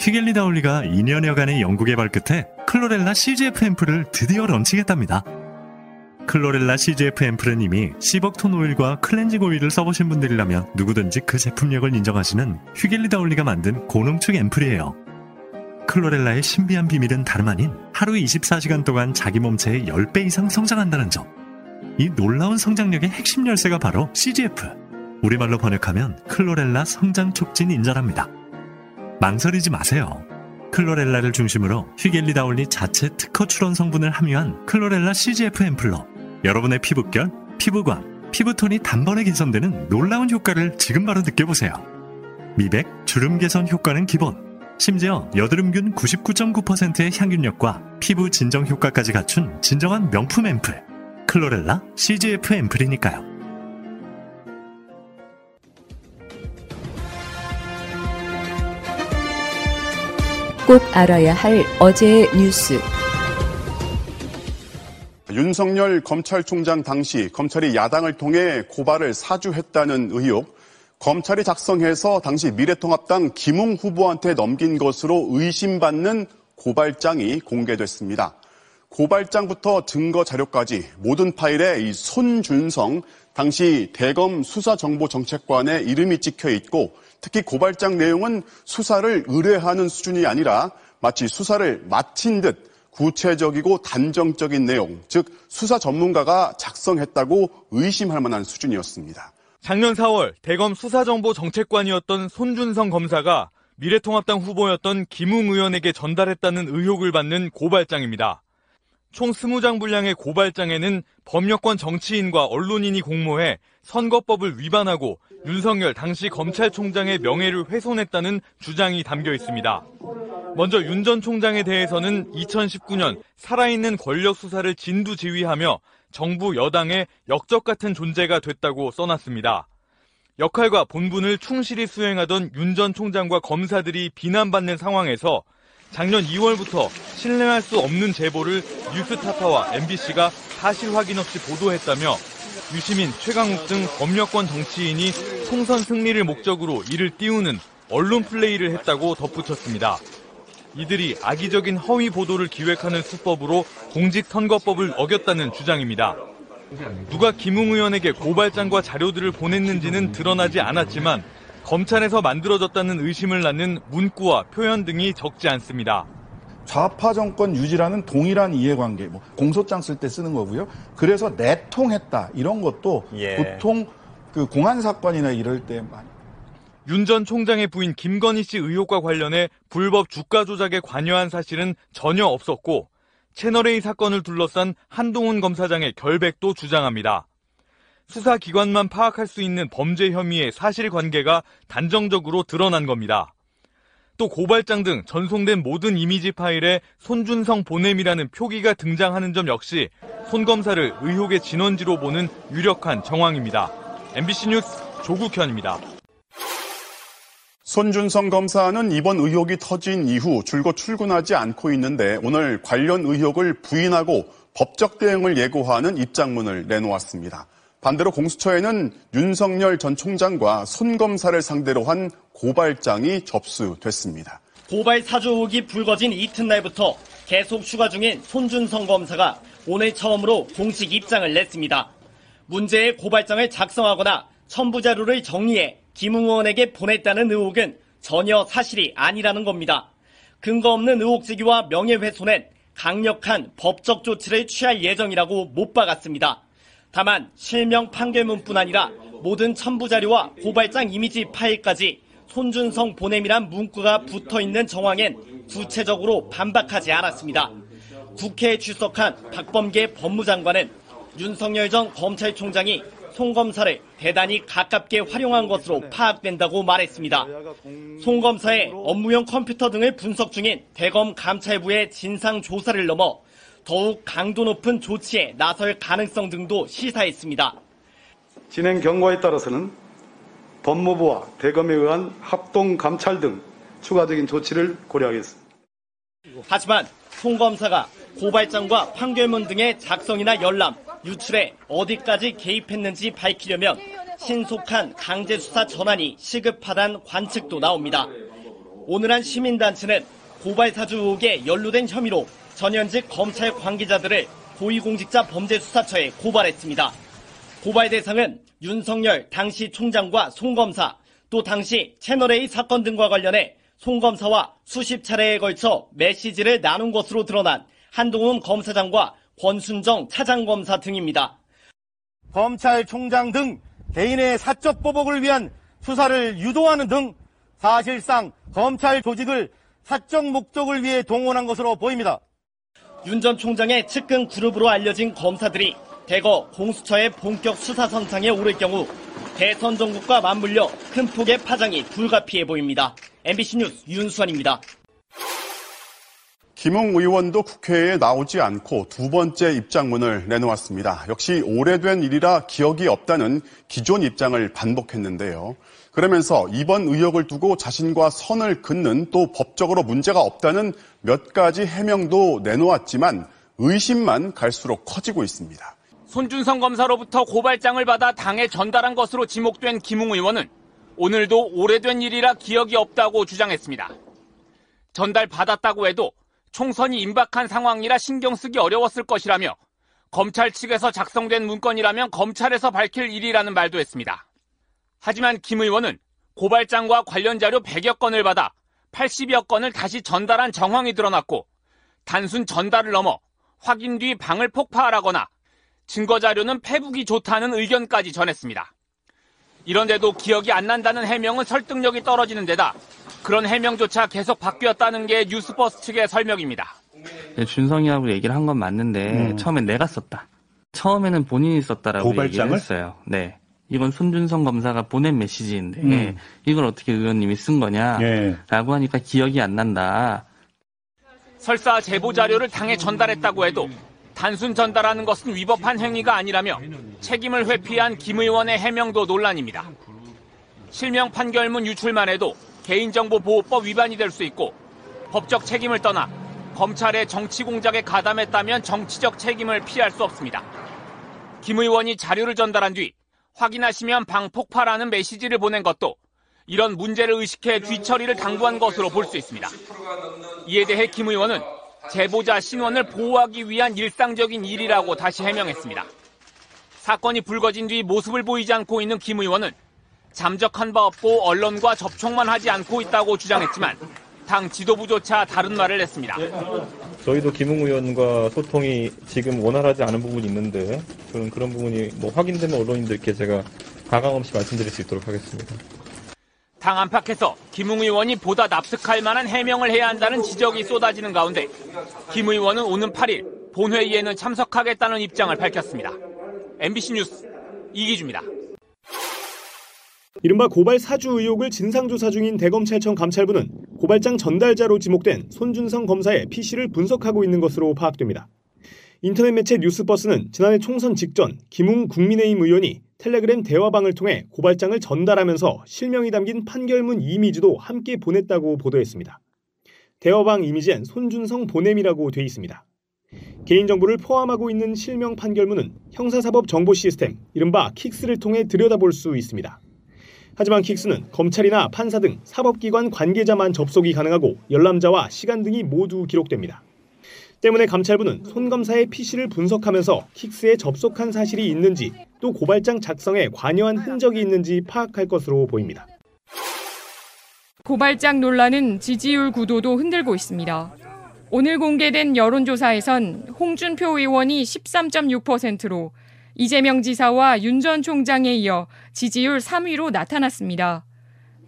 휘겔리 다울리가 2년여간의 연구개발 끝에 클로렐라 CGF 앰플을 드디어 런칭했답니다. 클로렐라 CGF 앰플은 이미 시벅톤 오일과 클렌징 오일을 써보신 분들이라면 누구든지 그 제품력을 인정하시는 휘겔리 다울리가 만든 고농축 앰플이에요. 클로렐라의 신비한 비밀은 다름 아닌 하루 24시간 동안 자기 몸체의 10배 이상 성장한다는 점. 이 놀라운 성장력의 핵심 열쇠가 바로 CGF. 우리말로 번역하면 클로렐라 성장 촉진 인자랍니다. 망설이지 마세요. 클로렐라를 중심으로 휘겔리 다올리 자체 특허 출원 성분을 함유한 클로렐라 CGF 앰플로 여러분의 피부결, 피부광, 피부톤이 단번에 개선되는 놀라운 효과를 지금 바로 느껴보세요. 미백, 주름 개선 효과는 기본. 심지어 여드름균 99.9%의 향균력과 피부 진정 효과까지 갖춘 진정한 명품 앰플. 클로렐라 CGF 앰플이니까요. 꼭 알아야 할 어제의 뉴스. 윤석열 검찰총장 당시 검찰이 야당을 통해 고발을 사주했다는 의혹, 검찰이 작성해서 당시 미래통합당 김웅 후보한테 넘긴 것으로 의심받는 고발장이 공개됐습니다. 고발장부터 증거 자료까지 모든 파일에 이 손준성 당시 대검 수사정보정책관의 이름이 찍혀 있고 특히 고발장 내용은 수사를 의뢰하는 수준이 아니라 마치 수사를 마친 듯 구체적이고 단정적인 내용, 즉 수사 전문가가 작성했다고 의심할 만한 수준이었습니다. 작년 4월 대검 수사정보 정책관이었던 손준성 검사가 미래통합당 후보였던 김웅 의원에게 전달했다는 의혹을 받는 고발장입니다. 총 20장 분량의 고발장에는 법여권 정치인과 언론인이 공모해 선거법을 위반하고 윤석열 당시 검찰총장의 명예를 훼손했다는 주장이 담겨 있습니다. 먼저 윤 전 총장에 대해서는 2019년 살아있는 권력 수사를 진두지휘하며 정부 여당의 역적 같은 존재가 됐다고 써놨습니다. 역할과 본분을 충실히 수행하던 윤 전 총장과 검사들이 비난받는 상황에서 작년 2월부터 신뢰할 수 없는 제보를 뉴스타파와 MBC가 사실 확인 없이 보도했다며 유시민, 최강욱 등 법여권 정치인이 총선 승리를 목적으로 이를 띄우는 언론 플레이를 했다고 덧붙였습니다. 이들이 악의적인 허위 보도를 기획하는 수법으로 공직선거법을 어겼다는 주장입니다. 누가 김웅 의원에게 고발장과 자료들을 보냈는지는 드러나지 않았지만 검찰에서 만들어졌다는 의심을 낳는 문구와 표현 등이 적지 않습니다. 좌파 정권 유지라는 동일한 이해관계, 뭐 공소장 쓸 때 쓰는 거고요. 그래서 내통했다 이런 것도 예. 보통 그 공안 사건이나 이럴 때 많이. 윤 전 총장의 부인 김건희 씨 의혹과 관련해 불법 주가 조작에 관여한 사실은 전혀 없었고 채널A 사건을 둘러싼 한동훈 검사장의 결백도 주장합니다. 수사기관만 파악할 수 있는 범죄 혐의의 사실관계가 단정적으로 드러난 겁니다. 또 고발장 등 전송된 모든 이미지 파일에 손준성 보냄이라는 표기가 등장하는 점 역시 손 검사를 의혹의 진원지로 보는 유력한 정황입니다. MBC 뉴스 조국현입니다. 손준성 검사는 이번 의혹이 터진 이후 줄곧 출근하지 않고 있는데 오늘 관련 의혹을 부인하고 법적 대응을 예고하는 입장문을 내놓았습니다. 반대로 공수처에는 윤석열 전 총장과 손 검사를 상대로 한 고발장이 접수됐습니다. 고발 사주 의혹이 불거진 이튿날부터 계속 휴가 중인 손준성 검사가 오늘 처음으로 공식 입장을 냈습니다. 문제의 고발장을 작성하거나 첨부 자료를 정리해 김웅 의원에게 보냈다는 의혹은 전혀 사실이 아니라는 겁니다. 근거 없는 의혹 제기와 명예훼손엔 강력한 법적 조치를 취할 예정이라고 못 박았습니다. 다만 실명 판결문뿐 아니라 모든 첨부 자료와 고발장 이미지 파일까지 손준성 보냄이란 문구가 붙어 있는 정황엔 구체적으로 반박하지 않았습니다. 국회에 출석한 박범계 법무장관은 윤석열 전 검찰총장이 송 검사를 대단히 가깝게 활용한 것으로 파악된다고 말했습니다. 송 검사의 업무용 컴퓨터 등을 분석 중인 대검 감찰부의 진상 조사를 넘어 더욱 강도 높은 조치에 나설 가능성 등도 시사했습니다. 진행 경과에 따라서는 법무부와 대검에 의한 합동 감찰 등 추가적인 조치를 고려하겠습니다. 하지만 송 검사가 고발장과 판결문 등의 작성이나 열람, 유출에 어디까지 개입했는지 밝히려면 신속한 강제 수사 전환이 시급하다는 관측도 나옵니다. 오늘 한 시민단체는 고발 사주 의혹에 연루된 혐의로 전현직 검찰 관계자들을 고위공직자 범죄수사처에 고발했습니다. 고발 대상은 윤석열 당시 총장과 송 검사, 또 당시 채널A 사건 등과 관련해 송 검사와 수십 차례에 걸쳐 메시지를 나눈 것으로 드러난 한동훈 검사장과 권순정 차장검사 등입니다. 검찰총장 등 개인의 사적 보복을 위한 수사를 유도하는 등 사실상 검찰 조직을 사적 목적을 위해 동원한 것으로 보입니다. 윤 전 총장의 측근 그룹으로 알려진 검사들이 대거 공수처의 본격 수사 선상에 오를 경우 대선 정국과 맞물려 큰 폭의 파장이 불가피해 보입니다. MBC 뉴스 윤수환입니다. 김웅 의원도 국회에 나오지 않고 두 번째 입장문을 내놓았습니다. 역시 오래된 일이라 기억이 없다는 기존 입장을 반복했는데요. 그러면서 이번 의혹을 두고 자신과 선을 긋는 또 법적으로 문제가 없다는 몇 가지 해명도 내놓았지만 의심만 갈수록 커지고 있습니다. 손준성 검사로부터 고발장을 받아 당에 전달한 것으로 지목된 김웅 의원은 오늘도 오래된 일이라 기억이 없다고 주장했습니다. 전달 받았다고 해도 총선이 임박한 상황이라 신경 쓰기 어려웠을 것이라며 검찰 측에서 작성된 문건이라면 검찰에서 밝힐 일이라는 말도 했습니다. 하지만 김 의원은 고발장과 관련 자료 100여 건을 받아 80여 건을 다시 전달한 정황이 드러났고 단순 전달을 넘어 확인 뒤 방을 폭파하라거나 증거 자료는 페북이 좋다는 의견까지 전했습니다. 이런데도 기억이 안 난다는 해명은 설득력이 떨어지는 데다 그런 해명조차 계속 바뀌었다는 게 뉴스버스 측의 설명입니다. 네, 준성이하고 얘기를 한 건 맞는데 음. 처음엔 내가 썼다. 처음에는 본인이 썼다라고 얘기를 고발장을? 했어요. 네. 이건 손준성 검사가 보낸 메시지인데 음. 이걸 어떻게 의원님이 쓴 거냐라고 예. 하니까 기억이 안 난다. 설사 제보 자료를 당에 전달했다고 해도 단순 전달하는 것은 위법한 행위가 아니라며 책임을 회피한 김 의원의 해명도 논란입니다. 실명 판결문 유출만 해도 개인정보 보호법 위반이 될 수 있고 법적 책임을 떠나 검찰의 정치 공작에 가담했다면 정치적 책임을 피할 수 없습니다. 김 의원이 자료를 전달한 뒤 확인하시면 방 폭파라는 메시지를 보낸 것도 이런 문제를 의식해 뒤처리를 당부한 것으로 볼 수 있습니다. 이에 대해 김 의원은 제보자 신원을 보호하기 위한 일상적인 일이라고 다시 해명했습니다. 사건이 불거진 뒤 모습을 보이지 않고 있는 김 의원은 잠적한 바 없고 언론과 접촉만 하지 않고 있다고 주장했지만 당 지도부조차 다른 말을 했습니다. 저희도 김웅 의원과 소통이 지금 원활하지 않은 부분이 있는데 그런 그런 부분이 뭐 확인되면 언론인들께 제가 가감 없이 말씀드릴 수 있도록 하겠습니다. 당 안팎에서 김웅 의원이 보다 납득할 만한 해명을 해야 한다는 지적이 쏟아지는 가운데 김 의원은 오는 8일 본회의에는 참석하겠다는 입장을 밝혔습니다. MBC 뉴스 이기주입니다. 이른바 고발 사주 의혹을 진상조사 중인 대검찰청 감찰부는 고발장 전달자로 지목된 손준성 검사의 PC를 분석하고 있는 것으로 파악됩니다. 인터넷 매체 뉴스버스는 지난해 총선 직전 김웅 국민의힘 의원이 텔레그램 대화방을 통해 고발장을 전달하면서 실명이 담긴 판결문 이미지도 함께 보냈다고 보도했습니다. 대화방 이미지엔 손준성 보냄이라고 돼 있습니다. 개인정보를 포함하고 있는 실명 판결문은 형사사법 정보 시스템, 이른바 킥스를 통해 들여다볼 수 있습니다. 하지만 킥스는 검찰이나 판사 등 사법기관 관계자만 접속이 가능하고 열람자와 시간 등이 모두 기록됩니다. 때문에 감찰부는 손 검사의 PC를 분석하면서 킥스에 접속한 사실이 있는지 또 고발장 작성에 관여한 흔적이 있는지 파악할 것으로 보입니다. 고발장 논란은 지지율 구도도 흔들고 있습니다. 오늘 공개된 여론조사에선 홍준표 의원이 13.6%로 이재명 지사와 윤 전 총장에 이어 지지율 3위로 나타났습니다.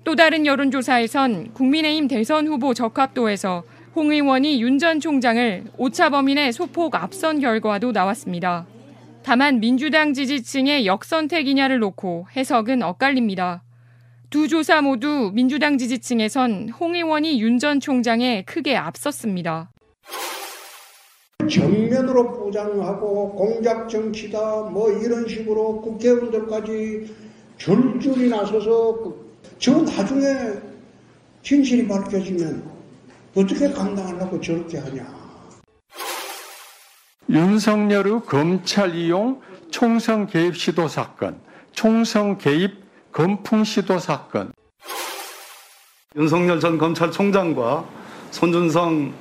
또 다른 여론조사에선 국민의힘 대선 후보 적합도에서 홍 의원이 윤 전 총장을 오차 범인의 소폭 앞선 결과도 나왔습니다. 다만 민주당 지지층의 역선택이냐를 놓고 해석은 엇갈립니다. 두 조사 모두 민주당 지지층에선 홍 의원이 윤 전 총장에 크게 앞섰습니다. 정면으로 포장하고 공작 정치다 뭐 이런 식으로 국회의원들까지 줄줄이 나서서 저 나중에 진실이 밝혀지면 어떻게 감당하려고 저렇게 하냐. 윤석열의 검찰 이용 총선 개입 시도 사건, 총선 개입 검풍 시도 사건. 윤석열 전 검찰총장과 손준성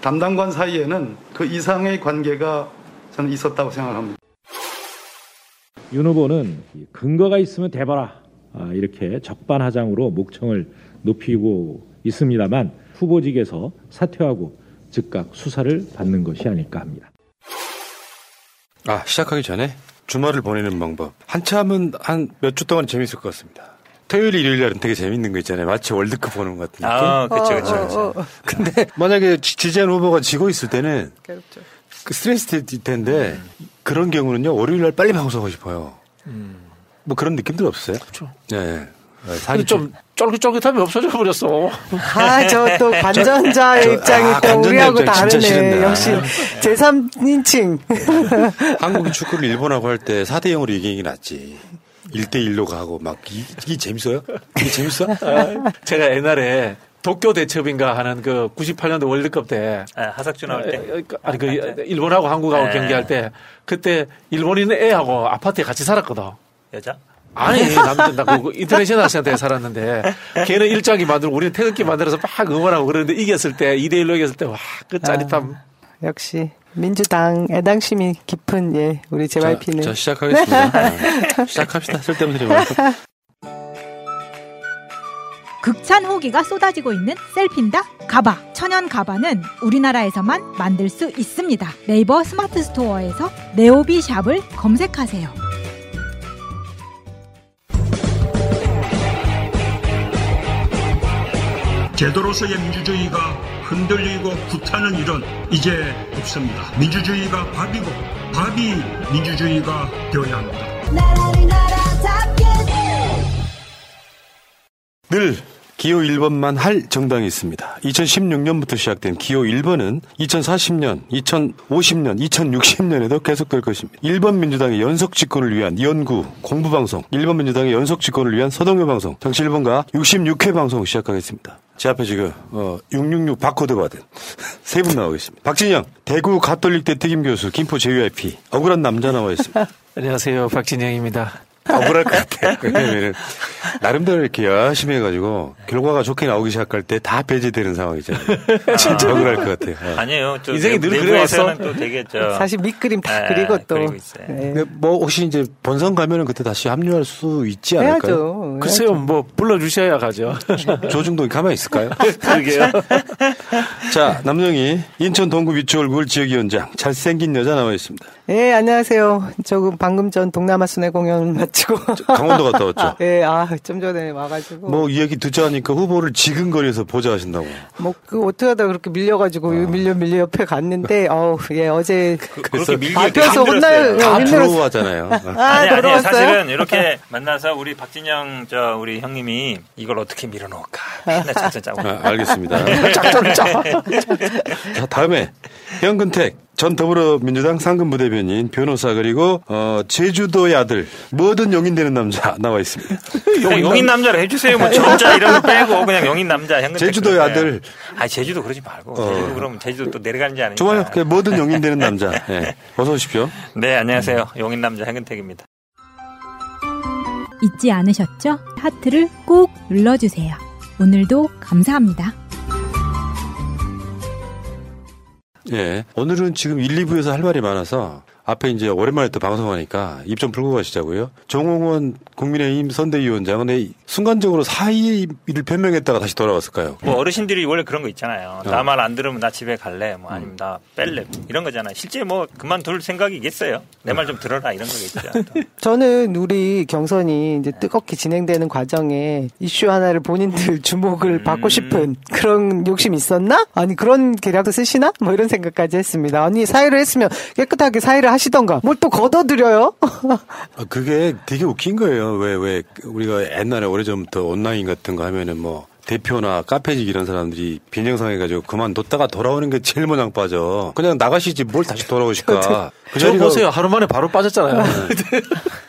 담당관 사이에는 그 이상의 관계가 저는 있었다고 생각합니다. 윤 후보는 근거가 있으면 대봐라 아, 이렇게 적반하장으로 목청을 높이고 있습니다만 후보직에서 사퇴하고 즉각 수사를 받는 것이 아닐까 합니다. 아 시작하기 전에 주말을 보내는 방법 한참은 한 몇 주 동안 재밌을 것 같습니다. 토요일, 일요일 날은 되게 재밌는 거 있잖아요. 마치 월드컵 보는 것 같은 느낌. 아, 그쵸, 그쵸, 그쵸. 어, 어, 어. 근데 만약에 지지한 후보가 지고 있을 때는 괴롭죠. 그 스트레스 될 텐데 그런 경우는요 월요일 날 빨리 방송하고 싶어요. 음. 뭐 그런 느낌들 없어요? 그렇죠. 네. 근데 좀 쫄깃쫄깃함이 없어져 버렸어. 아, 저 또 관전자의 저- 입장이 아, 또 관전자 우리하고 입장 다르네. 역시 제3인칭. 한국이 축구를 일본하고 할 때 4대 0으로 이기는 게 낫지. 1대 1로 가고 막 이, 이게 재밌어요? 이게 재밌어? 제가 옛날에 도쿄 대첩인가 하는 그 98년도 월드컵 때 아, 하석준 나올 때. 에, 에, 아니 그 일본하고 한국하고 네. 경기할 때 그때 일본인 애하고 아파트에 같이 살았거든. 여자? 아니 남자 나그 international 학생한테 살았는데 걔는 일장기 만들고 우리는 태극기 만들어서 막 응원하고 그러는데 이겼을 때 2대 1로 이겼을 때 와 그 짜릿함. 역시 민주당 애당심이 깊은 예 우리 JYP는. 자, 시작하겠습니다. 네. 시작합시다. 쓸데없는 소리 말고. 극찬 후기가 쏟아지고 있는 셀핀다 가바 천연 가바는 우리나라에서만 만들 수 있습니다. 네이버 스마트 스토어에서 네오비 샵을 검색하세요. 제도로서의 민주주의가 흔들리고 구타는 일은 이제 없습니다. 민주주의가 밥이고 밥이 민주주의가 되어야 합니다. 늘 기호 1번만 할 정당이 있습니다. 2016년부터 시작된 기호 1번은 2040년, 2050년, 2060년에도 계속될 것입니다. 1번 민주당의 연속 집권을 위한 연구, 공부 방송, 1번 민주당의 연속 집권을 위한 서동요 방송, 정치 1번과 66회 방송 시작하겠습니다. 제 앞에 지금 어, 666 바코드 받은 세 분 나와 계십니다. 박진영, 대구 가톨릭대 특임 교수, 김포 JYP, 억울한 남자 나와 있습니다. 안녕하세요 박진영입니다. 억울할 것 같아. 왜냐면은, 나름대로 이렇게 열심히 해가지고, 결과가 좋게 나오기 시작할 때 다 배제되는 상황이잖아요. 진짜 억울할 것 같아요. 어. 아니에요. 저 인생이 늘 그래왔어? 또 되게 저 사실 밑그림 다 네, 그리고 또. 그리고 있어요. 근데 뭐, 혹시 이제 본선 가면은 그때 다시 합류할 수 있지 않을까요? 해야죠. 글쎄요 뭐 불러주셔야 가죠. 조중동이 가만히 있을까요? 그러게요. 자, 남영희, 인천 동구 위주 얼굴 지역위원장, 잘생긴 여자 나와 있습니다. 예, 안녕하세요. 저 방금 전 동남아 순회 공연 마치고. 강원도 갔다 왔죠? 예, 아, 좀 전에 와가지고. 뭐, 이 얘기 듣자 하니까 후보를 지근거리에서 보자 하신다고. 뭐, 그, 어떻게 하다 그렇게 밀려가지고, 밀려, 밀려 옆에 갔는데, 어우, 예, 어제. 그래서 앞에서. 다 예, 힘들었어요. 부러워하잖아요. 아, 아니, 아니? 사실은 이렇게 만나서 우리 박진영, 저, 우리 형님이 이걸 어떻게 밀어놓을까. 맨날 작전 짜고. 아, 알겠습니다. 작전 짜. 자, 다음에 현근택 전 더불어민주당 상근부대변인 변호사 그리고 어, 제주도의 아들 뭐든 용인되는 남자 나와 있습니다. 그냥 용인 남자로 해주세요. 뭐 정자 이런 거 빼고 그냥 용인 남자. 제주도의 아들. 아 제주도 그러지 말고 어. 제주도 그러면 제주도 또 내려가는지 아니까. 좋아요. 그 뭐든 용인되는 남자. 예. 어서 오십시오. 네 안녕하세요. 용인 남자 현근택입니다. 잊지 않으셨죠? 하트를 꼭 눌러주세요. 오늘도 감사합니다. 예. 오늘은 지금 1, 2부에서 할 말이 많아서 앞에 이제 오랜만에 또 방송하니까 입 좀 풀고 가시자고요. 정홍원 국민의힘 선대위원장은 이 순간적으로 사의를 변명했다가 다시 돌아왔을까요? 뭐 어르신들이 원래 그런 거 있잖아요. 어. 나말안 들으면 나 집에 갈래. 뭐 아니면 나 뺄래. 이런 거잖아요. 실제 뭐 그만둘 생각이겠어요. 내 말 좀 들어라 이런 거겠죠. 저는 우리 경선이 이제 뜨겁게 진행되는 과정에 이슈 하나를 본인들 주목을 받고 싶은 그런 욕심이 있었나? 아니 그런 계략도 쓰시나? 뭐 이런 생각까지 했습니다. 아니 사의를 했으면 깨끗하게 사의를 하 시던가 뭘 또 걷어들여요? 아, 그게 되게 웃긴 거예요. 왜, 왜, 우리가 옛날에 오래전부터 온라인 같은 거 하면은 뭐, 대표나 카페직 이런 사람들이 빈정상해가지고 그만뒀다가 돌아오는 게 제일 모양 빠져. 그냥 나가시지 뭘 다시 돌아오실까. 저 보세요. 하루 만에 바로 빠졌잖아요.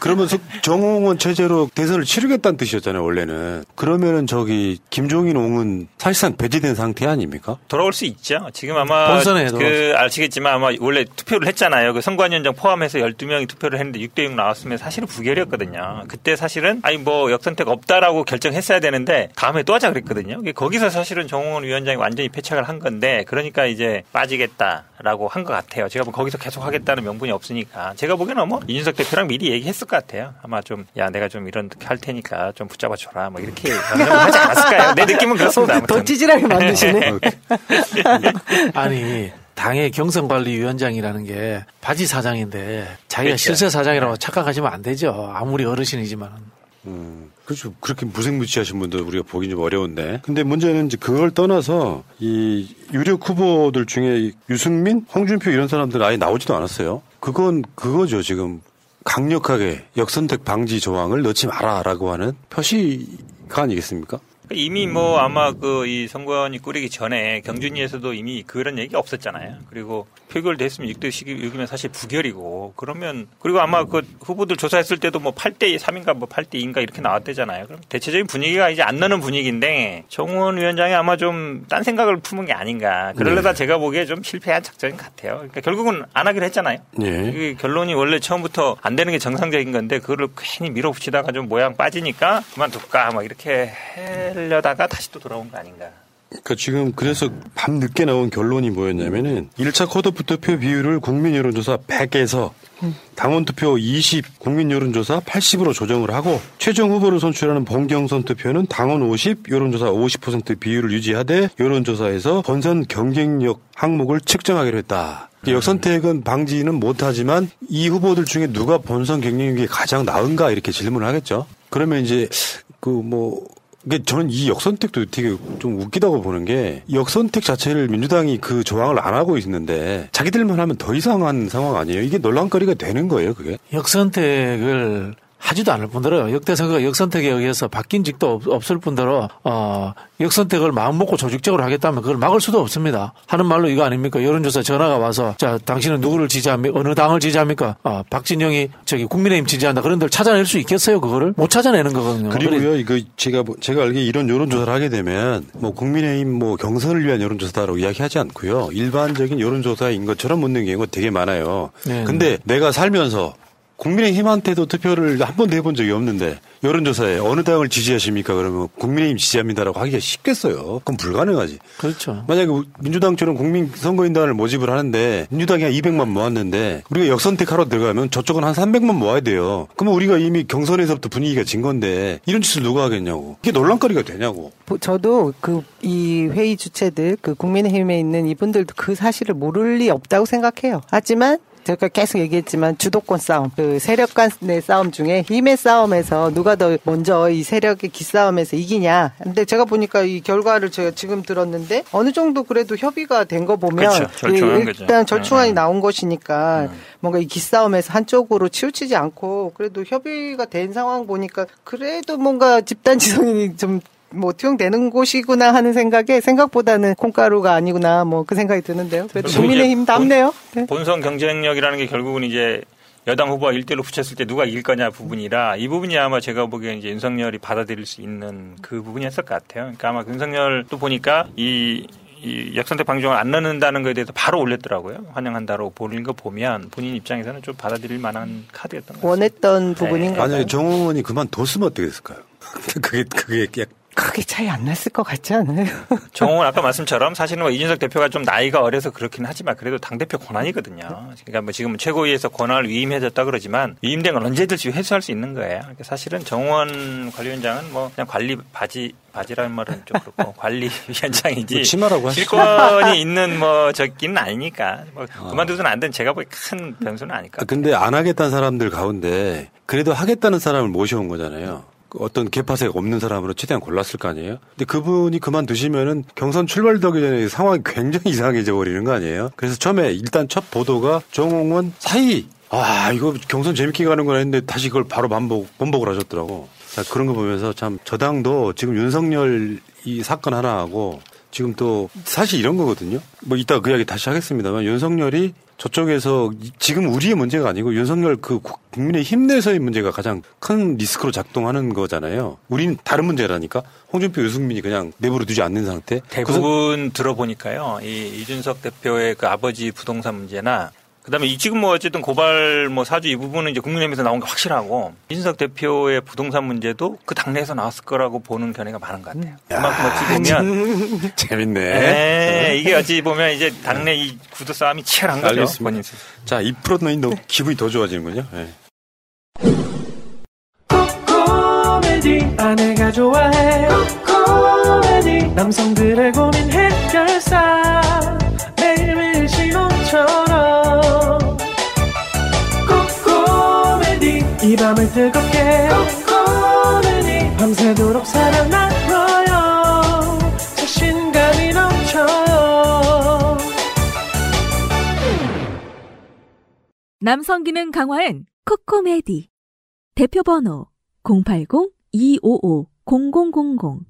그러면 정홍원 체제로 대선을 치르겠다는 뜻이었잖아요, 원래는. 그러면은 저기 김종인 옹은 사실상 배제된 상태 아닙니까? 돌아올 수 있죠. 지금 아마 본선에 그 아시겠지만 아마 원래 투표를 했잖아요. 그 선관위원장 포함해서 12명이 투표를 했는데 6대 6 나왔으면 사실은 부결이었거든요. 그때 사실은 아니 뭐 역선택 없다라고 결정했어야 되는데 다음에 또 하자 그랬거든요. 거기서 사실은 정홍원 위원장이 완전히 패착을 한 건데 그러니까 이제 빠지겠다라고 한 것 같아요. 제가 뭐 거기서 계속 하겠다는 명분이 없으니까 제가 보기에는 뭐 이준석 대표랑 미리 얘기했을 것 같아요. 아마 좀 야 내가 좀 이런 할 테니까 좀 붙잡아 줘라 뭐 이렇게 하지 않았을까요? 내 느낌은 그렇습니다. 아무튼. 더 찌질하게 만드시네. 아니 당의 경선관리위원장이라는 게 바지 사장인데 자기가 그렇죠. 실세 사장이라고 착각하시면 안 되죠. 아무리 어르신이지만. 음, 그렇죠. 그렇게 무색무취하신 분들 우리가 보기 좀 어려운데. 근데 문제는 이제 그걸 떠나서 이 유력 후보들 중에 유승민, 홍준표 이런 사람들 아예 나오지도 않았어요. 그건 그거죠. 지금 강력하게 역선택 방지 조항을 넣지 마라라고 하는 표시가 아니겠습니까? 이미 뭐 아마 그 이 선관위 꾸리기 전에 경준위에서도 이미 그런 얘기 없었잖아요. 그리고 표결됐으면 6대 6이면 사실 부결이고 그러면 그리고 아마 그 후보들 조사했을 때도 뭐 8대 3인가 뭐 8대 2인가 이렇게 나왔대잖아요. 그럼 대체적인 분위기가 이제 안 나는 분위기인데 정원 위원장이 아마 좀 딴 생각을 품은 게 아닌가. 그러려다 네. 제가 보기에 좀 실패한 작전 같아요. 그러니까 결국은 안 하기로 했잖아요. 예. 이게 결론이 원래 처음부터 안 되는 게 정상적인 건데 그거를 괜히 밀어붙이다가 좀 모양 빠지니까 그만둘까 뭐 이렇게 하려다가 다시 또 돌아온 거 아닌가. 그러니까 지금 그래서 밤 늦게 나온 결론이 뭐였냐면은 1차 컷오프 투표 비율을 국민 여론조사 100에서 당원 투표 20, 국민 여론조사 80으로 조정을 하고 최종 후보를 선출하는 본경선 투표는 당원 50, 여론조사 50% 비율을 유지하되 여론조사에서 본선 경쟁력 항목을 측정하기로 했다. 역선택은 방지는 못하지만 이 후보들 중에 누가 본선 경쟁력이 가장 나은가 이렇게 질문을 하겠죠. 그러면 이제 그뭐 이게 저는 이 역선택도 되게 좀 웃기다고 보는 게 역선택 자체를 민주당이 그 조항을 안 하고 있는데 자기들만 하면 더 이상한 상황 아니에요? 이게 논란거리가 되는 거예요, 그게? 역선택을 하지도 않을 뿐더러 역대 선거가 역선택에 의해서 바뀐 적도 없- 없을 뿐더러 어, 역선택을 마음 먹고 조직적으로 하겠다면 그걸 막을 수도 없습니다. 하는 말로 이거 아닙니까? 여론조사 전화가 와서 자 당신은 누구를 지지합니까? 어느 당을 지지합니까? 아, 박진영이 저기 국민의힘 지지한다. 그런들 찾아낼 수 있겠어요? 그거를 못 찾아내는 거거든요. 그리고요, 이거 제가 뭐- 제가 알기에 이런 여론조사를 하게 되면 뭐 국민의힘 뭐 경선을 위한 여론조사라고 이야기하지 않고요, 일반적인 여론조사인 것처럼 묻는 경우가 되게 많아요. 네. 근데 내가 살면서 국민의힘한테도 투표를 한 번도 해본 적이 없는데 여론조사에 어느 당을 지지하십니까? 그러면 국민의힘 지지합니다라고 하기가 쉽겠어요. 그건 불가능하지. 그렇죠. 만약에 민주당처럼 국민 선거인단을 모집을 하는데 민주당이 한 200만 모았는데 우리가 역선택하러 들어가면 저쪽은 한 300만 모아야 돼요. 그러면 우리가 이미 경선에서부터 분위기가 진 건데 이런 짓을 누가 하겠냐고. 이게 논란거리가 되냐고. 보- 저도 그 이 회의 주체들 그 국민의힘에 있는 이분들도 그 사실을 모를 리 없다고 생각해요. 하지만 제가 계속 얘기했지만 주도권 싸움, 그 세력 간의 싸움 중에 힘의 싸움에서 누가 더 먼저 이 세력의 기싸움에서 이기냐. 근데 제가 보니까 이 결과를 제가 지금 들었는데 어느 정도 그래도 협의가 된 거 보면 이- 거죠. 일단 절충안이 네. 나온 것이니까 뭔가 이 기싸움에서 한쪽으로 치우치지 않고 그래도 협의가 된 상황 보니까 그래도 뭔가 집단 지성이 좀 뭐 투영되는 곳이구나 하는 생각에 생각보다는 콩가루가 아니구나 뭐 그 생각이 드는데요. 그래도 국민의힘 남네요. 네. 본선 경쟁력이라는 게 결국은 이제 여당 후보가 1대1로 붙였을 때 누가 이길 거냐 부분이라 이 부분이 아마 제가 보기엔 이제 윤석열이 받아들일 수 있는 그 부분이었을 것 같아요. 그러니까 아마 윤석열도 보니까 이, 이 역선택 방종을 안 넣는다는 거에 대해서 바로 올렸더라고요. 환영한다로 보는 거 보면 본인 입장에서는 좀 받아들일 만한 카드였던 것 같아요. 원했던 부분인가요? 만약에 정홍원이 그만뒀으면 어떻게 됐을까요? 그게 그게 약 크게 차이 안 났을 것 같지 않아요? 정홍은 아까 말씀처럼 사실은 뭐 이준석 대표가 좀 나이가 어려서 그렇긴 하지만 그래도 당대표 권한이거든요. 그러니까 뭐 지금 최고위에서 권한을 위임해줬다 그러지만 위임된 건 언제든지 회수할 수 있는 거예요. 그러니까 사실은 정원 관리위원장은 뭐 그냥 관리 바지 바지라는 말은 좀 그렇고 관리위원장이지 뭐 치마라고 하시죠. 실권이 있는 뭐 저기는 아니니까 뭐 그만두서는 안 되는 제가 보기 큰 변수는 아닐 것 아, 같아요. 근데 안 하겠다는 사람들 가운데 그래도 하겠다는 사람을 모셔온 거잖아요. 그 어떤 개파색 없는 사람으로 최대한 골랐을 거 아니에요? 근데 그분이 그만두시면은 경선 출발도 하기 전에 상황이 굉장히 이상해져 버리는 거 아니에요? 그래서 처음에 일단 첫 보도가 정홍원 사의 아, 이거 경선 재밌게 가는구나 했는데 다시 그걸 바로 반복, 번복을 하셨더라고. 자, 그런 거 보면서 참 저당도 지금 윤석열 이 사건 하나하고 지금 또 사실 이런 거거든요. 뭐 이따 그 이야기 다시 하겠습니다만 윤석열이 저쪽에서 지금 우리의 문제가 아니고 윤석열 그 국민의 힘내서의 문제가 가장 큰 리스크로 작동하는 거잖아요. 우리는 다른 문제라니까. 홍준표, 유승민이 그냥 내버려 두지 않는 상태. 대부분 들어보니까요. 이 이준석 대표의 그 아버지 부동산 문제나 그다음에 이 지금 뭐 어쨌든 고발 뭐 사주 이 부분은 이제 국민의힘에서 나온 게 확실하고 이준석 대표의 부동산 문제도 그 당내에서 나왔을 거라고 보는 견해가 많은 것 같아요. 그만큼 어찌 보면 재밌네. 네, 이게 어찌 보면 이제 당내 이 구도 싸움이 치열한 거죠. 알겠습니다. 본인 자, 이 프로는 너 기분이 더 좋아지는군요. 예. 코미디 아내가 좋아해 코미디 남성들의 고민 해결사 매일매일 신혼처럼. 코미디 이 밤을 뜨겁게. 코미디 밤새도록 사랑 나눠요. 자신감이 넘쳐요. 남성 기능 강화엔 코코메디. 대표 번호 080-255-0000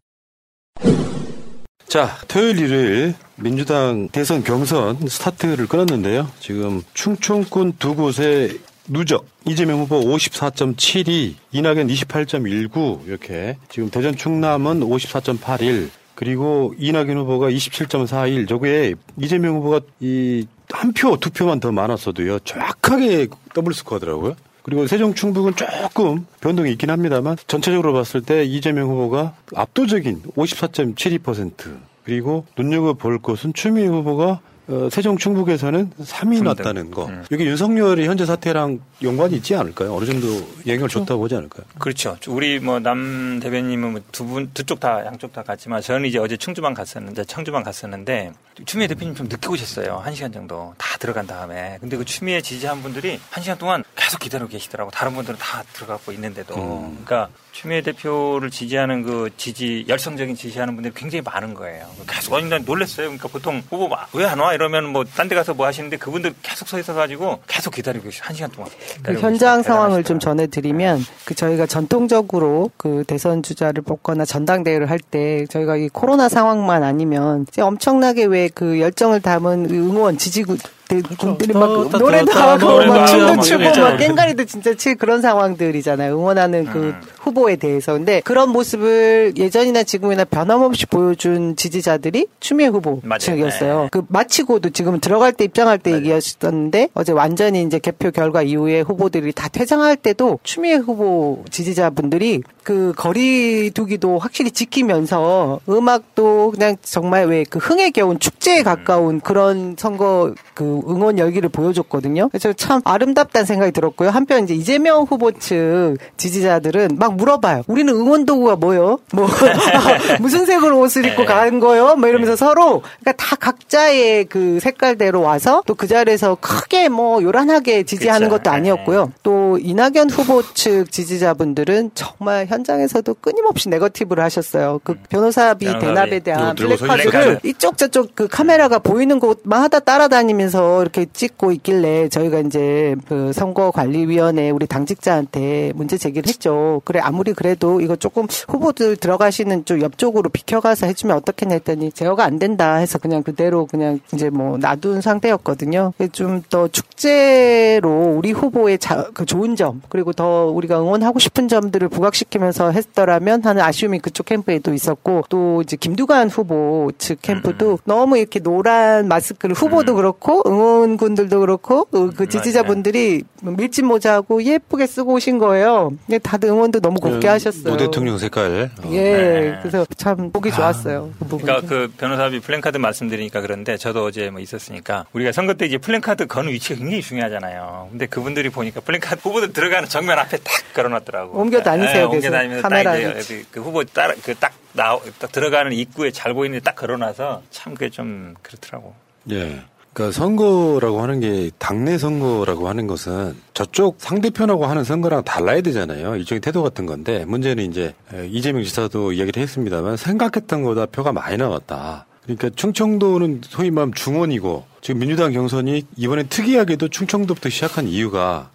자, 토요일 일요일 민주당 대선 경선 스타트를 끊었는데요. 지금 충청권 두 곳의 누적 이재명 후보 54.72, 이낙연 28.19 이렇게 지금 대전 충남은 54.81 그리고 이낙연 후보가 27.41 저거에 이재명 후보가 이 한 표, 두 표만 더 많았어도요. 정확하게 더블 스코어더라고요. 그리고 세종 충북은 조금 변동이 있긴 합니다만 전체적으로 봤을 때 이재명 후보가 압도적인 54.72% 그리고 눈여겨볼 것은 추미애 후보가 어, 세종 충북에서는 3위 났다는 거. 이게 윤석열이 현재 사태랑 연관이 있지 않을까요? 어느 정도 영향을 줬다고 보지 않을까요? 그렇죠. 우리 뭐 남 대변님은 뭐두 분, 두 쪽 다, 양쪽 다 갔지만 저는 이제 어제 충주만 갔었는데, 청주만 갔었는데, 추미애 대표님 좀 늦게 오셨어요. 한 시간 정도. 다 들어간 다음에. 근데 그 추미애 지지한 분들이 한 시간 동안 계속 기다리고 계시더라고. 다른 분들은 다 들어가고 있는데도. 그러니까 추미애 대표를 지지하는 그 지지, 열성적인 지지하는 분들이 굉장히 많은 거예요. 계속, 아니, 난 놀랐어요. 그러니까 보통 후보 왜안 와? 이러면 뭐 딴 데 가서 뭐 하시는데 그분들 계속 서 있어 가지고 계속 기다리고 한 시간 동안. 그 현장. 상황을 좀 전해드리면 그 저희가 전통적으로 그 대선 주자를 뽑거나 전당대회를 할 때 저희가 이 코로나 상황만 아니면 엄청나게 왜 그 열정을 담은 응원 지지 구 분들이 막 더, 노래도 더, 하고 막 춤도 막 추고. 막 깽가리도 진짜 칠 그런 상황들이잖아요. 응원하는 그 후보에 대해서. 근데 그런 모습을 예전이나 지금이나 변함없이 보여준 지지자들이 추미애 후보 측이었어요. 그 마치고도 지금 들어갈 때 입장할 때 얘기하셨었는데 어제 완전히 이제 개표 결과 이후에 후보들이 다 퇴장할 때도 추미애 후보 지지자분들이 그 거리 두기도 확실히 지키면서 음악도 그냥 정말 왜 그 흥에 겨운 축제에 가까운 그런 선거 그 응원 열기를 보여줬거든요. 그래서 참 아름답다는 생각이 들었고요. 한편 이제 이재명 후보 측 지지자들은 막 물어봐요. 우리는 응원 도구가 뭐요? 뭐 무슨 색으로 옷을 입고 가는 거요? 뭐 이러면서 서로 그러니까 다 각자의 그 색깔대로 와서 또 그 자리에서 크게 뭐 요란하게 지지하는 것도 아니었고요. 또 이낙연 후보 측 지지자분들은 정말 현장에서도 끊임없이 네거티브를 하셨어요. 그 변호사비 변호사비. 대납에 대한 플래카드를 플래카드. 이쪽 저쪽 그 카메라가 보이는 곳마다 따라다니면서 이렇게 찍고 있길래 저희가 이제 그 선거관리위원회 우리 당직자한테 문제 제기를 했죠. 그래 아무리 그래도 이거 조금 후보들 들어가시는 쪽 옆쪽으로 비켜가서 해주면 어떻겠냐 했더니 제어가 안 된다 해서 그냥 그대로 그냥 이제 뭐 놔둔 상태였거든요. 좀 더 축제로 우리 후보의 자, 그 좋은 점 그리고 더 우리가 응원하고 싶은 점들을 부각시키면서 했더라면 하는 아쉬움이 그쪽 캠프에도 있었고 또 이제 김두관 후보 측 캠프도 너무 이렇게 노란 마스크를 후보도 그렇고 응 원군들도 그렇고 어, 그 지지자분들이 밀짚 모자하고 예쁘게 쓰고 오신 거예요. 근데 다들 응원도 너무 곱게 하셨어요. 노 대통령 색깔. 어. 예, 그래서 참 보기 좋았어요. 그 부분. 그러니까 그 변호사비 플랜카드 말씀드리니까 그런데 저도 어제 뭐 있었으니까 우리가 선거 때 이제 플랜카드 거는 위치가 굉장히 중요하잖아요. 근데 그분들이 보니까 플랜카드 후보들 들어가는 정면 앞에 딱 걸어놨더라고. 옮겨 다니세요, 예, 옮겨. 다니면서 딱 카메라를. 이제 그 후보 따라 그딱 나, 딱 들어가는 입구에 잘 보이는데 딱 걸어놔서 참 그게 좀 그렇더라고. 예. 그러니까 선거라고 하는 게 당내 선거라고 하는 것은 저쪽 상대편하고 하는 선거랑 달라야 되잖아요. 일종의 태도 같은 건데 문제는 이제 에, 이재명 지사도 이야기를 했습니다만 생각했던 것보다 표가 많이 나왔다. 그러니까 충청도는 소위 말하면 중원이고 지금 민주당 경선이 이번에 특이하게도 충청도부터 시작한 이유가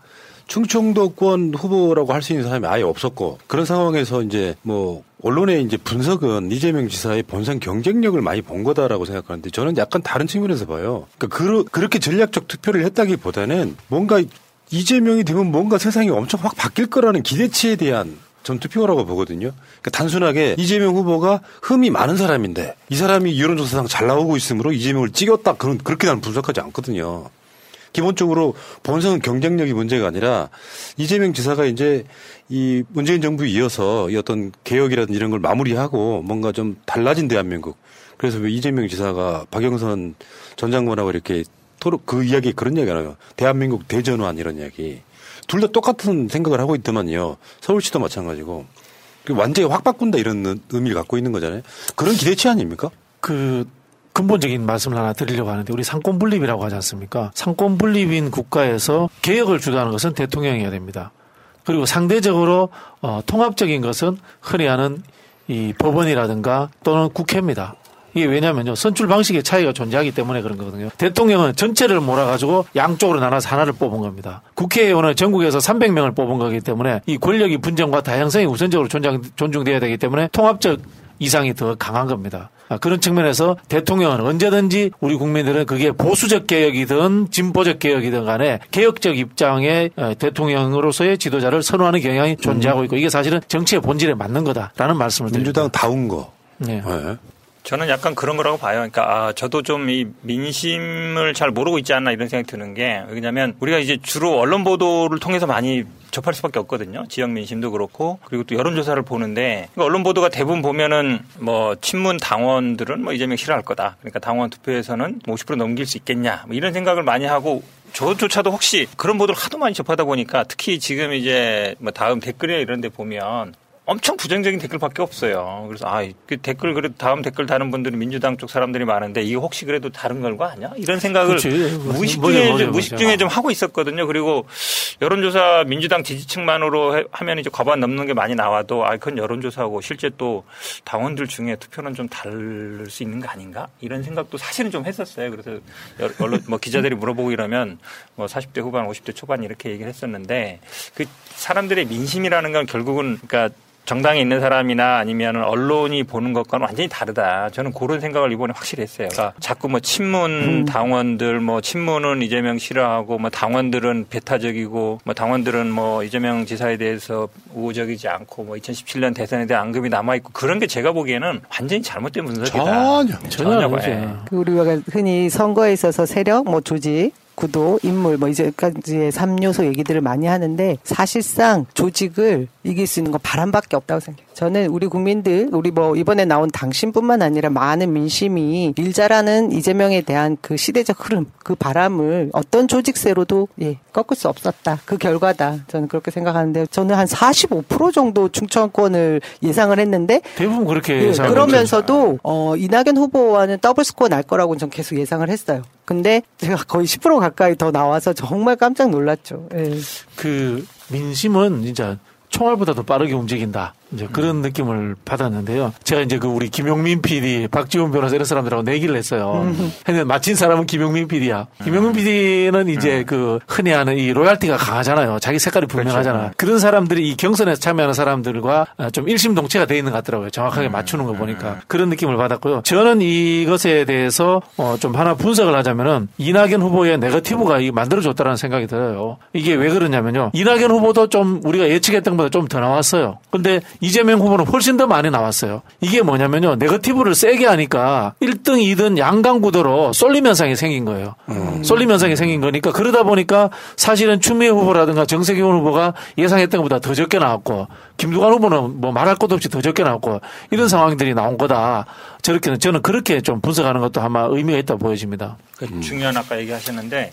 충청도권 후보라고 할 수 있는 사람이 아예 없었고 그런 상황에서 이제 뭐 언론의 이제 분석은 이재명 지사의 본선 경쟁력을 많이 본 거다라고 생각하는데 저는 약간 다른 측면에서 봐요. 그러니까 그, 렇게 전략적 투표를 했다기보다는 뭔가 이재명이 되면 뭔가 세상이 엄청 확 바뀔 거라는 기대치에 대한 전 투표라고 보거든요. 그러니까 단순하게 이재명 후보가 흠이 많은 사람인데 이 사람이 여론조사상 잘 나오고 있으므로 이재명을 찍었다 그런 그렇게 나는 분석하지 않거든요. 기본적으로 본선 경쟁력이 문제가 아니라 이재명 지사가 이제 이 문재인 정부 이어서 이 어떤 개혁이라든지 이런 걸 마무리하고 뭔가 좀 달라진 대한민국. 그래서 왜 이재명 지사가 박영선 전 장관하고 이렇게 토로 그 이야기 그런 이야기 하나요. 대한민국 대전환 이런 이야기. 둘 다 똑같은 생각을 하고 있더만요. 서울시도 마찬가지고. 그 완전히 확 바꾼다 이런 의미를 갖고 있는 거잖아요. 그런 기대치 아닙니까? 그 근본적인 말씀을 하나 드리려고 하는데 우리 상권 분립이라고 하지 않습니까? 상권 분립인 국가에서 개혁을 주도하는 것은 대통령이어야 됩니다. 그리고 상대적으로 어, 통합적인 것은 흔히 하는 이 법원이라든가 또는 국회입니다. 이게 왜냐면요. 선출 방식의 차이가 존재하기 때문에 그런 거거든요. 대통령은 전체를 몰아가지고 양쪽으로 나눠서 하나를 뽑은 겁니다. 국회의원은 전국에서 300명을 뽑은 거기 때문에 이 권력의 분쟁과 다양성이 우선적으로 존중, 존중돼야 되기 때문에 통합적 이상이 더 강한 겁니다. 아, 그런 측면에서 대통령은 언제든지 우리 국민들은 그게 보수적 개혁이든 진보적 개혁이든 간에 개혁적 입장의 어, 대통령으로서의 지도자를 선호하는 경향이 존재하고 있고 이게 사실은 정치의 본질에 맞는 거다라는 말씀을 드립니다. 민주당 다운 거. 네. 네. 저는 약간 그런 거라고 봐요. 그러니까 아, 저도 좀 이 민심을 잘 모르고 있지 않나 이런 생각이 드는 게 왜냐하면 우리가 이제 주로 언론 보도를 통해서 많이 접할 수밖에 없거든요. 지역 민심도 그렇고 그리고 또 여론조사를 보는데 그러니까 언론 보도가 대부분 보면은 뭐 친문 당원들은 뭐 이재명 싫어할 거다. 그러니까 당원 투표에서는 50% 넘길 수 있겠냐 뭐 이런 생각을 많이 하고 저조차도 혹시 그런 보도를 하도 많이 접하다 보니까 특히 지금 이제 뭐 다음 댓글에 이런 데 보면 엄청 부정적인 댓글밖에 없어요. 그래서 아, 그 댓글 그래도 다음 댓글 다는 분들은 민주당 쪽 사람들이 많은데 이게 혹시 그래도 다른 걸거 아니야? 이런 생각을 그치. 무의식 중에 뭐냐, 무의식 중에 좀 하고 있었거든요. 그리고 여론조사 민주당 지지층만으로 하면 이제 과반 넘는 게 많이 나와도 아, 그건 여론조사고 실제 또 당원들 중에 투표는 좀 다를 수 있는 거 아닌가? 이런 생각도 사실은 좀 했었어요. 그래서 언론 뭐 기자들이 물어보고 이러면 뭐 40대 후반, 50대 초반 이렇게 얘기를 했었는데 그 사람들의 민심이라는 건 결국은 그러니까 정당에 있는 사람이나 아니면 언론이 보는 것과는 완전히 다르다. 저는 그런 생각을 이번에 확실히 했어요. 그러니까 자꾸 뭐 친문 음. 당원들 뭐 친문은 이재명 싫어하고 뭐 당원들은 배타적이고 뭐 당원들은 뭐 이재명 지사에 대해서 우호적이지 않고 뭐 2017년 대선에 대한 언급이 남아 있고 그런 게 제가 보기에는 완전히 잘못된 분석이다. 전혀 전혀 아니죠. 그 우리가 흔히 선거에 있어서 세력 뭐 조직 구도, 인물 뭐 이제까지의 3요소 얘기들을 많이 하는데 사실상 조직을 이길 수 있는 건 바람밖에 없다고 생각해요. 저는 우리 국민들, 우리 뭐 이번에 나온 당신뿐만 아니라 많은 민심이 일자라는 이재명에 대한 그 시대적 흐름, 그 바람을 어떤 조직세로도 예, 꺾을 수 없었다. 그 결과다. 저는 그렇게 생각하는데 저는 한 45% 정도 충청권을 예상을 했는데 대부분 그렇게 예, 그러면서도 어, 이낙연 후보와는 더블 스코어 날 거라고 전 계속 예상을 했어요. 근데 제가 거의 10% 가까이 더 나와서 정말 깜짝 놀랐죠. 예. 그 민심은 진짜 총알보다 도 빠르게 움직인다. 이제 그런 음. 느낌을 받았는데요. 제가 이제 그 우리 김용민 PD, 박지원 변호사 이런 사람들하고 내기를 했어요. 음. 했는데 맞힌 사람은 김용민 PD야. 음. 김용민 PD는 이제 음. 그 흔히 하는 이 loyalty가 강하잖아요. 자기 색깔이 분명하잖아. 그렇죠. 그런 사람들이 이 경선에 참여하는 사람들과 좀 일심동체가 돼 있는 것 같더라고요. 정확하게 음. 맞추는 거 보니까 음. 그런 느낌을 받았고요. 저는 이것에 대해서 어 좀 하나 분석을 하자면은 이낙연 후보의 네거티브가 만들어졌다는 생각이 들어요. 이게 왜 그러냐면요. 이낙연 후보도 좀 우리가 예측했던 것보다 좀 더 나왔어요. 근데 이재명 후보는 훨씬 더 많이 나왔어요. 이게 뭐냐면요. 네거티브를 세게 하니까 1등, 2등 양강 구도로 쏠림 현상이 생긴 거예요. 음. 쏠림 현상이 생긴 거니까 그러다 보니까 사실은 추미애 후보라든가 정세균 후보가 예상했던 것보다 더 적게 나왔고 김두관 후보는 뭐 말할 것도 없이 더 적게 나왔고 이런 상황들이 나온 거다. 저렇게는 저는 그렇게 좀 분석하는 것도 아마 의미가 있다 보여집니다. 그 중요한 아까 얘기하셨는데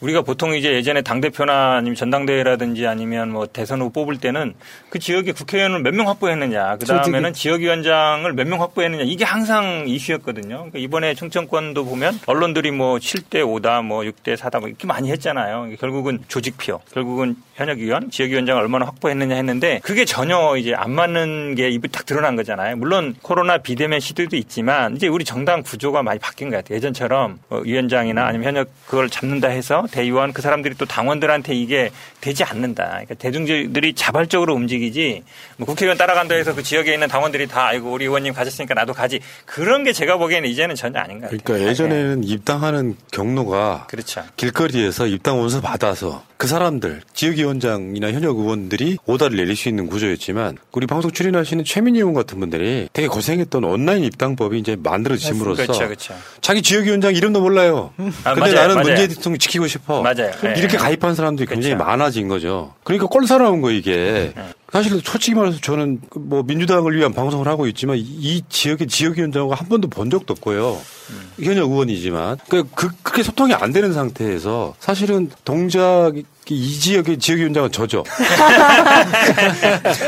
우리가 보통 이제 예전에 당대표나 아니면 전당대회라든지 아니면 뭐 대선 후보 뽑을 때는 그 지역의 국회의원을 몇 명 확보했느냐. 그 다음에는 지역위원장을 몇 명 확보했느냐. 이게 항상 이슈였거든요. 그러니까 이번에 충청권도 보면 언론들이 뭐 7대 5다 뭐 6대 4다 뭐 이렇게 많이 했잖아요. 결국은 조직표, 결국은 현역위원, 지역위원장을 얼마나 확보했느냐 했는데 그게 전혀 이제 안 맞는 게 입이 딱 드러난 거잖아요. 물론 코로나 비대면 시도도 있지만 이제 우리 정당 구조가 많이 바뀐 것 같아요. 예전처럼 뭐 위원장이나 아니면 현역 그걸 잡는다 해서 대의원 그 사람들이 또 당원들한테 이게 되지 않는다. 그러니까 대중들이 자발적으로 움직이지 뭐 국회의원 따라간다 해서 그 지역에 있는 당원들이 다 아이고 우리 의원님 가셨으니까 나도 가지 그런 게 제가 보기에는 이제는 전혀 아닌 것 같아요. 그러니까 예전에는 입당하는 경로가 그렇죠. 길거리에서 입당 원서 받아서 그 사람들 지역 위원장이나 현역 의원들이 오다를 내릴 수 있는 구조였지만 우리 방송 출연하시는 최민희 의원 같은 분들이 되게 고생했던 온라인 입당법이 이제 만들어짐으로써 그렇죠, 그렇죠. 자기 지역위원장 이름도 몰라요. 아, 근데 맞아요, 나는 맞아요. 문재인 대통령 지키고 싶어. 맞아요. 이렇게 예. 가입한 사람들이 굉장히 많아진 거죠. 그러니까 꼴사나운 거 이게. 네. 사실 솔직히 말해서 저는 뭐 민주당을 위한 방송을 하고 있지만 이 지역의 지역위원장을 한 번도 본 적도 없고요. 현역 의원이지만 그러니까 그 그렇게 소통이 안 되는 상태에서 사실은 동작 이 지역의 지역위원장은 저죠.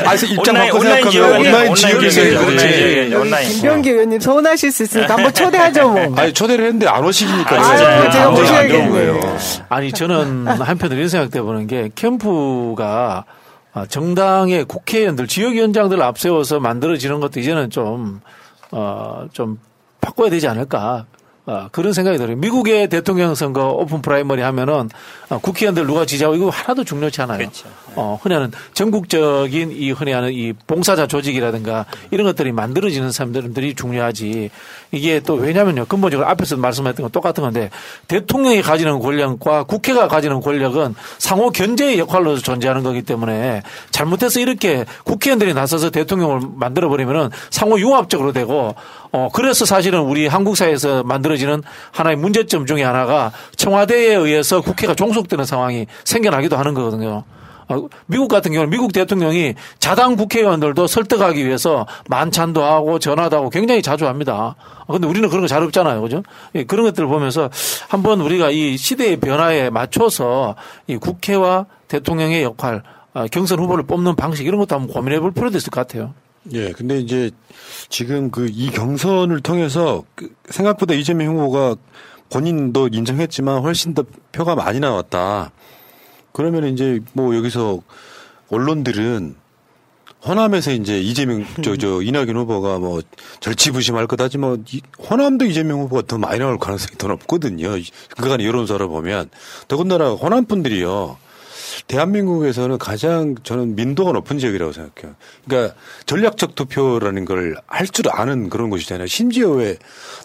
아, 그래서 입장 바꿔 온라인 생각하면 온라인 온라인 지역위원장이 지역위원장, 그렇지. 온라인 지역위원장, 온라인. 김병기 의원님 서운하실 수 있으니까 한번 초대하죠 뭐. 아니 초대를 했는데 안 오시니까 아, 제가 제가 감정이 안 좋은 모셔야겠네. 거예요. 아니 저는 한편으로 이런 생각돼 보는 게 캠프가 아, 정당의 국회의원들, 지역위원장들을 앞세워서 만들어지는 것도 이제는 좀, 어, 좀 바꿔야 되지 않을까. 어, 그런 생각이 들어요. 미국의 대통령 선거 오픈 프라이머리 하면은 어, 국회의원들 누가 지지하고 이거 하나도 중요치 않아요. 어, 흔히 하는 전국적인 이 흔히 하는 이 봉사자 조직이라든가 이런 것들이 만들어지는 사람들이 중요하지. 이게 또 왜냐면요. 근본적으로 앞에서 말씀했던 건 똑같은 건데 대통령이 가지는 권력과 국회가 가지는 권력은 상호 견제의 역할로 존재하는 거기 때문에 잘못해서 이렇게 국회의원들이 나서서 대통령을 만들어 버리면은 상호 융합적으로 되고 어 그래서 사실은 우리 한국 사회에서 만들어지는 하나의 문제점 중에 하나가 청와대에 의해서 국회가 종속되는 상황이 생겨나기도 하는 거거든요. 어, 미국 같은 경우는 미국 대통령이 자당 국회의원들도 설득하기 위해서 만찬도 하고 전화도 하고 굉장히 자주 합니다. 아, 근데 우리는 그런 거 잘 없잖아요. 그죠? 예, 그런 것들을 보면서 한번 우리가 이 시대의 변화에 맞춰서 이 국회와 대통령의 역할, 아, 경선 후보를 뽑는 방식 이런 것도 한번 고민해 볼 필요도 있을 것 같아요. 예, 근데 이제 지금 그 이 경선을 통해서 그 생각보다 이재명 후보가 본인도 인정했지만 훨씬 더 표가 많이 나왔다. 그러면 이제 뭐 여기서 언론들은 호남에서 이제 이재명 저저 이낙연 후보가 뭐 절치부심할 거다지 뭐 이- 호남도 이재명 후보가 더 많이 나올 가능성이 더 높거든요. 그간의 여론조사를 보면 더군다나 호남 분들이요. 대한민국에서는 가장 저는 민도가 높은 지역이라고 생각해요. 그러니까 전략적 투표라는 걸 할 줄 아는 그런 곳이잖아요. 심지어 왜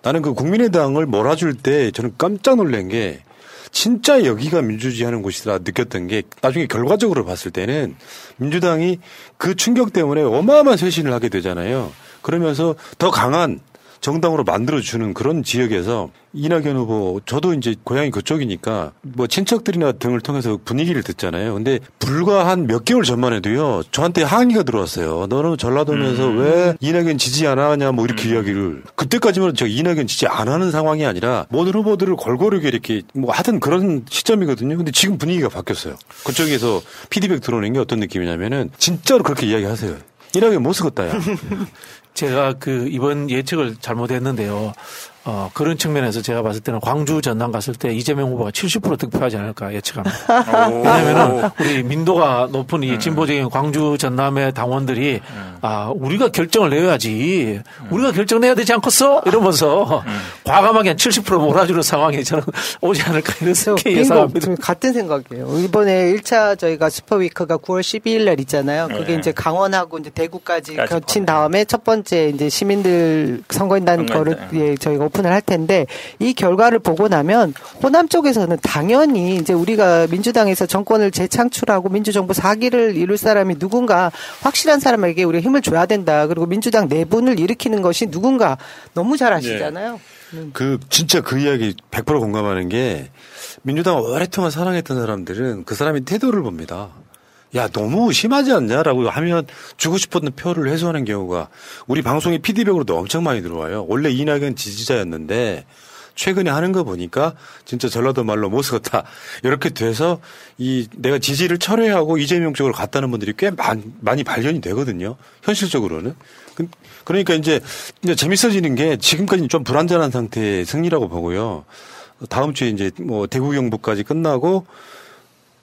나는 그 국민의당을 몰아줄 때 저는 깜짝 놀란 게 진짜 여기가 민주주의 하는 곳이라 느꼈던 게 나중에 결과적으로 봤을 때는 민주당이 그 충격 때문에 어마어마한 쇄신을 하게 되잖아요. 그러면서 더 강한 정당으로 만들어주는 그런 지역에서 이낙연 후보, 저도 이제 고향이 그쪽이니까 뭐 친척들이나 등을 통해서 분위기를 듣잖아요. 근데 불과 한 몇 개월 전만 해도요, 저한테 항의가 들어왔어요. 너는 전라도면서 왜 이낙연 지지 안 하냐, 뭐 이렇게 이야기를. 그때까지만 제가 이낙연 지지 안 하는 상황이 아니라 모든 후보들을 골고루 이렇게 뭐 하던 그런 시점이거든요. 근데 지금 분위기가 바뀌었어요. 그쪽에서 피드백 들어오는 게 어떤 느낌이냐면은 진짜로 그렇게 이야기하세요. 이낙연 못 쓰겠다, 야. 제가 그 이번 예측을 잘못했는데요. 어, 그런 측면에서 제가 봤을 때는 광주 전남 갔을 때 이재명 후보가 70% 득표하지 않을까 예측합니다. 오. 왜냐하면 우리 민도가 높은 이 진보적인 광주 전남의 당원들이 아 우리가 결정을 내야지 우리가 결정 내야 되지 않겠어 이러면서 과감하게 한 70% 몰아주는 상황이 저는 오지 않을까 이런 생각이 예상합니다. 좀 같은 생각이에요. 이번에 1차 저희가 슈퍼위크가 9월 12일 날 있잖아요. 그게 네. 이제 강원하고 이제 대구까지 까지 거친 다음에 첫 번째 이제 시민들 선거인단 거를. 예, 저희가 오픈을 할 텐데 이 결과를 보고 나면 호남 쪽에서는 당연히 이제 우리가 민주당에서 정권을 재창출하고 민주정부 4기를 이룰 사람이 누군가 확실한 사람에게 우리가 힘을 줘야 된다. 그리고 민주당 내분을 일으키는 것이 누군가 너무 잘 아시잖아요. 그 진짜 그 이야기 100% 공감하는 게 민주당을 오랫동안 사랑했던 사람들은 그 사람의 태도를 봅니다. 야 너무 심하지 않냐라고 하면 주고 싶었던 표를 해소하는 경우가 우리 방송의 피드백으로도 엄청 많이 들어와요. 원래 이낙연 지지자였는데 최근에 하는 거 보니까 진짜 전라도 말로 못 쓰겠다 이렇게 돼서 이 내가 지지를 철회하고 이재명 쪽으로 갔다는 분들이 꽤 많, 많이 발견이 되거든요. 현실적으로는. 그- 그러니까 이제, 재밌어지는 게 지금까지 좀 불안전한 상태의 승리라고 보고요. 다음 주에 이제 뭐 대구 경북까지 끝나고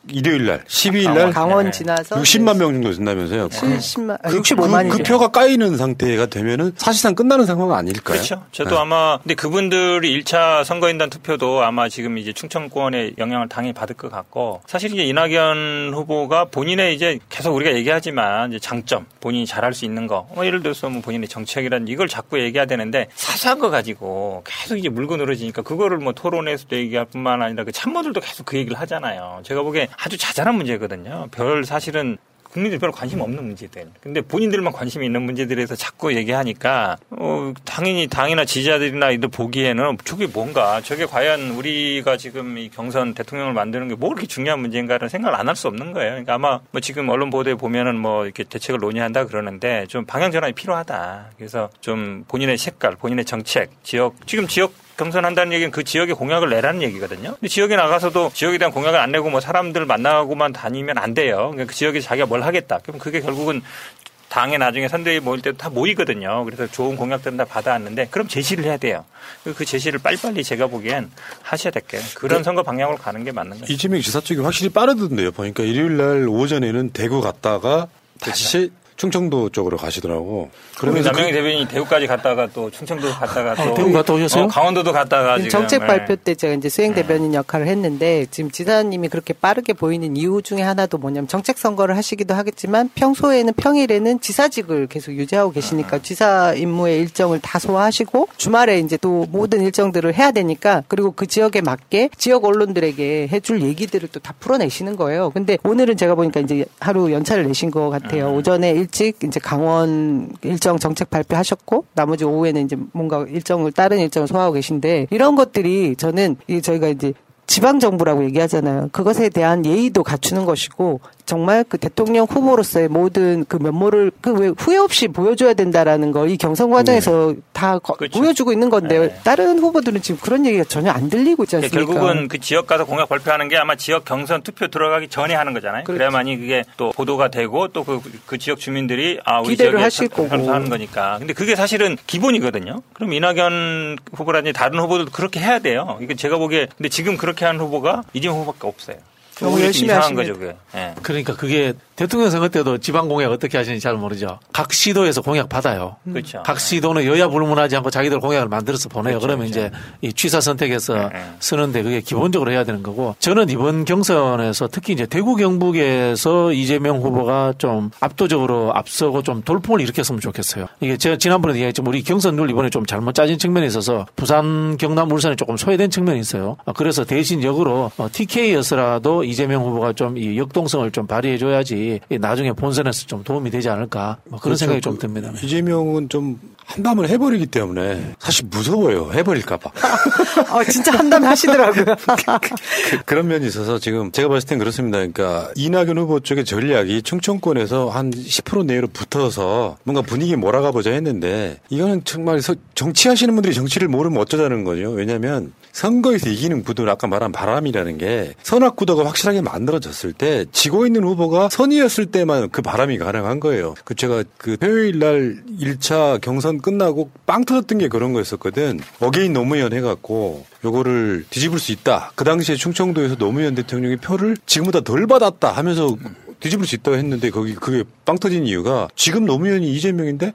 일요일 날 12일 날 강원, 강원 지나서 60만 명 정도 된다면서요. 70만 아, 그, 65만이죠. 그, 그 표가 까이는 상태가 되면은 사실상 끝나는 상황은 아닐까요? 그렇죠. 저도 네. 아마 근데 그분들이 1차 선거인단 투표도 아마 지금 이제 충청권의 영향을 당연히 받을 것 같고 사실 이제 이낙연 후보가 본인의 이제 계속 우리가 얘기하지만 이제 장점 본인이 잘할 수 있는 거 뭐 예를 들어서 뭐 본인의 정책이란 이걸 자꾸 얘기해야 되는데 사소한 거 가지고 계속 이제 물고 늘어지니까 그거를 뭐 토론에서도 얘기할 뿐만 아니라 그 참모들도 계속 그 얘기를 하잖아요. 제가 보기에 아주 자잘한 문제거든요. 별 사실은 국민들 별로 관심 없는 문제들. 근데 본인들만 관심이 있는 문제들에서 자꾸 얘기하니까 어 당연히 당이나 지지자들이나 이들 보기에는 저게 뭔가 저게 과연 우리가 지금 이 경선 대통령을 만드는 게 뭐 그렇게 중요한 문제인가라는 생각을 안 할 수 없는 거예요. 그러니까 아마 뭐 지금 언론 보도에 보면은 뭐 이렇게 대책을 논의한다 그러는데 좀 방향 전환이 필요하다. 그래서 좀 본인의 색깔, 본인의 정책, 지역 지금 지역 경선한다는 얘기는 그 지역의 공약을 내라는 얘기거든요. 근데 지역에 나가서도 지역에 대한 공약을 안 내고 뭐 사람들 만나고만 다니면 안 돼요. 그러니까 그 지역에 자기가 뭘 하겠다. 그럼 그게 결국은 당에 나중에 선대위 모일 때도 다 모이거든요. 그래서 좋은 공약들은 다 받아왔는데 그럼 제시를 해야 돼요. 그 제시를 빨리빨리 제가 보기엔 하셔야 될게요. 그런 그- 선거 방향으로 가는 게 맞는 거예요. 이재명 지사 쪽이 확실히 빠르던데요. 보니까 일요일 날 오전에는 대구 갔다가 다시 충청도 쪽으로 가시더라고. 그러면 그러면서 남영희 그- 대변인이 대구까지 갔다가 또 충청도 갔다가 또 대구 갔다 오셨어요? 어, 강원도도 갔다가 지금 정책 네. 발표 때 제가 이제 수행 대변인 역할을 했는데 지금 지사님이 그렇게 빠르게 보이는 이유 중에 하나도 뭐냐면 정책 선거를 하시기도 하겠지만 평소에는 평일에는 지사직을 계속 유지하고 계시니까 지사 임무의 일정을 다 소화하시고 주말에 이제 또 모든 일정들을 해야 되니까 그리고 그 지역에 맞게 지역 언론들에게 해줄 얘기들을 또 다 풀어내시는 거예요. 근데 오늘은 제가 보니까 이제 하루 연차를 내신 것 같아요. 오전에 일찍 이제 강원 일정 정책 발표하셨고 나머지 오후에는 이제 뭔가 일정을 다른 일정을 소화하고 계신데 이런 것들이 저는 이 저희가 이제 지방 정부라고 얘기하잖아요. 그것에 대한 예의도 갖추는 것이고 정말 그 대통령 후보로서의 모든 그 면모를 그 왜 후회 없이 보여줘야 된다라는 거이 경선 과정에서 다 거- 보여주고 있는 건데 다른 후보들은 지금 그런 얘기가 전혀 안 들리고 있지 않습니까? 결국은 그 지역 가서 공약 발표하는 게 아마 지역 경선 투표 들어가기 전에 하는 거잖아요. 그렇죠. 그래야만이 그게 또 보도가 되고 또그 그 지역 주민들이 아 우리 기대를 하실 사- 거고. 하는 거니까. 근데 그게 사실은 기본이거든요. 그럼 이낙연 후보라든지 다른 후보들도 그렇게 해야 돼요. 이게 제가 보기에 근데 지금 그렇게 하는 후보가 이재명 후보밖에 없어요. 너무 열심히 하십니다. 거죠, 그게. 예. 그러니까 그게 대통령 선거 때도 지방 공약 어떻게 하시는지 잘 모르죠. 각 시도에서 공약 받아요. 그렇죠. 각 시도는 여야 불문하지 않고 자기들 공약을 만들어서 보내요. 그렇죠, 그러면 이제 이 취사 선택해서 네, 쓰는데 그게 기본적으로 해야 되는 거고 저는 이번 경선에서 특히 이제 대구 경북에서 이재명 후보가 좀 압도적으로 앞서고 좀 돌풍을 일으켰으면 좋겠어요. 이게 제가 지난번에 얘기했지만 우리 경선 룰 이번에 좀 잘못 짜진 측면이 있어서 부산, 경남, 울산이 조금 소외된 측면이 있어요. 아, 그래서 대신 역으로 TK였으라도 이재명 후보가 좀 이 역동성을 좀 발휘해 줘야지 나중에 본선에서 좀 도움이 되지 않을까 뭐 그런 그렇죠. 생각이 좀그 듭니다. 이재명은 좀 한담을 해버리기 때문에 사실 무서워요. 해버릴까봐. 어, 진짜 한담 하시더라고요. 그, 런 면이 있어서 지금 제가 봤을 땐 그렇습니다. 그러니까 이낙연 후보 쪽의 전략이 충청권에서 한 10% 내외로 붙어서 뭔가 분위기 몰아가 보자 했는데 이거는 정말 서- 정치하시는 분들이 정치를 모르면 어쩌자는 거죠. 왜냐하면 선거에서 이기는 구도는 아까 말한 바람이라는 게 선악 구도가 확 실하게 만들어졌을 때 지고 있는 후보가 선이었을 때만 그 바람이 가능한 거예요. 그 제가 그 토요일 날 1차 경선 끝나고 빵 터졌던 게 그런 거였었거든. again 노무현 해갖고 요거를 뒤집을 수 있다. 그 당시에 충청도에서 노무현 대통령이 표를 지금보다 덜 받았다 하면서 뒤집을 수 있다고 했는데 거기 그게 빵 터진 이유가 지금 노무현이 이재명인데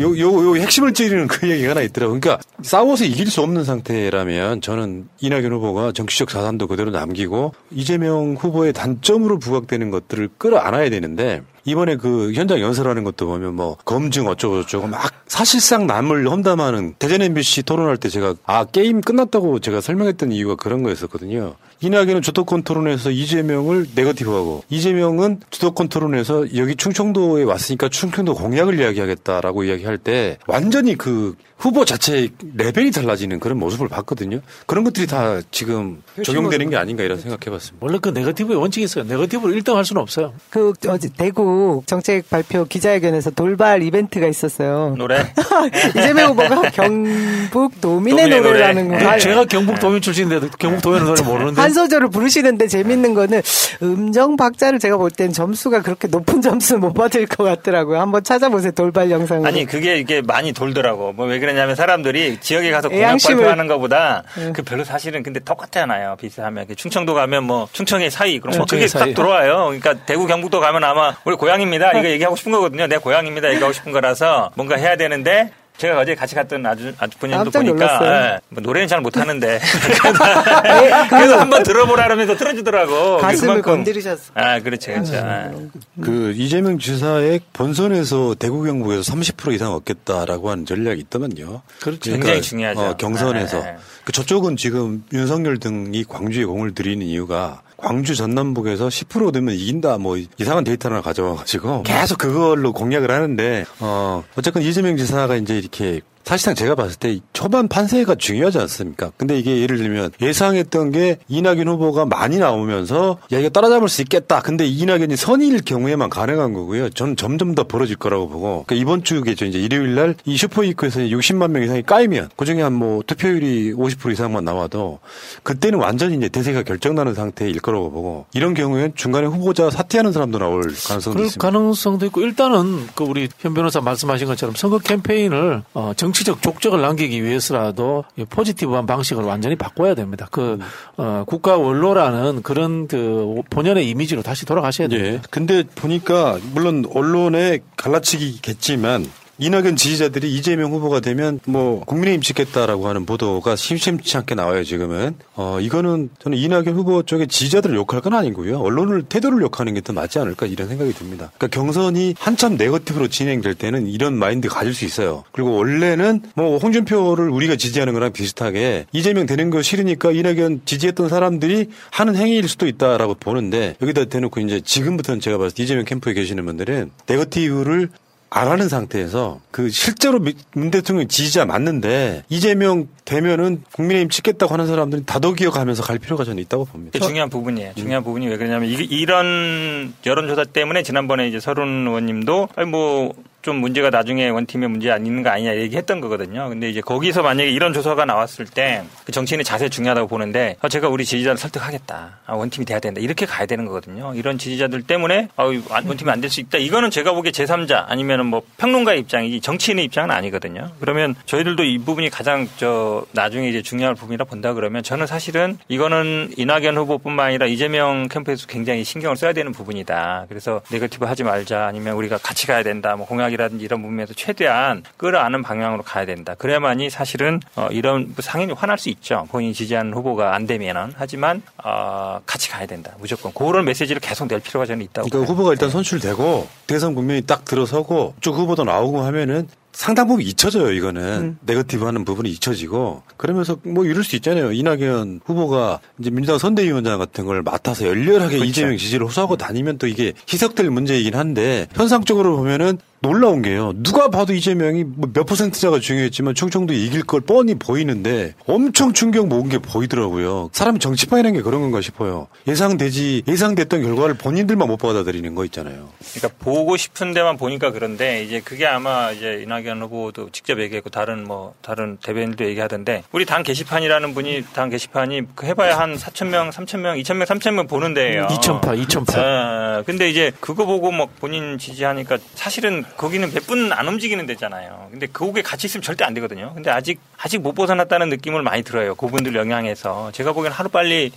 요, 요, 요 핵심을 찌르는 그 얘기가 하나 있더라고요. 그러니까 싸워서 이길 수 없는 상태라면 저는 이낙연 후보가 정치적 자산도 그대로 남기고 이재명 후보의 단점으로 부각되는 것들을 끌어안아야 되는데 이번에 그 현장 연설하는 것도 보면 뭐 검증 어쩌고 저쩌고 막 사실상 남을 험담하는 대전 MBC 토론할 때 제가 아 게임 끝났다고 제가 설명했던 이유가 그런 거였었거든요. 이낙연은 주도권 토론에서 이재명을 네거티브하고 이재명은 주도권 토론에서 여기 충청도에 왔으니까 충청도 공약을 이야기하겠다라고 이야기할 때 완전히 그 후보 자체의 레벨이 달라지는 그런 모습을 봤거든요. 그런 것들이 다 지금 적용되는 게 아닌가 이런 생각해봤습니다. 원래 그 네거티브의 원칙이 있어요. 네거티브로 1등 할 수는 없어요. 그 어제 대구 정책 발표 기자회견에서 돌발 이벤트가 있었어요. 노래? 이재명 후보가 경북 도민의 도민의 노래라는 노래. 거. 제가 경북 도민 출신인데도 경북 도민의 노래 모르는데. 한 소절을 부르시는데 재밌는 거는 음정 박자를 제가 볼 땐 점수가 그렇게 높은 점수 못 받을 것 같더라고요. 한번 찾아보세요. 돌발 영상을. 아니 그게 이게 많이 돌더라고. 뭐 왜 그러냐면 사람들이 지역에 가서 공약 발표하는 것보다 네. 그 별로 사실은 근데 똑같잖아요. 비슷하면 그 충청도 가면 뭐 충청의 사이 그럼 뭐 충청의 그게 사이. 딱 들어와요. 그러니까 대구 경북도 가면 아마 우리 고향입니다. 이거 얘기하고 싶은 거거든요. 내 고향입니다. 얘기하고 싶은 거라서 뭔가 해야 되는데. 제가 어제 같이 갔던 아주 아주 분님도 깜짝 보니까. 예, 뭐 노래는 잘 못하는데 그래도 한번 들어보라면서 들어주더라고. 가슴을 그만큼- 건드리셨어. 아 그렇죠, 그렇죠. 그 이재명 지사의 본선에서 대구 경북에서 30% 이상 얻겠다라고 하는 전략이 있더만요. 그렇죠. 굉장히 중요하죠. 어, 경선에서 네. 그 저쪽은 지금 윤석열 등이 광주에 공을 들이는 이유가 광주 전남북에서 10% 되면 이긴다. 뭐 이상한 데이터 하나 가져와가지고. 계속 그걸로 공략을 하는데 어 어쨌건 이재명 지사가 이제 이렇게 사실상 제가 봤을 때 초반 판세가 중요하지 않습니까? 근데 이게 예를 들면 예상했던 게 이낙연 후보가 많이 나오면서 야 이거 따라잡을 수 있겠다. 근데 이낙연이 선일 경우에만 가능한 거고요. 저는 점점 더 벌어질 거라고 보고 그러니까 이번 주겠죠. 이제 일요일 날 이 슈퍼위크에서 60만 명 이상이 까이면 그중에 한 뭐 투표율이 50% 이상만 나와도 그때는 완전히 이제 대세가 결정나는 상태일 거라고 보고 이런 경우에는 중간에 후보자 사퇴하는 사람도 나올 가능성도 있습니다. 가능성도 있고 일단은 그 우리 현 변호사 말씀하신 것처럼 선거 캠페인을 어, 정 치적 족적을 남기기 위해서라도 이 포지티브한 방식을 완전히 바꿔야 됩니다. 그 어, 국가 원로라는 그런 그 본연의 이미지로 다시 돌아가셔야 됩니다. 예. 근데 보니까 물론 언론의 갈라치기겠지만 이낙연 지지자들이 이재명 후보가 되면 뭐 국민의힘 찍겠다라고 하는 보도가 심심치 않게 나와요 지금은. 어 이거는 저는 이낙연 후보 쪽의 지지자들을 욕할 건 아니고요. 언론을 태도를 욕하는 게 더 맞지 않을까 이런 생각이 듭니다. 그러니까 경선이 한참 네거티브로 진행될 때는 이런 마인드 가질 수 있어요. 그리고 원래는 뭐 홍준표를 우리가 지지하는 거랑 비슷하게 이재명 되는 거 싫으니까 이낙연 지지했던 사람들이 하는 행위일 수도 있다라고 보는데 여기다 대놓고 이제 지금부터는 제가 봤을 때 이재명 캠프에 계시는 분들은 네거티브를 안 하는 상태에서 그 실제로 미- 문 대통령 지지자 맞는데 이재명 되면은 국민의힘 찍겠다고 하는 사람들이 다독이어가면서 갈 필요가 저는 있다고 봅니다. 중요한 부분이에요. 중요한 부분이 왜 그러냐면 이, 이런 여론조사 때문에 지난번에 이제 서른 의원님도 아니 뭐 좀 문제가 나중에 원팀에 문제 안 있는 거 아니냐 얘기했던 거거든요. 근데 이제 거기서 만약에 이런 조사가 나왔을 때 그 정치인의 자세 중요하다고 보는데 아, 제가 우리 지지자를 설득하겠다. 아, 원팀이 돼야 된다. 이렇게 가야 되는 거거든요. 이런 지지자들 때문에 아, 안- 원팀이 안 될 수 있다. 이거는 제가 보기에 제3자 아니면은 뭐 평론가의 입장이지 정치인의 입장은 아니거든요. 그러면 저희들도 이 부분이 가장 저 나중에 이제 중요한 부분이라 본다 그러면 저는 사실은 이거는 이낙연 후보뿐만 아니라 이재명 캠프에서 굉장히 신경을 써야 되는 부분이다. 그래서 네거티브 하지 말자 아니면 우리가 같이 가야 된다. 뭐 공약 이라든지 이런 부분에서 최대한 끌어안는 방향으로 가야 된다. 그래야만이 사실은 어, 이런 뭐 상인이 화날 수 있죠. 본인이 지지하는 후보가 안 되면은 하지만 어, 같이 가야 된다. 무조건 그런 메시지를 계속 낼 필요가 저는 있다고. 그러니까 후보가 일단 선출되고 대선 국면이 딱 들어서고 쭉 후보도 나오고 하면은 상당 부분 잊혀져요 이거는 네거티브 하는 부분이 잊혀지고 그러면서 뭐 이럴 수 있잖아요 이낙연 후보가 이제 민주당 선대위원장 같은 걸 맡아서 열렬하게 이재명 지지를 호소하고 다니면 또 이게 희석될 문제이긴 한데 현상적으로 보면은 놀라운 게요 누가 봐도 이재명이 뭐몇 퍼센트자가 중요했지만 충청도 이길 걸 뻔히 보이는데 엄청 충격 먹은 게 보이더라고요 사람이 정치판이라는 게 그런 건가 싶어요 예상되지 예상됐던 결과를 본인들만 못 받아들이는 거 있잖아요 그러니까 보고 싶은 데만 보니까 그런데 이제 그게 아마 이제 이낙연 후보도 직접 얘기했고 다른 뭐 다른 대변인도 얘기하던데 우리 당 게시판이라는 분이 당 게시판이 그 해봐야 한 4천 명, 3천 명, 2천 명, 3천 명 보는 데예요. 2000파, 2000파. 어, 근데 이제 그거 보고 막 본인 지지하니까 사실은 거기는 몇 분 안 움직이는 데잖아요. 근데 그거에 같이 있으면 절대 안 되거든요. 근데 아직 아직 못 벗어났다는 느낌을 많이 들어요. 그분들 영향에서 제가 보기엔 하루 빨리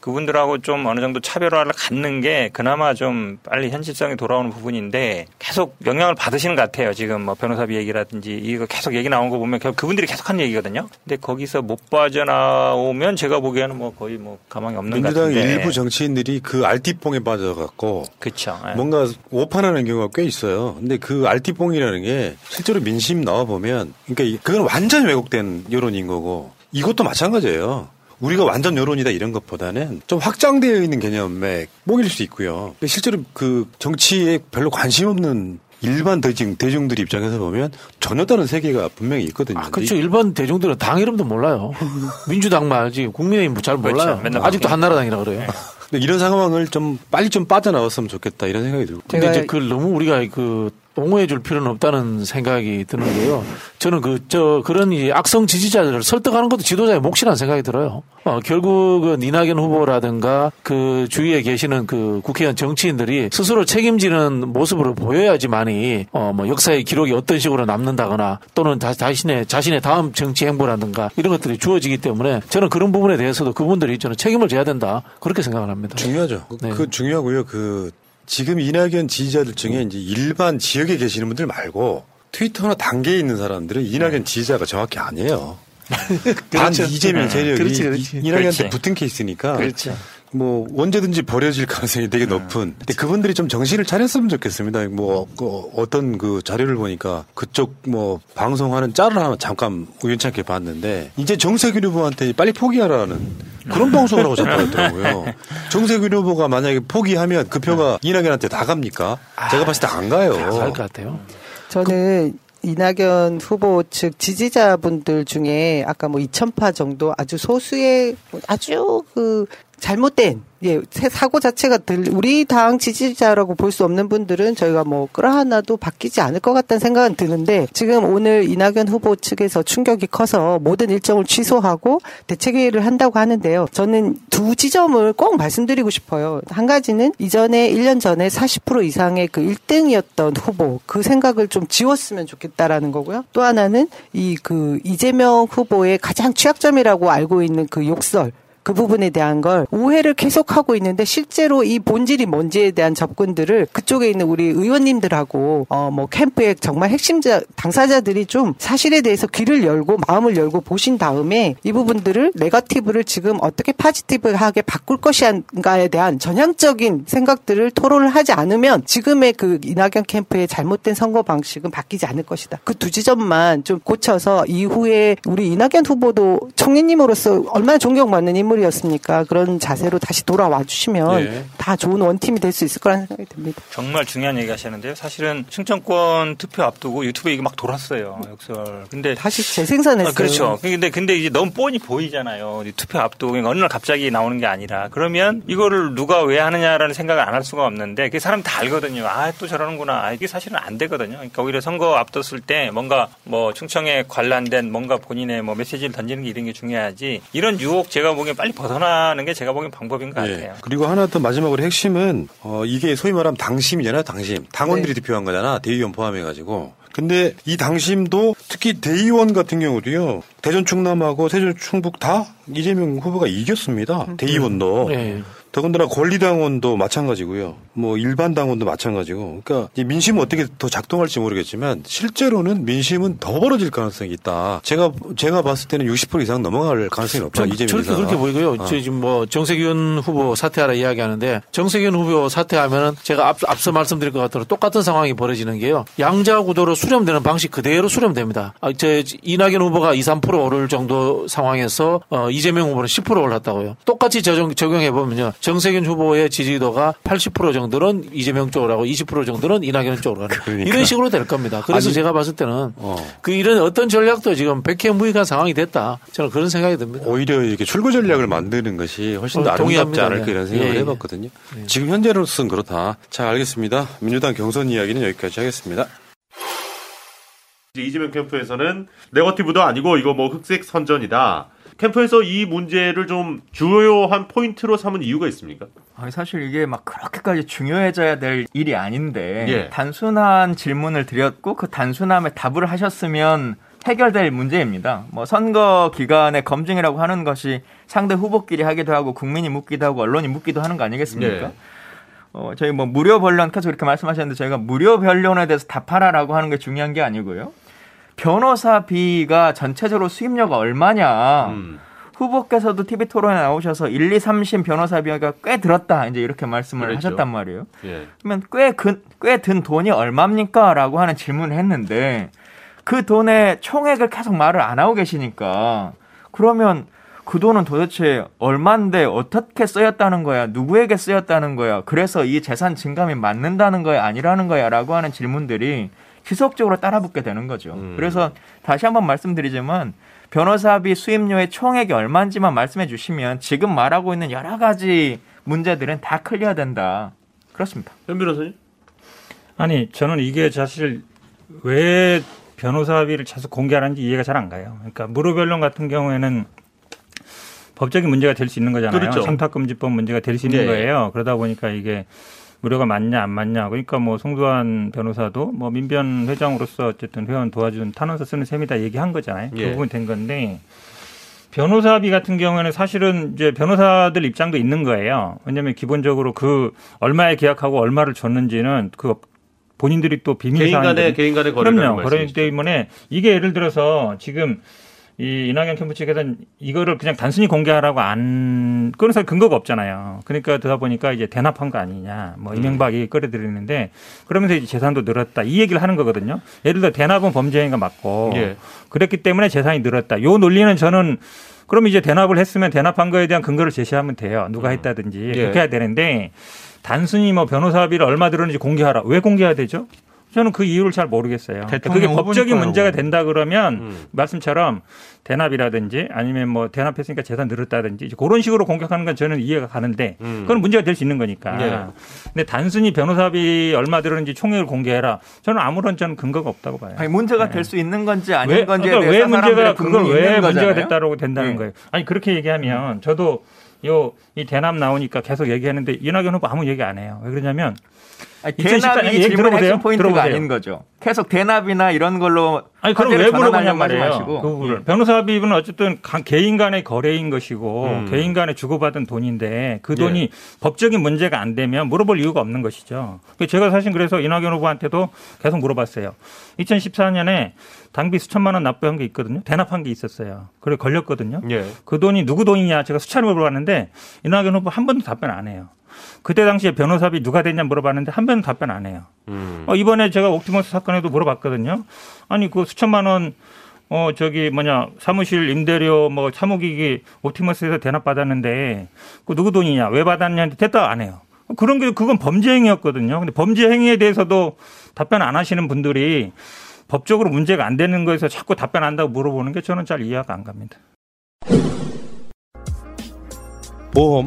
그분들하고 좀 어느 정도 차별화를 갖는 게 그나마 좀 빨리 현실성이 돌아오는 부분인데 계속 영향을 받으시는 것 같아요. 지금 뭐 변호사비 얘기라든지 이거 계속 얘기 나온 거 보면 결국 그분들이 계속 하는 얘기거든요. 근데 거기서 못 빠져나오면 제가 보기에는 뭐 거의 뭐 가망이 없는 것 민주당 같은데. 일부 정치인들이 그 알티뽕에 빠져갖고 그렇죠. 뭔가 오판하는 경우가 꽤 있어요. 근데 그 알티뽕이라는 게 실제로 민심 나와 보면 그러니까 이- 그건 완전 왜곡된 여론인 거고 이것도 마찬가지예요. 우리가 완전 여론이다 이런 것보다는 좀 확장되어 있는 개념에 목일 수 있고요. 근데 실제로 그 정치에 별로 관심 없는 일반 대중, 대중들 입장에서 보면 전혀 다른 세계가 분명히 있거든요. 그렇죠. 일반 대중들은 당 이름도 몰라요. 민주당 말지 국민의힘 잘 몰라요. 그렇죠. 맨날 아직도 한나라당이라 그래요. 이런 상황을 좀 빨리 좀 빠져나왔으면 좋겠다 이런 생각이 들고. 근데 이제 그걸 너무 우리가 그 옹호해 줄 필요는 없다는 생각이 드는데요. 저는 그, 저, 그런 이 악성 지지자들을 설득하는 것도 지도자의 몫이라는 생각이 들어요. 어, 결국은 이낙연 후보라든가 그 주위에 계시는 그 국회의원 정치인들이 스스로 책임지는 모습으로 보여야지만이 어, 뭐 역사의 기록이 어떤 식으로 남는다거나 또는 다, 자신의, 자신의 다음 정치 행보라든가 이런 것들이 주어지기 때문에 저는 그런 부분에 대해서도 그분들이 저는 책임을 져야 된다. 그렇게 생각을 합니다. 중요하죠. 네. 그 중요하고요. 그 지금 이낙연 지지자들 중에 이제 일반 지역에 계시는 분들 말고 트위터나 단계에 있는 사람들은 이낙연 지지자가 정확히 아니에요. 반 그렇죠. 이재명 세력이 그렇지, 그렇지. 이낙연한테. 붙은 케이스니까 그렇죠. 뭐 언제든지 버려질 가능성이 되게 높은. 근데 그분들이 좀 정신을 차렸으면 좋겠습니다. 뭐 그 어떤 그 자료를 보니까 그쪽 뭐 방송하는 짤을 하나 잠깐 우연찮게 봤는데 이제 정세균 후보한테 빨리 포기하라는 그런 방송을 하고 자꾸 하더라고요. 정세균 후보가 만약에 포기하면 그 표가 이낙연한테 다 갑니까? 제가 봤을 때 안 가요. 갈것 같아요. 저는 이낙연 후보 측 지지자분들 중에 아까 뭐 2,000파 정도 아주 소수의 아주 그 잘못된 예 사고 자체가 들 우리 당 지지자라고 볼 수 없는 분들은 저희가 뭐 끌어하나도 바뀌지 않을 것 같다는 생각은 드는데 지금 오늘 이낙연 후보 측에서 충격이 커서 모든 일정을 취소하고 대책회의를 한다고 하는데요. 저는 두 지점을 꼭 말씀드리고 싶어요. 한 가지는 이전에 1년 전에 40% 이상의 그 1등이었던 후보 그 생각을 좀 지웠으면 좋겠다라는 거고요. 또 하나는 이 그 이재명 후보의 가장 취약점이라고 알고 있는 그 욕설 그 부분에 대한 걸 오해를 계속하고 있는데 실제로 이 본질이 뭔지에 대한 접근들을 그쪽에 있는 우리 의원님들하고 어 뭐 캠프의 정말 핵심자 당사자들이 좀 사실에 대해서 귀를 열고 마음을 열고 보신 다음에 이 부분들을 네거티브를 지금 어떻게 파지티브하게 바꿀 것인가에 대한 전향적인 생각들을 토론을 하지 않으면 지금의 그 이낙연 캠프의 잘못된 선거 방식은 바뀌지 않을 것이다. 그 두 지점만 좀 고쳐서 이후에 우리 이낙연 후보도 청년님으로서 얼마나 존경받는 인물 이었습니까? 그런 자세로 다시 돌아와 주시면 예. 다 좋은 원팀이 될 수 있을 거라는 생각이 듭니다. 정말 중요한 얘기 하시는데요. 사실은 충청권 투표 앞두고 유튜브에 이게 막 돌았어요. 역설. 근데 다시 재생산했어요. 아, 그렇죠. 근데 근데 이제 너무 뻔히 보이잖아요. 이 투표 앞두고 그러니까 어느 날 갑자기 나오는 게 아니라 그러면 이거를 누가 왜 하느냐라는 생각을 안 할 수가 없는데 그 사람 다 알거든요. 아 또 저러는구나. 아, 이게 사실은 안 되거든요. 그러니까 오히려 선거 앞뒀을 때 뭔가 뭐 충청에 관련된 뭔가 본인의 뭐 메시지를 던지는 게 이런 게 중요하지. 이런 유혹 제가 보기엔 빨리 벗어나는 게 제가 보기엔 방법인 것 예. 같아요. 그리고 하나 더 마지막으로 핵심은 어 이게 소위 말하면 당심이잖아요, 당심. 당원들이 투표한 거잖아, 대의원 포함해 가지고. 근데 이 당심도 특히 대의원 같은 경우도요, 대전 충남하고 세전 충북 다 이재명 후보가 이겼습니다. 대의원도. 네. 더군다나 권리당원도 마찬가지고요. 뭐 일반 당원도 마찬가지고. 그러니까 이 민심은 어떻게 더 작동할지 모르겠지만 실제로는 민심은 더 벌어질 가능성이 있다. 제가 제가 봤을 때는 60% 이상 넘어갈 가능성이 높다. 저, 이재명 저렇게. 그렇게 보이고요. 어. 저 지금 뭐 정세균 후보 사퇴하라 이야기하는데 정세균 후보 사퇴하면은 제가 앞, 앞서 말씀드릴 것 같도록 똑같은 상황이 벌어지는 게요. 양자 구도로 수렴되는 방식 그대로 수렴됩니다. 아, 저 이낙연 후보가 2, 3% 오를 정도 상황에서 어, 이재명 후보는 10% 올랐다고요. 똑같이 적용, 적용해 보면요. 정세균 후보의 지지도가 80% 정도는 이재명 쪽으로 하고 20% 정도는 이낙연 쪽으로 가는 그러니까. 이런 식으로 될 겁니다. 그래서 아니, 제가 봤을 때는 그 이런 어떤 전략도 지금 백해무익한 상황이 됐다. 저는 그런 생각이 듭니다. 오히려 이렇게 출구 전략을 만드는 것이 훨씬 더 어, 아름답지. 않을까 이런 생각을 예, 예. 해봤거든요. 지금 현재로서는 그렇다. 자, 알겠습니다. 민주당 경선 이야기는 여기까지 하겠습니다. 이제 이재명 캠프에서는 네거티브도 아니고 이거 뭐 흑색 선전이다. 캠프에서 이 문제를 좀 주요한 포인트로 삼은 이유가 있습니까? 사실 이게 막 그렇게까지 중요해져야 될 일이 아닌데 예. 단순한 질문을 드렸고 그 단순함에 답을 하셨으면 해결될 문제입니다. 뭐 선거 기간에 검증이라고 하는 것이 상대 후보끼리 하기도 하고 국민이 묻기도 하고 언론이 묻기도 하는 거 아니겠습니까? 예. 어, 저희 뭐 무료 변론 계속 이렇게 말씀하셨는데 저희가 무료 변론에 대해서 답하라라고 하는 게 중요한 게 아니고요. 변호사비가 전체적으로 수입료가 얼마냐. 음. 후보께서도 TV 토론에 나오셔서 1, 2, 3심 변호사비가 꽤 들었다. 이제 이렇게 말씀을 그랬죠. 하셨단 말이에요. 예. 그러면 꽤든 돈이 얼마입니까? 라고 하는 질문을 했는데 그 돈의 총액을 계속 말을 안 하고 계시니까 그러면 그 돈은 도대체 얼만데 어떻게 쓰였다는 거야? 누구에게 쓰였다는 거야? 그래서 이 재산 증감이 맞는다는 거야? 아니라는 거야? 라고 하는 질문들이 지속적으로 따라붙게 되는 거죠. 그래서 다시 한번 말씀드리지만 변호사비 수임료의 총액이 얼마인지만 말씀해 주시면 지금 말하고 있는 여러 가지 문제들은 다 클리어 된다. 그렇습니다. 현 변호사님? 아니 저는 이게 사실 왜 변호사 합의를 계속 공개하는지 이해가 잘 안 가요. 그러니까 무료 변론 같은 경우에는 법적인 문제가 될 수 있는 거잖아요. 그렇죠. 청탁금지법 문제가 될 수 있는 예. 거예요. 그러다 보니까 이게 무료가 맞냐 안 맞냐. 그러니까 뭐 송두환 변호사도 뭐 민변 회장으로서 어쨌든 회원 도와준 탄원서 쓰는 셈이다 얘기한 거잖아요. 예. 그 부분 된 건데 변호사 합의 같은 경우에는 사실은 이제 변호사들 입장도 있는 거예요. 왜냐하면 기본적으로 그 얼마에 계약하고 얼마를 줬는지는 그 본인들이 또 비밀 개인 간의- 사항들이- 개인 간의 거래라는 그럼요. 말씀이시죠. 때문에 이게 예를 들어서 지금 이 이낙연 캠프 측에서는 이거를 그냥 단순히 공개하라고 안 그런 사실 근거가 없잖아요. 그러니까 그러다 보니까 이제 대납한 거 아니냐. 뭐 이명박이 끌어들이는데 그러면서 이제 재산도 늘었다. 이 얘기를 하는 거거든요. 예를 들어 대납은 범죄 행위가 맞고 예. 그랬기 때문에 재산이 늘었다. 요 논리는 저는 그럼 이제 대납을 했으면 대납한 거에 대한 근거를 제시하면 돼요. 누가 했다든지 예. 그렇게 해야 되는데 단순히 뭐 변호사 합의를 얼마 들었는지 공개하라. 왜 공개해야 되죠? 저는 그 이유를 잘 모르겠어요. 그러니까 그게 법적인. 문제가 된다 그러면 말씀처럼 대납이라든지 아니면 뭐 대납했으니까 재산 늘었다든지 이제 그런 식으로 공격하는 건 저는 이해가 가는데 그건 문제가 될 수 있는 거니까. 예. 근데 단순히 변호사비 얼마 들었는지 총액을 공개해라. 저는 아무런 저는 근거가 없다고 봐요. 아니, 문제가 될수 있는 건지 아닌 왜, 건지에 그러니까 대해서 왜 문제가 그걸 왜 문제가 거잖아요. 됐다라고 된다는 예. 거예요. 아니 그렇게 얘기하면 저도 요 이 대납 나오니까 계속 얘기하는데 이낙연 후보 아무 얘기 안 해요. 왜 그러냐면 아니, 2014 대납이 얘기 질문. 핵심 포인트가 들어보세요. 아닌 거죠. 계속 대납이나 이런 걸로 아니 그럼 왜 하지 말이에요. 그 부분을. 변호사 합의는 어쨌든 가- 개인 간의 거래인 것이고 음. 개인 간에 주고받은 돈인데 그 돈이 예. 법적인 문제가 안 되면 물어볼 이유가 없는 것이죠. 그래서 제가 사실 그래서 이낙연 후보한테도 계속 물어봤어요. 2014년에 당비 수천만 원 납부한 게 있거든요. 대납한 게 있었어요. 그래 걸렸거든요. 예. 그 돈이 누구 돈이냐 제가 수차례 물어봤는데 이낙연 후보 한 번도 답변 안 해요. 그때 당시에 변호사비 누가 됐냐 물어봤는데 한 번도 답변 안 해요. 음. 어, 이번에 제가 옥티머스 사건에도 물어봤거든요. 아니 그 수천만 원 어, 저기 뭐냐 사무실 임대료 뭐 사무기기 옥티머스에서 대납 받았는데 그 누구 돈이냐 왜 받았냐는데 대답 안 해요. 그런 게 그건 범죄 행위였거든요. 근데 범죄 행위에 대해서도 답변 안 하시는 분들이 법적으로 문제가 안 되는 거에서 자꾸 답변 한다고 물어보는 게 저는 잘 이해가 안 갑니다. 보험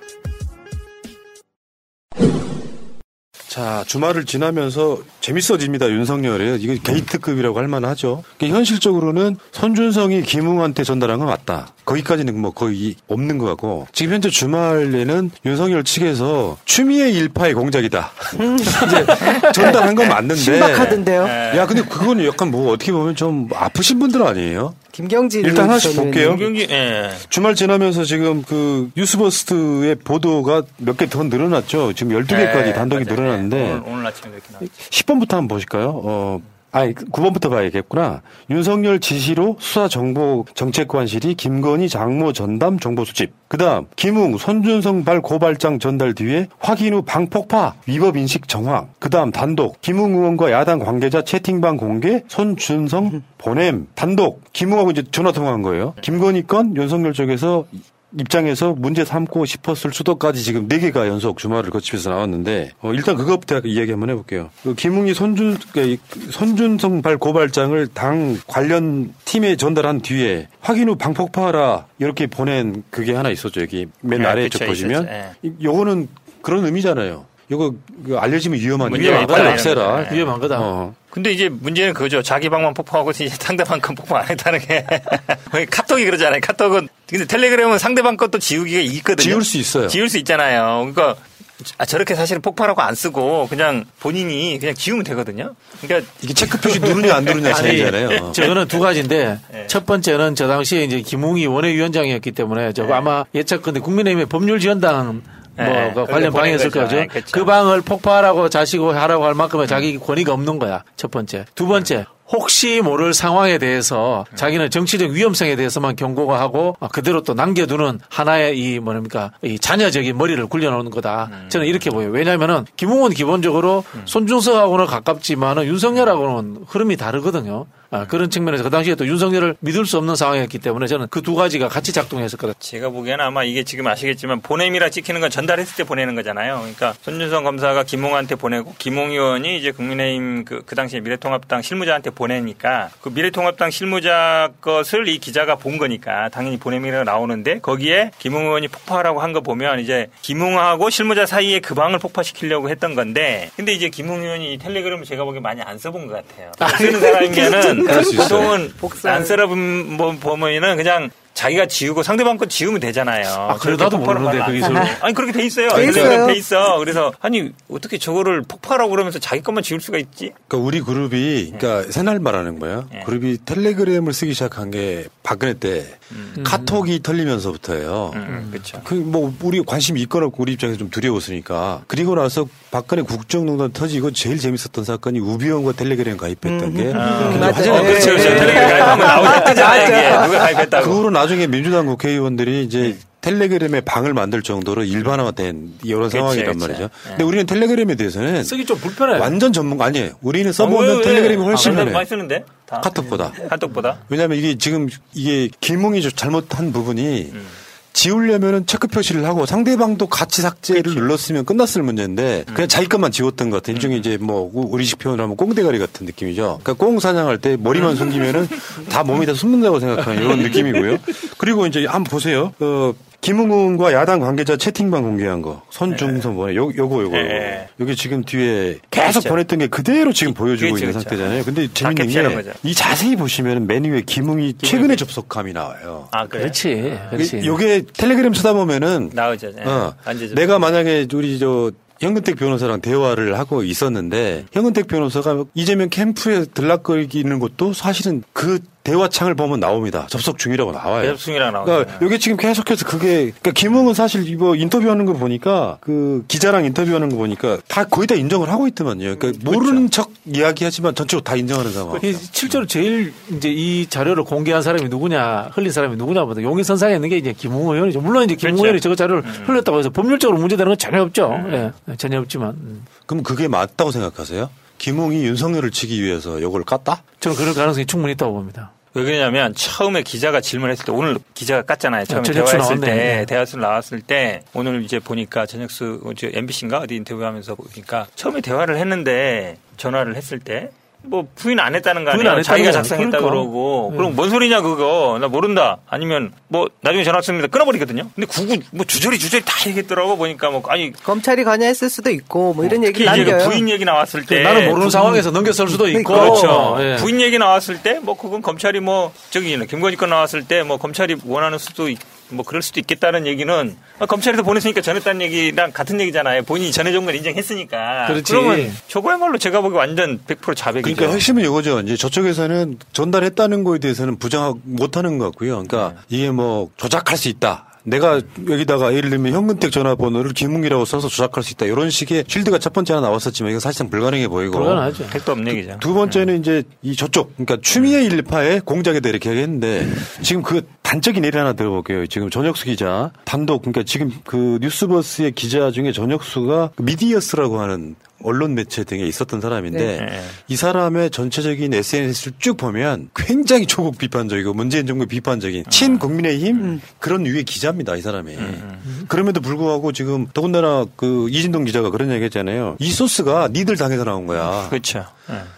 자, 주말을 지나면서 재밌어집니다, 윤석열이. 이거 게이트급이라고 할 만하죠. 그러니까 현실적으로는 손준성이 김웅한테 전달한 건 맞다. 거기까지는 뭐 거의 없는 것 같고. 지금 현재 주말에는 윤석열 측에서 추미애 일파의 공작이다. 이제 전달한 건 맞는데. 신박하던데요? 야, 근데 그건 약간 뭐 어떻게 보면 좀 아프신 분들 아니에요? 김경진 일단 하나씩 전 볼게요. 의원님. 주말 지나면서 지금 그 뉴스버스트의 보도가 몇 개 더 늘어났죠. 지금 12개까지 네, 단독이. 늘어났는데 오늘, 오늘 아침에 이렇게 나왔죠. 10번부터 한번 보실까요? 어, 아니, 9번부터 봐야겠구나. 윤석열 지시로 수사정보 정책관실이 김건희 장모 전담 정보 수집. 그 다음, 김웅, 손준성 발 고발장 전달 뒤에 확인 후 방폭파, 위법 인식 정황. 그 다음, 단독, 김웅 의원과 야당 관계자 채팅방 공개, 손준성 보냄. 단독, 김웅하고 이제 전화 통화한 거예요. 김건희 건 윤석열 쪽에서 입장에서 문제 삼고 싶었을 수도까지 지금 네 개가 연속 주말을 거치면서 나왔는데 어, 일단 그것부터 이야기 한번 해볼게요. 그 김웅이 손준 그 손준성 발 고발장을 당 관련 팀에 전달한 뒤에 확인 후 방폭파하라 이렇게 보낸 그게 하나 있었죠 여기 맨 네, 아래에 쪽 보시면. 예. 이- 요거는 그런 의미잖아요. 요거 그 알려지면 빨리 있다. 없애라. 네. 위험한 거다. 어. 근데 이제 문제는 그거죠. 자기 방만 폭파하고 이제 상대방 건 폭파 안 했다는 게. 카톡이 그러잖아요. 카톡은. 근데 텔레그램은 상대방 것도 지우기가 있거든요. 지울 수 있어요. 지울 수 있잖아요. 그러니까 아, 저렇게 사실은 폭발하고 안 쓰고 그냥 본인이 그냥 지우면 되거든요. 그러니까 이게 체크 표시 누르냐 안 누르냐 차이잖아요. 저거는 두 가지인데 네. 첫 번째는 저 당시에 이제 김웅이 원외위원장이었기 때문에 네. 저거 아마 예측건데 국민의힘의 법률 지원당 뭐 네, 그 그걸 관련 방이 있을 거죠. 네, 그렇죠. 그 방을 폭파하라고 자시고 하라고 할 만큼의 자기 권위가 없는 거야. 첫 번째. 두 번째. 혹시 모를 상황에 대해서 자기는 정치적 위험성에 대해서만 경고가 하고 아, 그대로 또 남겨두는 하나의 이 뭐랍니까 이 자녀적인 머리를 굴려놓는 거다. 저는 이렇게 보여요. 왜냐하면은 김웅은 기본적으로 손준석하고는 가깝지만은 윤석열하고는 흐름이 다르거든요. 아, 그런 측면에서 그 당시에 또 윤석열을 믿을 수 없는 상황이었기 때문에 저는 그 두 가지가 같이 작동했을 거다. 제가 보기에는 아마 이게 지금 아시겠지만 보냄이라 찍히는 건 전달했을 때 보내는 거잖아요. 그러니까 손준성 검사가 김홍한테 보내고 김홍 의원이 이제 국민의힘 그, 그 당시에 미래통합당 실무자한테 보내니까 그 미래통합당 실무자 것을 이 기자가 본 거니까 당연히 보냄이라 나오는데 거기에 김홍 의원이 폭파하라고 한 거 보면 이제 김홍하고 실무자 사이에 그 방을 폭파시키려고 했던 건데 근데 이제 김홍 의원이 이 텔레그램을 제가 보기에 많이 안 써본 것 같아요. 쓰는 사람이면은 있어요. 보통은 안 써본 뭐 보면은 그냥 자기가 지우고 상대방 거 지우면 되잖아요. 아, 그래, 나도 모르는데, 그 기술. 아니 그렇게 돼 있어요. 돼 텔레그램 있어요. 돼 있어. 그래서 아니 어떻게 저거를 폭파라고 그러면서 자기 것만 지울 수가 있지? 그러니까 우리 그룹이 그러니까 새날 말하는 거예요. 그룹이 텔레그램을 쓰기 시작한 게 박근혜 때 카톡이 털리면서부터예요. 그렇죠. 그 뭐 우리 관심 있거나 없고 우리 입장에서 좀 두려웠으니까 그리고 나서 박근혜 국정농단 터지고 제일 재밌었던 사건이 우비원과 텔레그램 가입했던 게 음, 굉장히 맞아요. 화제가 그렇죠. 됐어요. 텔레그램 가입하면 나오죠. 뜨잖아요, 이게. 누가 가입했다고. 그 후로 나중 에 민주당 국회의원들이 이제 텔레그램에 방을 만들 정도로 일반화된 이런 그치, 상황이란 그치. 말이죠. 네. 근데 우리는 텔레그램에 대해서는 쓰기 좀 불편해. 완전 전문가 아니에요. 우리는 아, 왜, 써보면 왜? 텔레그램이 훨씬 아, 근데 편해. 많이 쓰는데 다. 카톡보다. 카톡보다. 왜냐하면 이게 지금 이게 좀 잘못한 부분이 지우려면은 체크 표시를 하고 상대방도 같이 삭제를 눌렀으면 끝났을 문제인데 그냥 자기 것만 지웠던 것 같아. 일종의 이제 뭐 우리식 표현을 하면 꽁대가리 같은 느낌이죠. 그러니까 꽁 사냥할 때 머리만 숨기면은 다 몸이 다 숨는다고 생각하는 이런 느낌이고요. 그리고 이제 한번 보세요. 어, 김웅훈과 야당 관계자 채팅방 공개한 거. 손중선 뭐야? 요, 요거, 요거. 네. 요게 지금 뒤에 계속 그렇죠. 보냈던 게 그대로 지금 보여주고 그렇죠, 있는 그렇죠. 상태잖아요. 근데 재밌는. 게 이 자세히 보시면 맨 위에 김웅이 최근에 접속함이 나와요. 아. 그렇지. 그렇지. 요게 텔레그램 쓰다 보면은 나오죠. 네. 어. 내가 만약에 우리 저 현근택 변호사랑 대화를 하고 있었는데 현근택 변호사가 이재명 캠프에 들락거리는 것도 사실은 그 대화창을 보면 나옵니다. 접속 중이라고 나와요. 대접승이랑 나오죠. 그러니까 이게 지금 계속해서 그게 그러니까 김웅은 사실 이거 인터뷰하는 거 보니까 그 기자랑 인터뷰하는 거 보니까 다 거의 다 인정을 하고 있더만요. 그러니까 모르는 척 이야기하지만 전체로 다 인정하는 상황. 이 실제로 제일 이제 이 자료를 공개한 사람이 누구냐, 흘린 사람이 누구냐보다 용의 선상에 있는 게 이제 김웅 의원이죠. 물론 이제 김웅 그렇죠. 의원이 저거 자료를 음. 흘렸다고 해서 법률적으로 문제되는 건 전혀 없죠. 예, 전혀 없지만. 음. 그럼 그게 맞다고 생각하세요? 김웅이 윤석열을 치기 위해서 이걸 깠다? 저는 그럴 가능성이 충분히 있다고 봅니다. 왜 그러냐면 처음에 기자가 질문했을 때 오늘 기자가 깠잖아요. 처음에 아, 전혁수 대화했을 나왔네. 때 대화수 나왔을 때 오늘 이제 보니까 전혁수 저 MBC인가 어디 인터뷰하면서 보니까 처음에 대화를 했는데 전화를 했을 때 뭐 부인 안 했다는 거 부인 안 아니에요. 자기가 했다는 작성했다. 고 그러고 네. 그럼 뭔 소리냐 그거 나 모른다 아니면 뭐 나중에 전화 왔습니다 끊어버리거든요. 근데 구구 뭐 주저리 주저리 다 얘기했더라고 보니까 뭐 아니 검찰이 관여했을 수도 있고 뭐 이런 얘기 특히 이제 그 남겨요. 부인 얘기 나왔을 때 나는 모르는 부인- 상황에서 넘겼을 수도 있고. 그렇죠. 예. 부인 얘기 나왔을 때 뭐 그건 검찰이 뭐 저기 김건희 건 나왔을 때 뭐 검찰이 원하는 수도 있, 뭐 그럴 수도 있겠다는 얘기는 아, 검찰에서 보냈으니까 전했다는 얘기랑 같은 얘기잖아요. 본인이 전해준 걸 인정했으니까. 그렇지. 그러면 저거야말로 제가 보기 완전 100% 자백이죠. 그러니까 핵심은 이거죠. 이제 저쪽에서는 전달했다는 거에 대해서는 부정 못하는 것 같고요. 그러니까 네. 이게 뭐 조작할 수 있다. 내가 여기다가 예를 들면 현근택 전화번호를 김웅이라고 써서 조작할 수 있다. 이런 식의 쉴드가 첫 번째 하나 나왔었지만 이거 사실상 불가능해 보이고. 불가능하죠. 택도 없는 얘기죠. 두 번째는 이제 이 저쪽, 그러니까 추미애 일파의 공작에다 이렇게 하겠는데 지금 그 단적인 예를 하나 들어볼게요. 지금 전혁수 기자 단독, 그러니까 지금 그 뉴스버스의 기자 중에 전혁수가 그 미디어스라고 하는 언론 매체 등에 있었던 사람인데 네. 이 사람의 전체적인 SNS를 쭉 보면 굉장히 조국 비판적이고 문재인 정부 비판적인 친 국민의힘 그런 유의 기자입니다 이 사람이. 그럼에도 불구하고 지금 더군다나 그 이진동 기자가 그런 얘기 했잖아요. 이 소스가 니들 당에서 나온 거야. 그렇죠.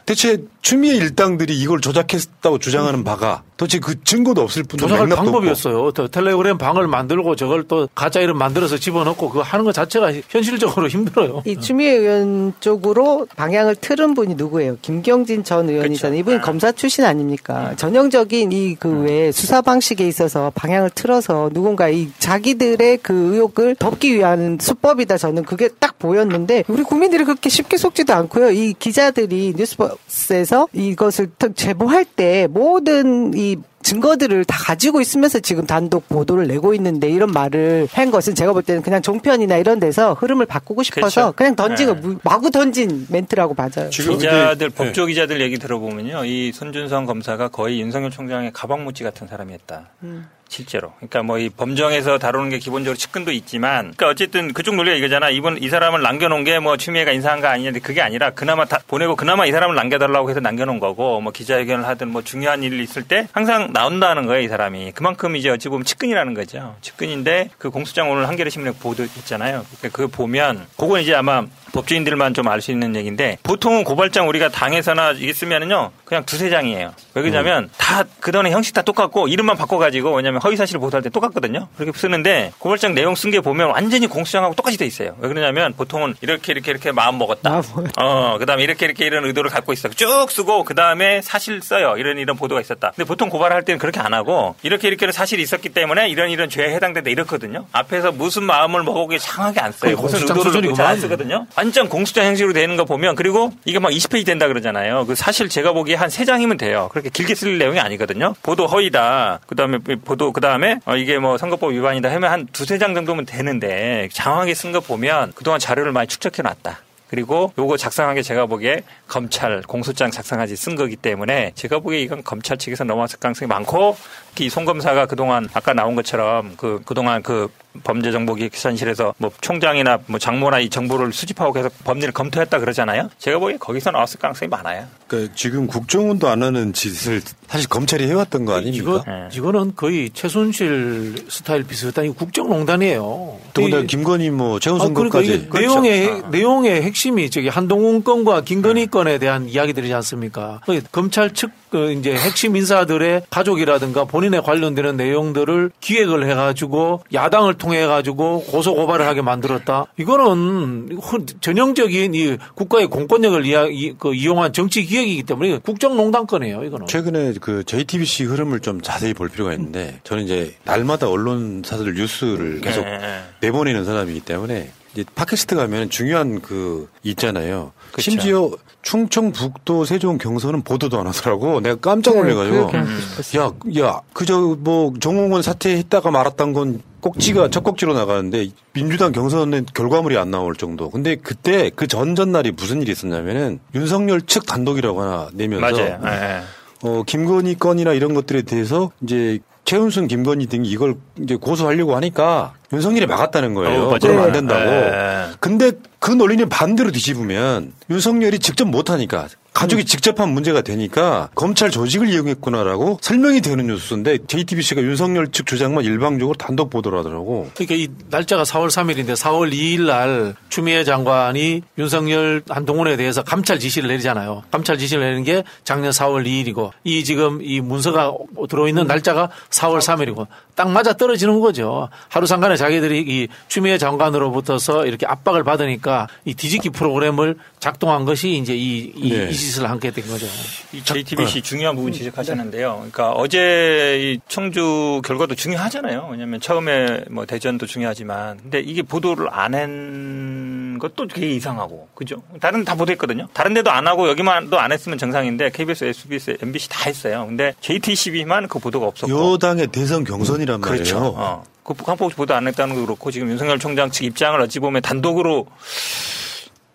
대체 추미애 일당들이 이걸 조작했다고 주장하는 바가 도대체 그 증거도 없을 뿐더러 조작할 없고. 방법이었어요. 또 텔레그램 방을 만들고 저걸 또 가짜 이름 만들어서 집어넣고 그거 하는 것 자체가 현실적으로 힘들어요. 이 추미애 의원 쪽으로 방향을 틀은 분이 누구예요? 김경진 전 의원이잖아요. 이분이 검사 출신 아닙니까? 전형적인 이 그외 수사 방식에 있어서 방향을 틀어서 누군가 이 자기들의 그 의혹을 덮기 위한 수법이다. 저는 그게 딱 보였는데 우리 국민들이 그렇게 쉽게 속지도 않고요. 이 기자들이 이 뉴스버스에서 이것을 특 제보할 때 모든 이 증거들을 다 가지고 있으면서 지금 단독 보도를 내고 있는데 이런 말을 한 것은 제가 볼 때는 그냥 종편이나 이런 데서 흐름을 바꾸고 싶어서 그렇죠. 그냥 던진 거 네. 무- 마구 던진 멘트라고 맞아요. 기자들 법조 기자들 얘기 들어보면요, 이 손준성 검사가 거의 윤석열 총장의 가방무치 같은 사람이었다. 음. 실제로. 그러니까 뭐 이 범정에서 다루는 게 기본적으로 측근도 있지만, 그러니까 어쨌든 그쪽 논리가 이거잖아. 이번 이 사람을 남겨놓은 게뭐 추미애가 인사한 거 아니냐는데 그게 아니라 그나마 다 보내고 그나마 이 사람을 남겨달라고 해서 남겨놓은 거고, 뭐 기자회견을 하든 뭐 중요한 일이 있을 때 항상 나온다는 거예요, 이 사람이. 그만큼 이제 어찌 보면 측근이라는 거죠. 측근인데 그 공수장 오늘 한겨레 신문에 보도했잖아요. 그러니까 그거 보면, 그건 이제 아마 법조인들만 좀 알 수 있는 얘기인데 보통은 고발장 우리가 당에서나 이게 쓰면은요 그냥 두세 장이에요. 왜 그러냐면 다 그전에 형식 다 똑같고 이름만 바꿔가지고 왜냐면 허위사실 보도할 때 똑같거든요. 그렇게 쓰는데 고발장 내용 쓴 게 보면 완전히 공수장하고 똑같이 돼 있어요. 왜 그러냐면 보통은 이렇게 이렇게 이렇게 마음 먹었다. 어 그다음에 이렇게 이렇게 이런 의도를 갖고 있어. 쭉 쓰고 그다음에 사실 써요. 이런 이런 보도가 있었다. 근데 보통 고발할 때는 그렇게 안 하고 이렇게 이렇게 사실이 있었기 때문에 이런 이런 죄에 해당된다 이렇거든요. 앞에서 무슨 마음을 먹고 장하게 안 써요. 무슨 의도를 수준이구만. 잘안 쓰거든요. 완전 공수장 형식으로 되는 거 보면 그리고 이게 막 20페이지 된다 그러잖아요. 그 사실 제가 보기에 한세 장이면 돼요. 그렇게 길게 쓸 내용이 아니거든요. 보도 허위다. 그다음에 보도 그다음에 어, 이게 뭐 선거법 위반이다 하면 한 두세 장 정도면 되는데 장황하게 쓴 거 보면 그동안 자료를 많이 축적해 놨다. 그리고 요거 작성한 게 제가 보기에 검찰 공소장 작성하지 쓴 거기 때문에 제가 보기에 이건 검찰 측에서 넘어왔을 가능성이 많고 특히 송 검사가 그동안 아까 나온 것처럼 그 그동안 그 범죄정보기획센실에서 뭐 총장이나 뭐 장모나 이 정보를 수집하고 계속 법리를 검토했다 그러잖아요. 제가 보기에 거기서 나왔을 가능성이 많아요. 그러니까 지금 국정원도 안 하는 짓을 사실 검찰이 해왔던 거 아닙니까? 이거 이거는 거의 최순실 스타일 비슷한 이 국정농단이에요. 더군다나 이- 김건희 뭐 최은순 아, 그러니까 것까지 이게 내용의 내용의 핵심이 저기 한동훈 건과 김건희 건에 대한 이야기들이지 않습니까? 그 검찰 측 그 이제 핵심 인사들의 가족이라든가 본인에 관련되는 내용들을 기획을 해가지고 야당을 통해 가지고 고소 고발을 하게 만들었다. 이거는 흔- 전형적인 이 국가의 공권력을 이야, 이, 그 이용한 정치 기획이기 때문에 국정농단 건이에요. 이거는. 최근에 그 JTBC 흐름을 좀 자세히 볼 필요가 있는데 저는 이제 날마다 언론사들 뉴스를 계속 네. 내보내는 사람이기 때문에 이제 팟캐스트 가면 중요한 그 있잖아요. 그쵸. 심지어 충청북도 세종 경선은 보도도 안 하더라고. 내가 깜짝 놀래가지고 그 야, 야, 그저 뭐 정홍원 사퇴했다가 말았던 건 꼭지가 첫 꼭지로 나가는데 민주당 경선은 결과물이 안 나올 정도. 근데 그때 그 전전날이 무슨 일이 있었냐면은 윤석열 측 단독이라고 하나 내면서 맞아요. 예. 어, 김건희 건이나 이런 것들에 대해서 이제 최은순, 김건희 등이 이걸 이제 고소하려고 하니까 윤석열이 막았다는 거예요. 어. 그러면 안 네. 된다고. 네. 근데 그 논리는 반대로 뒤집으면 윤석열이 직접 못하니까 가족이 직접 한 문제가 되니까 검찰 조직을 이용했구나라고 설명이 되는 뉴스인데 JTBC가 윤석열 측 주장만 일방적으로 단독 보도를 하더라고. 그러니까 이 날짜가 4월 3일인데 4월 2일 날 추미애 장관이 윤석열 한동훈에 대해서 감찰 지시를 내리잖아요. 감찰 지시를 내리는 게 작년 4월 2일이고 이 지금 이 문서가 들어있는 날짜가 4월 3일이고 딱 맞아 떨어지는 거죠. 하루 상간에 자기들이 이 추미애 장관으로부터서 이렇게 압박을 받으니까 이 뒤집기 프로그램을 작동한 것이 이제 이, 이, 네. 이 짓을 하게 된 거죠. 이 JTBC 중요한 부분 지적하셨는데요. 그러니까 어제 이 청주 결과도 중요하잖아요. 왜냐하면 처음에 뭐 대전도 중요하지만, 근데 이게 보도를 안 한 것도 되게 이상하고, 그죠? 다른 다 보도했거든요. 다른 데도 안 하고 여기만도 안 했으면 정상인데 KBS, SBS, MBC 다 했어요. 근데 JTBC만 그 보도가 없었고. 여당의 대선 경선이란 말이에요. 그렇죠. 어. 그 북한포 보도 안 했다는 것도 그렇고 지금 윤석열 총장 측 입장을 어찌 보면 단독으로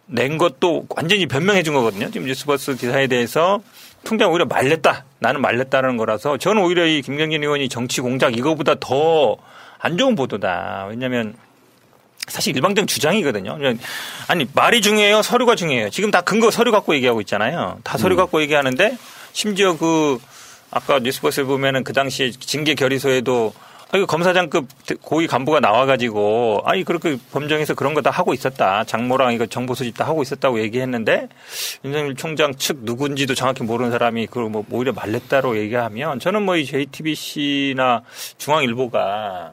낸 것도 완전히 변명해 준 거거든요. 지금 뉴스버스 기사에 대해서 총장 오히려 말렸다. 나는 말렸다는 거라서 저는 오히려 이 김경진 의원이 정치 공작 이거보다 더 안 좋은 보도다. 왜냐하면 사실 일방적 주장이거든요. 아니 말이 중요해요, 서류가 중요해요. 지금 다 근거 서류 갖고 얘기하고 있잖아요. 다 서류 갖고 얘기하는데 심지어 그 아까 뉴스버스에 보면은 그 당시에 징계 결의서에도 아, 이거 검사장급 고위 간부가 나와가지고 아니 그렇게 범정에서 그런 거 다 하고 있었다. 장모랑 이거 정보 수집 다 하고 있었다고 얘기했는데 윤석열 총장 측 누군지도 정확히 모르는 사람이 그걸 뭐 오히려 말렸다로 얘기하면 저는 뭐 이 JTBC나 중앙일보가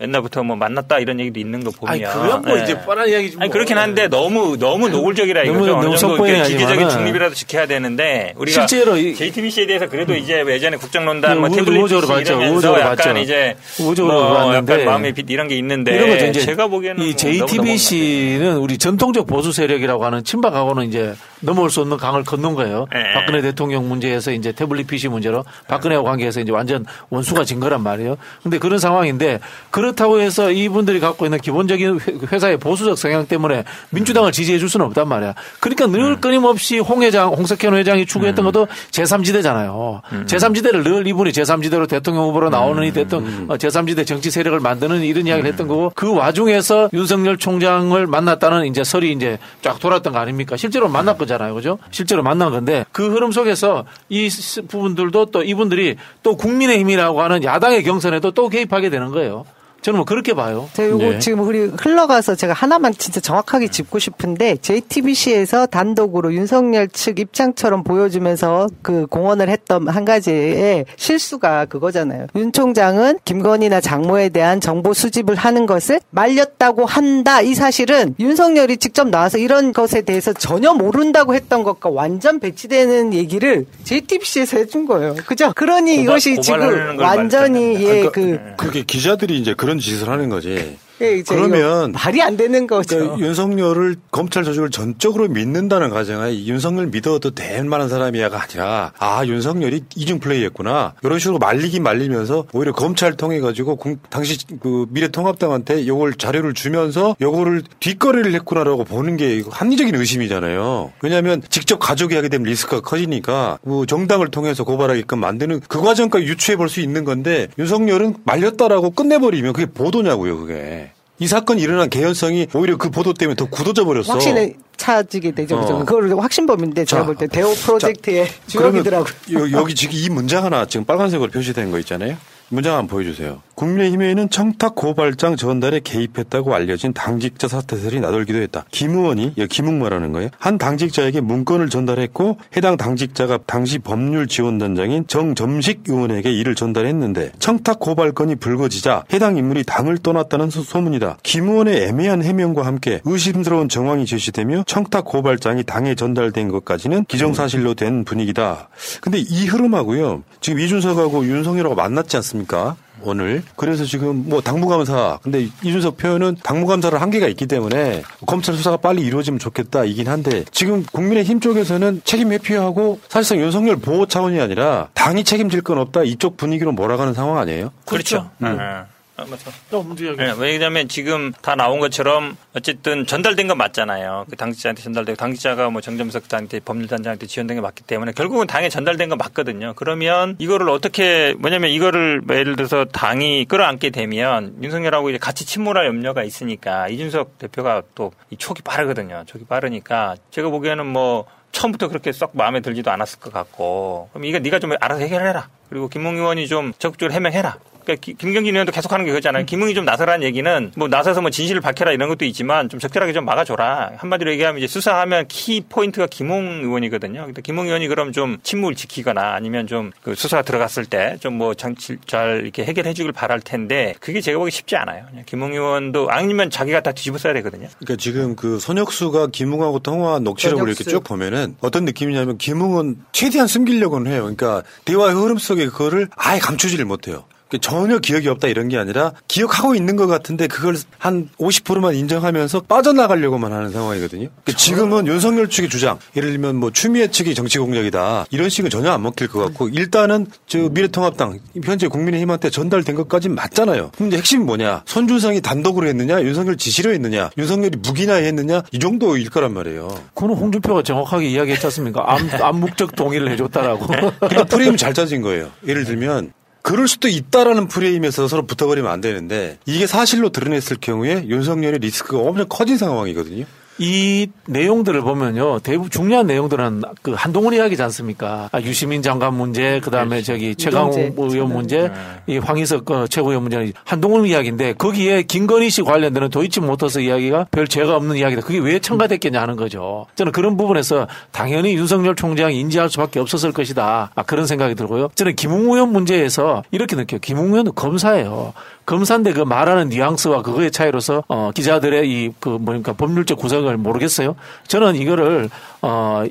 옛날부터 뭐 만났다 이런 얘기도 있는 거 보면 아니, 그건 뭐 예. 이제 뻔한 이야기지. 뭐. 아니 그렇긴 한데 너무 너무 노골적이라 너무- 이거죠. 너무 어느 정도 기계적인 중립이라도 지켜야 되는데 우리가 실제로 이- JTBC에 대해서 그래도 이제 예전에 국정농단 뭐 우- 태블릿 우호적으로 PC 봤죠. 이러면서 우호적으로 약간 봤죠. 이제 우호적으로 뭐 봤는데 약간 마음의 빛 이런 게 있는데 이런 거죠. 이제 제가 보기에는 이뭐 JTBC는 우리 전통적 보수 세력이라고 하는 친박하고는 이제 넘어올 수 없는 강을 건넌 거예요. 예. 박근혜 대통령 문제에서 이제 태블릿 PC 문제로 박근혜와 관계해서 이제 완전 원수가 진 거란 말이에요. 근데 그런 상황인데 그 렇다고 해서 이분들이 갖고 있는 기본적인 회- 회사의 보수적 성향 때문에 민주당을 지지해 줄 수는 없단 말이야. 그러니까 늘 끊임없이 홍 회장, 홍석현 회장이 추구했던 것도 제3지대잖아요. 제3지대를 늘 이분이 제3지대로 대통령 후보로 나오는 이 대통령 어, 제3지대 정치 세력을 만드는 이런 이야기를 했던 거고 그 와중에서 윤석열 총장을 만났다는 이제 설이 이제 쫙 돌았던 거 아닙니까? 실제로 만난 거잖아요. 그죠? 실제로 만난 건데 그 흐름 속에서 이 스- 부분들도 또 이분들이 또 국민의힘이라고 하는 야당의 경선에도 또 개입하게 되는 거예요. 저는 뭐 그렇게 봐요. 제가 요거 네. 지금 우리 흘러가서 제가 하나만 진짜 정확하게 짚고 싶은데 JTBC에서 단독으로 윤석열 측 입장처럼 보여주면서 그 공언을 했던 한 가지의 실수가 그거잖아요. 윤 총장은 김건희나 장모에 대한 정보 수집을 하는 것을 말렸다고 한다. 이 사실은 윤석열이 직접 나와서 이런 것에 대해서 전혀 모른다고 했던 것과 완전 배치되는 얘기를 JTBC에서 해준 거예요. 그죠? 그러니 고발- 이것이 지금 걸 완전히 예, 그러니까 그 그게 기자들이 이제 그런 짓을 하는 거지. 예, 이제 그러면 말이 안 되는 거죠. 그러니까 윤석열을 검찰 조직을 전적으로 믿는다는 가정하에 윤석열 믿어도 될 만한 사람이야가 아니라 아 윤석열이 이중 플레이했구나 이런 식으로 말리긴 말리면서 오히려 검찰 통해 가지고 공- 당시 그 미래통합당한테 요걸 자료를 주면서 요거를 뒷거래를 했구나라고 보는 게 합리적인 의심이잖아요. 왜냐하면 직접 가족이 하게 되면 리스크가 커지니까 뭐 정당을 통해서 고발하게끔 만드는 그 과정까지 유추해 볼 수 있는 건데 윤석열은 말렸다라고 끝내버리면 그게 보도냐고요 그게. 이 사건이 일어난 개연성이 오히려 그 보도 때문에 더 굳어져 버렸어. 확신에 차지게 되죠. 그죠? 어. 그걸 확신범인데 제가 자, 볼때 대호 프로젝트의 주역이더라고요. 여, 여기 지금 이 문장 하나 지금 빨간색으로 표시된 거 있잖아요. 문장 한번 보여주세요. 국민의힘에는 청탁 고발장 전달에 개입했다고 알려진 당직자 사태설이 나돌기도 했다. 김 의원이 여기 김웅 말하는 거예요. 한 당직자에게 문건을 전달했고 해당 당직자가 당시 법률 지원단장인 정점식 의원에게 이를 전달했는데 청탁 고발 건이 불거지자 해당 인물이 당을 떠났다는 소- 소문이다. 김 의원의 애매한 해명과 함께 의심스러운 정황이 제시되며 청탁 고발장이 당에 전달된 것까지는 기정사실로 된 분위기다. 근데 이 흐름하고요. 지금 이준석하고 윤석열하고 만났지 않습니까? 오늘. 그래서 지금 뭐 당무감사. 근데 이준석 표현은 당무감사를 한계가 있기 때문에 검찰 수사가 빨리 이루어지면 좋겠다 이긴 한데 지금 국민의힘 쪽에서는 책임 회피하고 사실상 윤석열 보호 차원이 아니라 당이 책임질 건 없다 이쪽 분위기로 몰아가는 상황 아니에요? 그렇죠. 음. 예. 아. 또 문제 네, 왜냐하면 지금 다 나온 것처럼 어쨌든 전달된 건 맞잖아요. 그 당직자한테 전달되고 당직자가 뭐 정점석한테 법률단장한테 지원된 게 맞기 때문에 결국은 당에 전달된 건 맞거든요. 그러면 이거를 어떻게 뭐냐면 이거를 뭐 예를 들어서 당이 끌어안게 되면 윤석열하고 이제 같이 침몰할 염려가 있으니까 이준석 대표가 또 이 촉이 빠르거든요. 촉이 빠르니까 제가 보기에는 뭐 처음부터 그렇게 썩 마음에 들지도 않았을 것 같고 그럼 이거 네가 좀 알아서 해결해라. 그리고 김웅 의원이 좀 적극적으로 해명해라. 그러니까 기- 김경진 의원도 계속 하는 게 그거잖아요. 김웅이 좀 나서라는 얘기는 뭐 나서서 뭐 진실을 밝혀라 이런 것도 있지만 좀 적절하게 좀 막아줘라. 한마디로 얘기하면 이제 수사하면 키 포인트가 김웅 의원이거든요. 근데 김웅 의원이 그럼 좀 침묵을 지키거나 아니면 좀 그 수사 들어갔을 때 좀 뭐 잘 이렇게 해결해 주길 바랄 텐데 그게 제가 보기 쉽지 않아요. 김웅 의원도 아니면 자기가 다 뒤집어 써야 되거든요. 그러니까 지금 그 손혁수가 김웅하고 통화한 녹취록을 손혁수. 이렇게 쭉 보면은 어떤 느낌이냐면 김웅은 최대한 숨기려고는 해요. 그러니까 대화의 흐름 속에 그거를 아예 감추지를 못해요. 그러니까 전혀 기억이 없다 이런 게 아니라 기억하고 있는 것 같은데 그걸 한 50%만 인정하면서 빠져나가려고만 하는 상황이거든요. 그러니까 지금은 윤석열 측의 주장, 예를 들면 뭐 추미애 측이 정치 공작이다 이런 식은 전혀 안 먹힐 것 같고 일단은 저 미래통합당 현재 국민의힘한테 전달된 것까지 맞잖아요. 근데 핵심이 뭐냐? 손준성이 단독으로 했느냐, 윤석열 지시로 했느냐, 윤석열이 무기나 했느냐 이 정도일 거란 말이에요. 그거는 홍준표가 정확하게 이야기했지 않습니까? 암, 암묵적 동의를 해줬다라고. 그러니까 프레임이 잘 짜진 거예요. 예를 들면 그럴 수도 있다라는 프레임에서 서로 붙어버리면 안 되는데 이게 사실로 드러냈을 경우에 윤석열의 리스크가 엄청 커진 상황이거든요. 이 내용들을 보면요. 대부분 중요한 내용들은 그 한동훈 이야기지 않습니까? 아, 유시민 장관 문제, 그 다음에 저기 최강욱 의원 문제, 이 황희석 어, 최고위원 문제, 한동훈 이야기인데 거기에 김건희 씨 관련되는 도이치모터스 이야기가 별 죄가 없는 이야기다. 그게 왜 첨가됐겠냐 하는 거죠. 저는 그런 부분에서 당연히 윤석열 총장이 인지할 수밖에 없었을 것이다. 아, 그런 생각이 들고요. 저는 김웅 의원 문제에서 이렇게 느껴요. 김웅 의원은 검사예요. 검사인데 그 말하는 뉘앙스와 그거의 차이로서 어, 기자들의 이 그 뭐니까 법률적 구성을 모르겠어요. 저는 이거를 어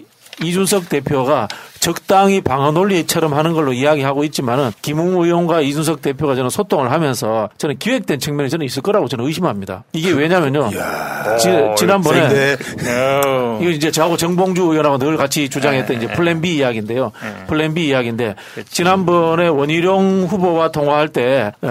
이준석 대표가 적당히 방어 논리처럼 하는 걸로 이야기하고 있지만은 김웅 의원과 이준석 대표가 저는 소통을 하면서 저는 기획된 측면이 저는 있을 거라고 저는 의심합니다. 이게 왜냐면요. 지, 지난번에 센데. 이거 이제 저하고 정봉주 의원하고 늘 같이 주장했던 네, 이제 플랜 B 이야기인데요. 플랜 B 이야기인데 지난번에 원희룡 후보와 통화할 때 에,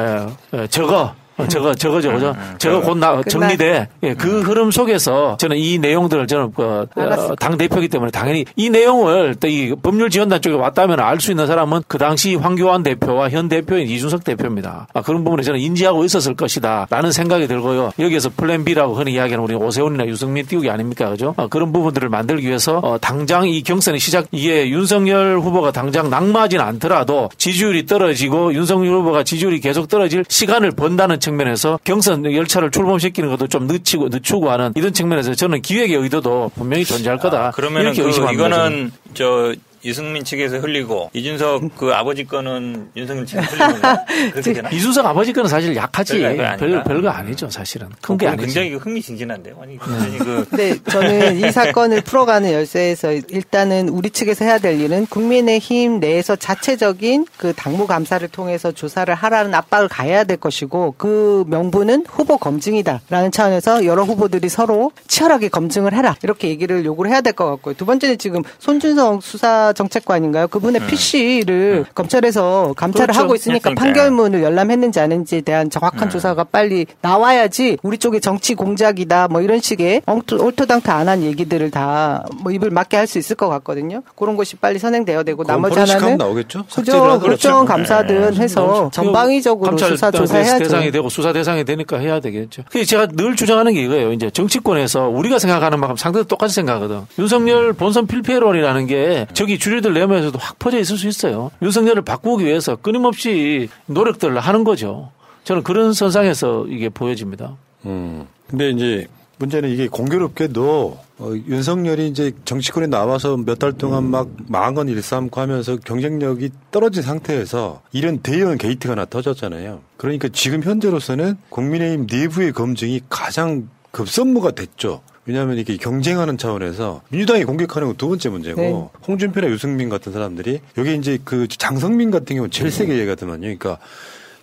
에, 저거 어, 저거 저거 저거죠. 저거 곧 나, 정리돼. 예, 그 흐름 속에서 저는 이 내용들을 저는 그, 어, 당 대표기 때문에 당연히 이 내용을 또 이 법률 지원단 쪽에 왔다면 알 수 있는 사람은 그 당시 황교안 대표와 현 대표인 이준석 대표입니다. 아, 그런 부분에 저는 인지하고 있었을 것이다라는 생각이 들고요. 여기에서 플랜 B라고 흔히 이야기하는 우리 오세훈이나 유승민 띄우기 아닙니까, 그죠? 아, 그런 부분들을 만들기 위해서 어, 당장 이 경선의 시작 이게 윤석열 후보가 당장 낙마하지는 않더라도 지지율이 떨어지고 윤석열 후보가 지지율이 계속 떨어질 시간을 번다는 측면에서 경선 열차를 출범시키는 것도 좀 늦추고 늦추고 하는 이런 측면에서 저는 기획의 의도도 분명히 존재할 거다. 그러면은 이렇게 그 의심합니다. 저는. 이거는 저 유승민 측에서 흘리고 이준석 그 아버지 거는 윤석열 측에서 흘리는 건가? 그렇게 되나? 이준석 아버지 거는 사실 약하지. 별, 별거 아니죠, 사실은. 큰 게 아니지. 굉장히 흥미진진한데요. 아니 굉장히 그 네, 저는 이 사건을 풀어가는 열쇠에서 일단은 우리 측에서 해야 될 일은 국민의힘 내에서 자체적인 그 당무 감사를 통해서 조사를 하라는 압박을 가해야 될 것이고 그 명분은 후보 검증이다라는 차원에서 여러 후보들이 서로 치열하게 검증을 해라 이렇게 얘기를 요구를 해야 될 것 같고요. 두 번째는 지금 손준성 수사 정책관인가요? 그분의 PC를 검찰에서 감찰을 그렇죠. 하고 있으니까 그러니까. 판결문을 열람했는지 아닌지에 대한 정확한 네. 조사가 빨리 나와야지 우리 쪽에 정치 공작이다 뭐 이런 식의 올토당토 안한 얘기들을 다 뭐 입을 맞게 할 수 있을 것 같거든요. 그런 것이 빨리 선행되어야 되고 나머지 하나는 나오겠죠? 그죠 하더라도. 국정감사든 네. 해서 전방위적으로 감찰 수사 대- 조사해야죠. 대상이 되고 수사 대상이 되니까 해야 되겠죠. 제가 늘 주장하는 게 이거예요. 이제 정치권에서 우리가 생각하는 만큼 상대도 똑같이 생각하거든. 윤석열 본선 필패론이라는 게 저기 주류들 내면에서도 확 퍼져 있을 수 있어요. 윤석열을 바꾸기 위해서 끊임없이 노력들을 하는 거죠. 저는 그런 선상에서 이게 보여집니다. 음. 근데 이제 문제는 이게 공교롭게도 어, 윤석열이 이제 정치권에 나와서 몇 달 동안 막 망한 건 일삼고 하면서 경쟁력이 떨어진 상태에서 이런 대형 게이트가 하나 터졌잖아요. 그러니까 지금 현재로서는 국민의힘 내부의 검증이 가장 급선무가 됐죠. 왜냐하면 이게 경쟁하는 차원에서 민주당이 공격하는 건 두 번째 문제고 네. 홍준표나 유승민 같은 사람들이 여기 이제 그 장성민 같은 경우는 제일 세게 얘기하더만요. 그러니까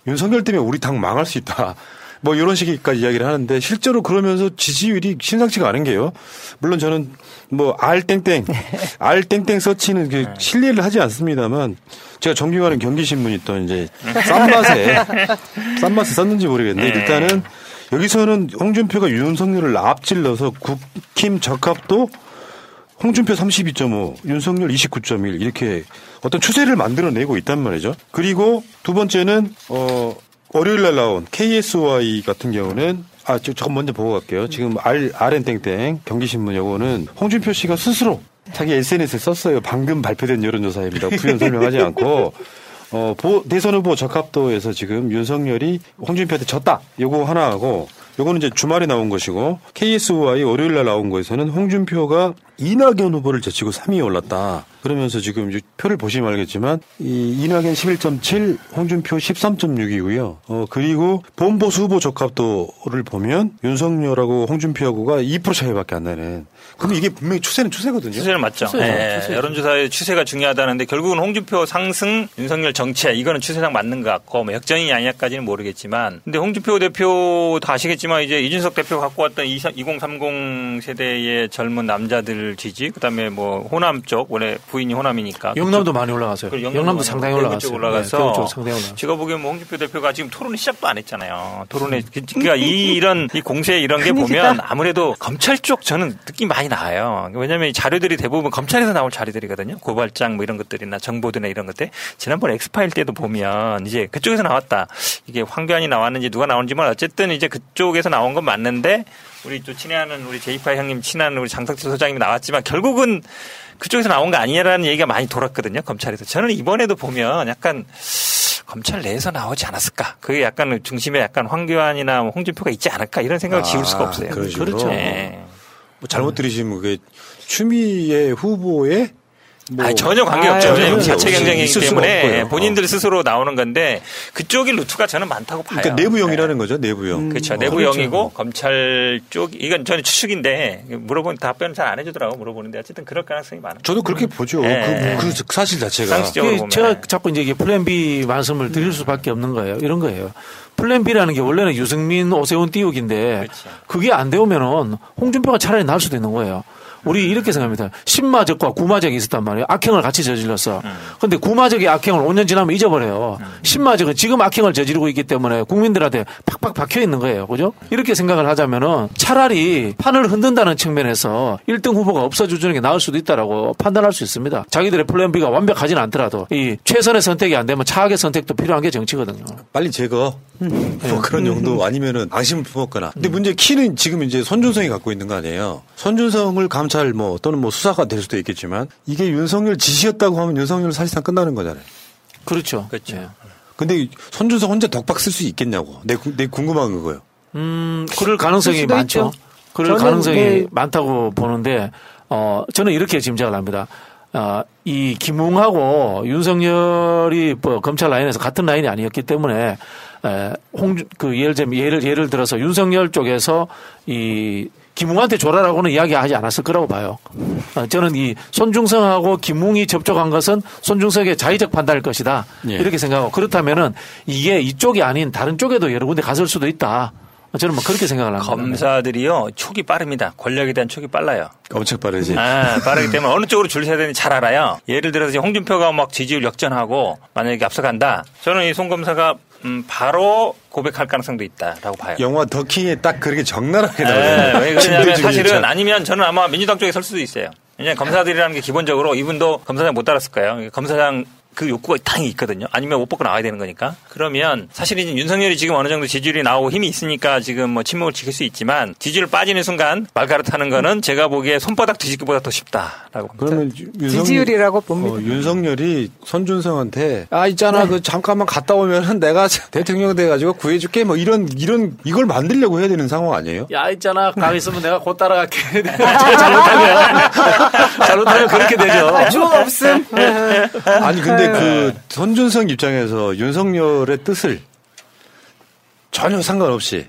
윤석열 때문에 우리 당 망할 수 있다. 뭐 이런 식까지 이야기를 하는데 실제로 그러면서 지지율이 심상치가 않은 게요. 물론 저는 뭐 알땡땡 알땡땡 서치는 그 신뢰를 하지 않습니다만 제가 존경하는 경기신문이 또 이제 싼 맛에 싼 맛에 썼는지 모르겠는데 일단은 여기서는 홍준표가 윤석열을 앞질러서 국힘 적합도 홍준표 32.5, 윤석열 29.1 이렇게 어떤 추세를 만들어내고 있단 말이죠. 그리고 두 번째는 어 월요일 날 나온 KSY 같은 경우는 아, 저, 저 먼저 보고 갈게요. 지금 R, RN땡땡 경기신문 요거는 홍준표 씨가 스스로 자기 SNS에 썼어요. 방금 발표된 여론조사입니다. 부연 설명하지 않고. 어, 보, 대선 후보 적합도에서 지금 윤석열이 홍준표한테 졌다. 요거 하나 하고, 요거는 이제 주말에 나온 것이고, KSY 월요일 날 나온 거에서는 홍준표가 이낙연 후보를 제치고 3위에 올랐다. 그러면서 지금 표를 보시면 알겠지만, 이 이낙연 11.7, 홍준표 13.6이고요. 어, 그리고 본보수 후보 적합도를 보면 윤석열하고 홍준표하고가 2% 차이밖에 안 나는. 그럼 이게 분명히 추세는 추세거든요. 추세는 맞죠. 추세죠. 예, 추세죠. 여론조사의 추세가 중요하다는데 결국은 홍준표 상승, 윤석열 정체 이거는 추세상 맞는 것 같고 뭐 역전이 아니냐까지는 모르겠지만 근데 홍준표 대표 다 아시겠지만 이제 이준석 대표 갖고 왔던 2030 세대의 젊은 남자들 지지 그다음에 뭐 호남 쪽 원래 부인이 호남이니까 영남도 많이 올라갔어요. 그리고 영남도 많이 상당히 올라갔어요. 올라가서 네, 대구 쪽 상당히 올라갔어요. 제가 보기엔 뭐 홍준표 대표가 지금 토론을 시작도 안 했잖아요. 토론에 그러니까 이 이런 이 공세 이런 게 보면. 아무래도 검찰 쪽 저는 느낌 많이 나요. 왜냐하면 이 자료들이 대부분 검찰에서 나올 자료들이거든요. 고발장 뭐 이런 것들이나 정보들이나 이런 것들. 지난번 엑스파일 때도 보면 이제 그쪽에서 나왔다. 이게 황교안이 나왔는지 누가 나왔는지만 어쨌든 이제 그쪽에서 나온 건 맞는데 우리 또 친애하는 우리 제이파 형님 친한 우리 장석재 소장님이 나왔지만 결국은 그쪽에서 나온 거 아니냐라는 얘기가 많이 돌았거든요. 검찰에서. 저는 이번에도 보면 약간 검찰 내에서 나오지 않았을까. 그게 약간 중심에 약간 황교안이나 뭐 홍준표가 있지 않을까 이런 생각을 지울 수가 없어요. 그런 식으로? 네. 뭐 잘못 들으시면 그게 추미애 후보의 뭐 아니, 전혀 관계없죠. 그런 게 자체 경쟁이기 때문에. 본인들 스스로 나오는 건데 그쪽이 루트가 저는 많다고 봐요. 그러니까 내부형이라는 거죠, 내부형. 그렇죠. 어, 내부형이고 검찰 쪽 이건 저는 추측인데 물어보는 답변을 잘안 해주더라고 물어보는데 어쨌든 그럴 가능성이 많아요. 저도 그렇게 보죠. 예. 그, 그 사실 자체가. 제가 자꾸 이제 플랜 B 말씀을 드릴 수밖에 없는 거예요. 이런 거예요. 플랜 B라는 게 원래는 유승민, 오세훈 띄우기인데 그게안 되오면은 홍준표가 차라리 나을 수도 있는 거예요. 우리 이렇게 생각합니다. 신마적과 구마적이 있었단 말이에요. 악행을 같이 저질렀어. 근데 구마적이 악행을 5년 지나면 잊어버려요. 신마적은 지금 악행을 저지르고 있기 때문에 국민들한테 팍팍 박혀 있는 거예요. 그죠? 이렇게 생각을 하자면은 차라리 판을 흔든다는 측면에서 1등 후보가 없어주는 게 나을 수도 있다라고 판단할 수 있습니다. 자기들의 플랜 B가 완벽하지는 않더라도 이 최선의 선택이 안 되면 차악의 선택도 필요한 게 정치거든요. 빨리 제거. 뭐 그런 정도 아니면은 안심을 품었거나. 근데 문제 키는 지금 이제 손준성이 갖고 있는 거 아니에요. 손준성을 감찰 뭐 또는 뭐 수사가 될 수도 있겠지만 이게 윤석열 지시였다고 하면 윤석열 사실상 끝나는 거잖아요. 그렇죠. 그렇죠. 근데 손준성 혼자 독박 쓸 수 있겠냐고. 내, 구- 내 궁금한 그거예요. 음, 그럴 가능성이 많죠. 있죠. 그럴 가능성이 네. 많다고 보는데, 어, 저는 이렇게 짐작을 합니다. 어, 이 김웅하고 윤석열이 뭐 검찰 라인에서 같은 라인이 아니었기 때문에, 에, 홍, 그 예를 예를, 예를 들어서 윤석열 쪽에서 이 김웅한테 줘라라고는 이야기하지 않았을 거라고 봐요. 어, 저는 이 손중성하고 김웅이 접촉한 것은 손중성의 자의적 판단일 것이다. 예. 이렇게 생각하고 그렇다면은 이게 이쪽이 아닌 다른 쪽에도 여러 군데 갔을 수도 있다. 저는 뭐 그렇게 생각을 합니다. 검사들이요 촉이 빠릅니다. 권력에 대한 촉이 빨라요. 엄청 빠르지. 아, 빠르기 때문에 어느 쪽으로 줄 서야 되는지 잘 알아요. 예를 들어서 홍준표가 막 지지율 역전하고 만약에 앞서간다. 저는 이송 검사가 음, 바로 고백할 가능성도 있다라고 봐요. 영화 더킹에 딱 그렇게 적나라하게 네, 나오잖아요. 김대중 사실은. 아니면 저는 아마 민주당 쪽에 설 수도 있어요. 왜냐하면 검사들이라는 게 기본적으로 이분도 검사장 못 달았을 거예요. 검사장 그 욕구가 당연히 있거든요. 아니면 못 벗고 나와야 되는 거니까. 그러면 사실 이제 윤석열이 지금 어느 정도 지지율이 나오고 힘이 있으니까 지금 뭐 침묵을 지킬 수 있지만 지지율 빠지는 순간 말가릇하는 거는 제가 보기에 손바닥 뒤집기보다 더 쉽다라고 봅니다. 그러면 윤석열, 지지율이라고 봅니다. 어, 윤석열이 손준성한테 아 있잖아 그 잠깐만 갔다 오면은 내가 대통령 돼가지고 구해줄게 뭐 이런 이런 이걸 만들려고 해야 되는 상황 아니에요? 야 있잖아 가고 있으면 내가 곧 따라갈게. 잘못하면 잘못하면 그렇게 되죠. 주 없음. 아니 근데 그 손준성 입장에서 윤석열의 뜻을 전혀 상관없이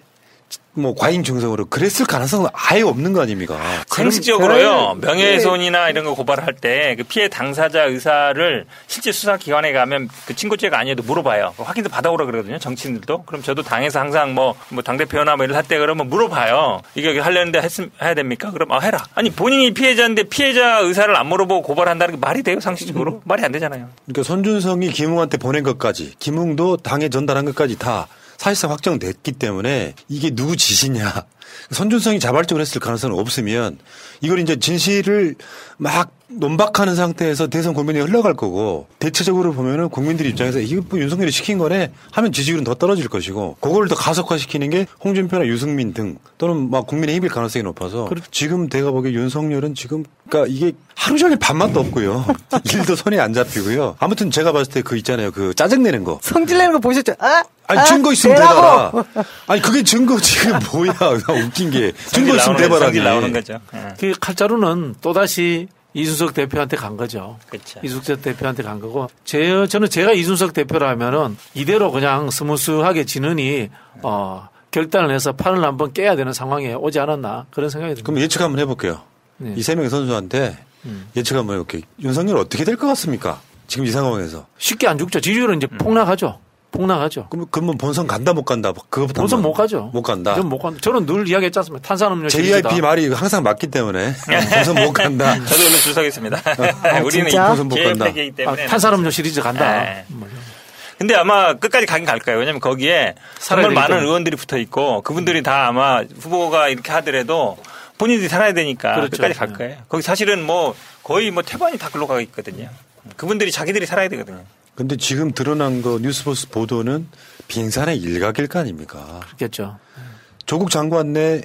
뭐 과잉 중성으로 그랬을 가능성은 아예 없는 거 아닙니까? 상식적으로요 네. 명예훼손이나 이런 거 고발할 때 그 피해 당사자 의사를 실제 수사 기관에 가면 그 친고죄가 아니어도 물어봐요 그 확인도 받아오라 그러거든요 정치인들도 그럼 저도 당에서 항상 뭐당 대표나 뭐 이런 할때 그러면 물어봐요 이거 하려는데 했음 해야 됩니까? 그럼 아 해라 아니 본인이 피해자인데 피해자 의사를 안 물어보고 고발한다는 게 말이 돼요 상식적으로 말이 안 되잖아요. 그러니까 손준성이 김웅한테 보낸 것까지, 김웅도 당에 전달한 것까지 다 사실상 확정됐기 때문에 이게 누구 짓이냐. 손준성이 자발적으로 했을 가능성은 없으면 이걸 이제 진실을 막 논박하는 상태에서 대선 국민이 흘러갈 거고 대체적으로 보면은 국민들 입장에서 이게 뭐 윤석열이 시킨 거네 하면 지지율은 더 떨어질 것이고 그거를 더 가속화시키는 게 홍준표나 유승민 등 또는 막 국민의 힘일 가능성이 높아서 지금 내가 보기에 윤석열은 지금 그러니까 이게 하루 종일 밥맛도 없고요 일도 손에 안 잡히고요 아무튼 제가 봤을 때 그 있잖아요 그 짜증 내는 거 성질 내는 거 보셨죠? 아, 아니 아, 증거 있으면. 대봐라. 아니 그게 증거 지금 뭐야? 나 웃긴 게 증거 성질 있으면 대봐라. 성질 나오는 거죠. 예. 그 칼자루는 또다시 이준석 대표한테 간 거죠. 그렇죠. 이준석 대표한테 간 거고 제 저는 제가 이준석 대표라면은 이대로 그냥 스무스하게 지느니 어 결단을 해서 판을 한번 깨야 되는 상황에 오지 않았나 그런 생각이 듭니다. 그럼 예측 한번 해볼게요. 네. 이세 명의 선수한테 음. 예측 한번 해볼게요. 윤석열 어떻게 될 것 같습니까? 지금 이 상황에서. 쉽게 안 죽죠. 지지율은 이제 폭락하죠. 폭락하죠. 그럼 그러면 본선 간다 못 간다? 그거부터 본선. 못 가죠. 못 간다. 저는 못 간다. 저는 늘 이야기했지 않습니까? 탄산음료 시리즈다. JIP 말이 항상 맞기 때문에 본선 못 간다. 저도 오늘 줄 서겠습니다. 아, 우리는 진짜? 이 본선 못 간다. 아, 탄산음료 시리즈 간다. 네. 근데 아마 끝까지 가긴 갈 거예요. 왜냐면 거기에 정말 많은. 의원들이 붙어 있고 그분들이 다 아마 후보가 이렇게 하더라도 본인들이 살아야 되니까 그렇죠. 끝까지 갈 거예요. 거기 사실은 뭐 거의 뭐 태반이 다 글로 가 있거든요. 그분들이 자기들이 살아야 되거든요. 근데 지금 드러난 거 뉴스포스 보도는 빙산의 일각일 거 아닙니까? 그렇겠죠. 조국 장관 내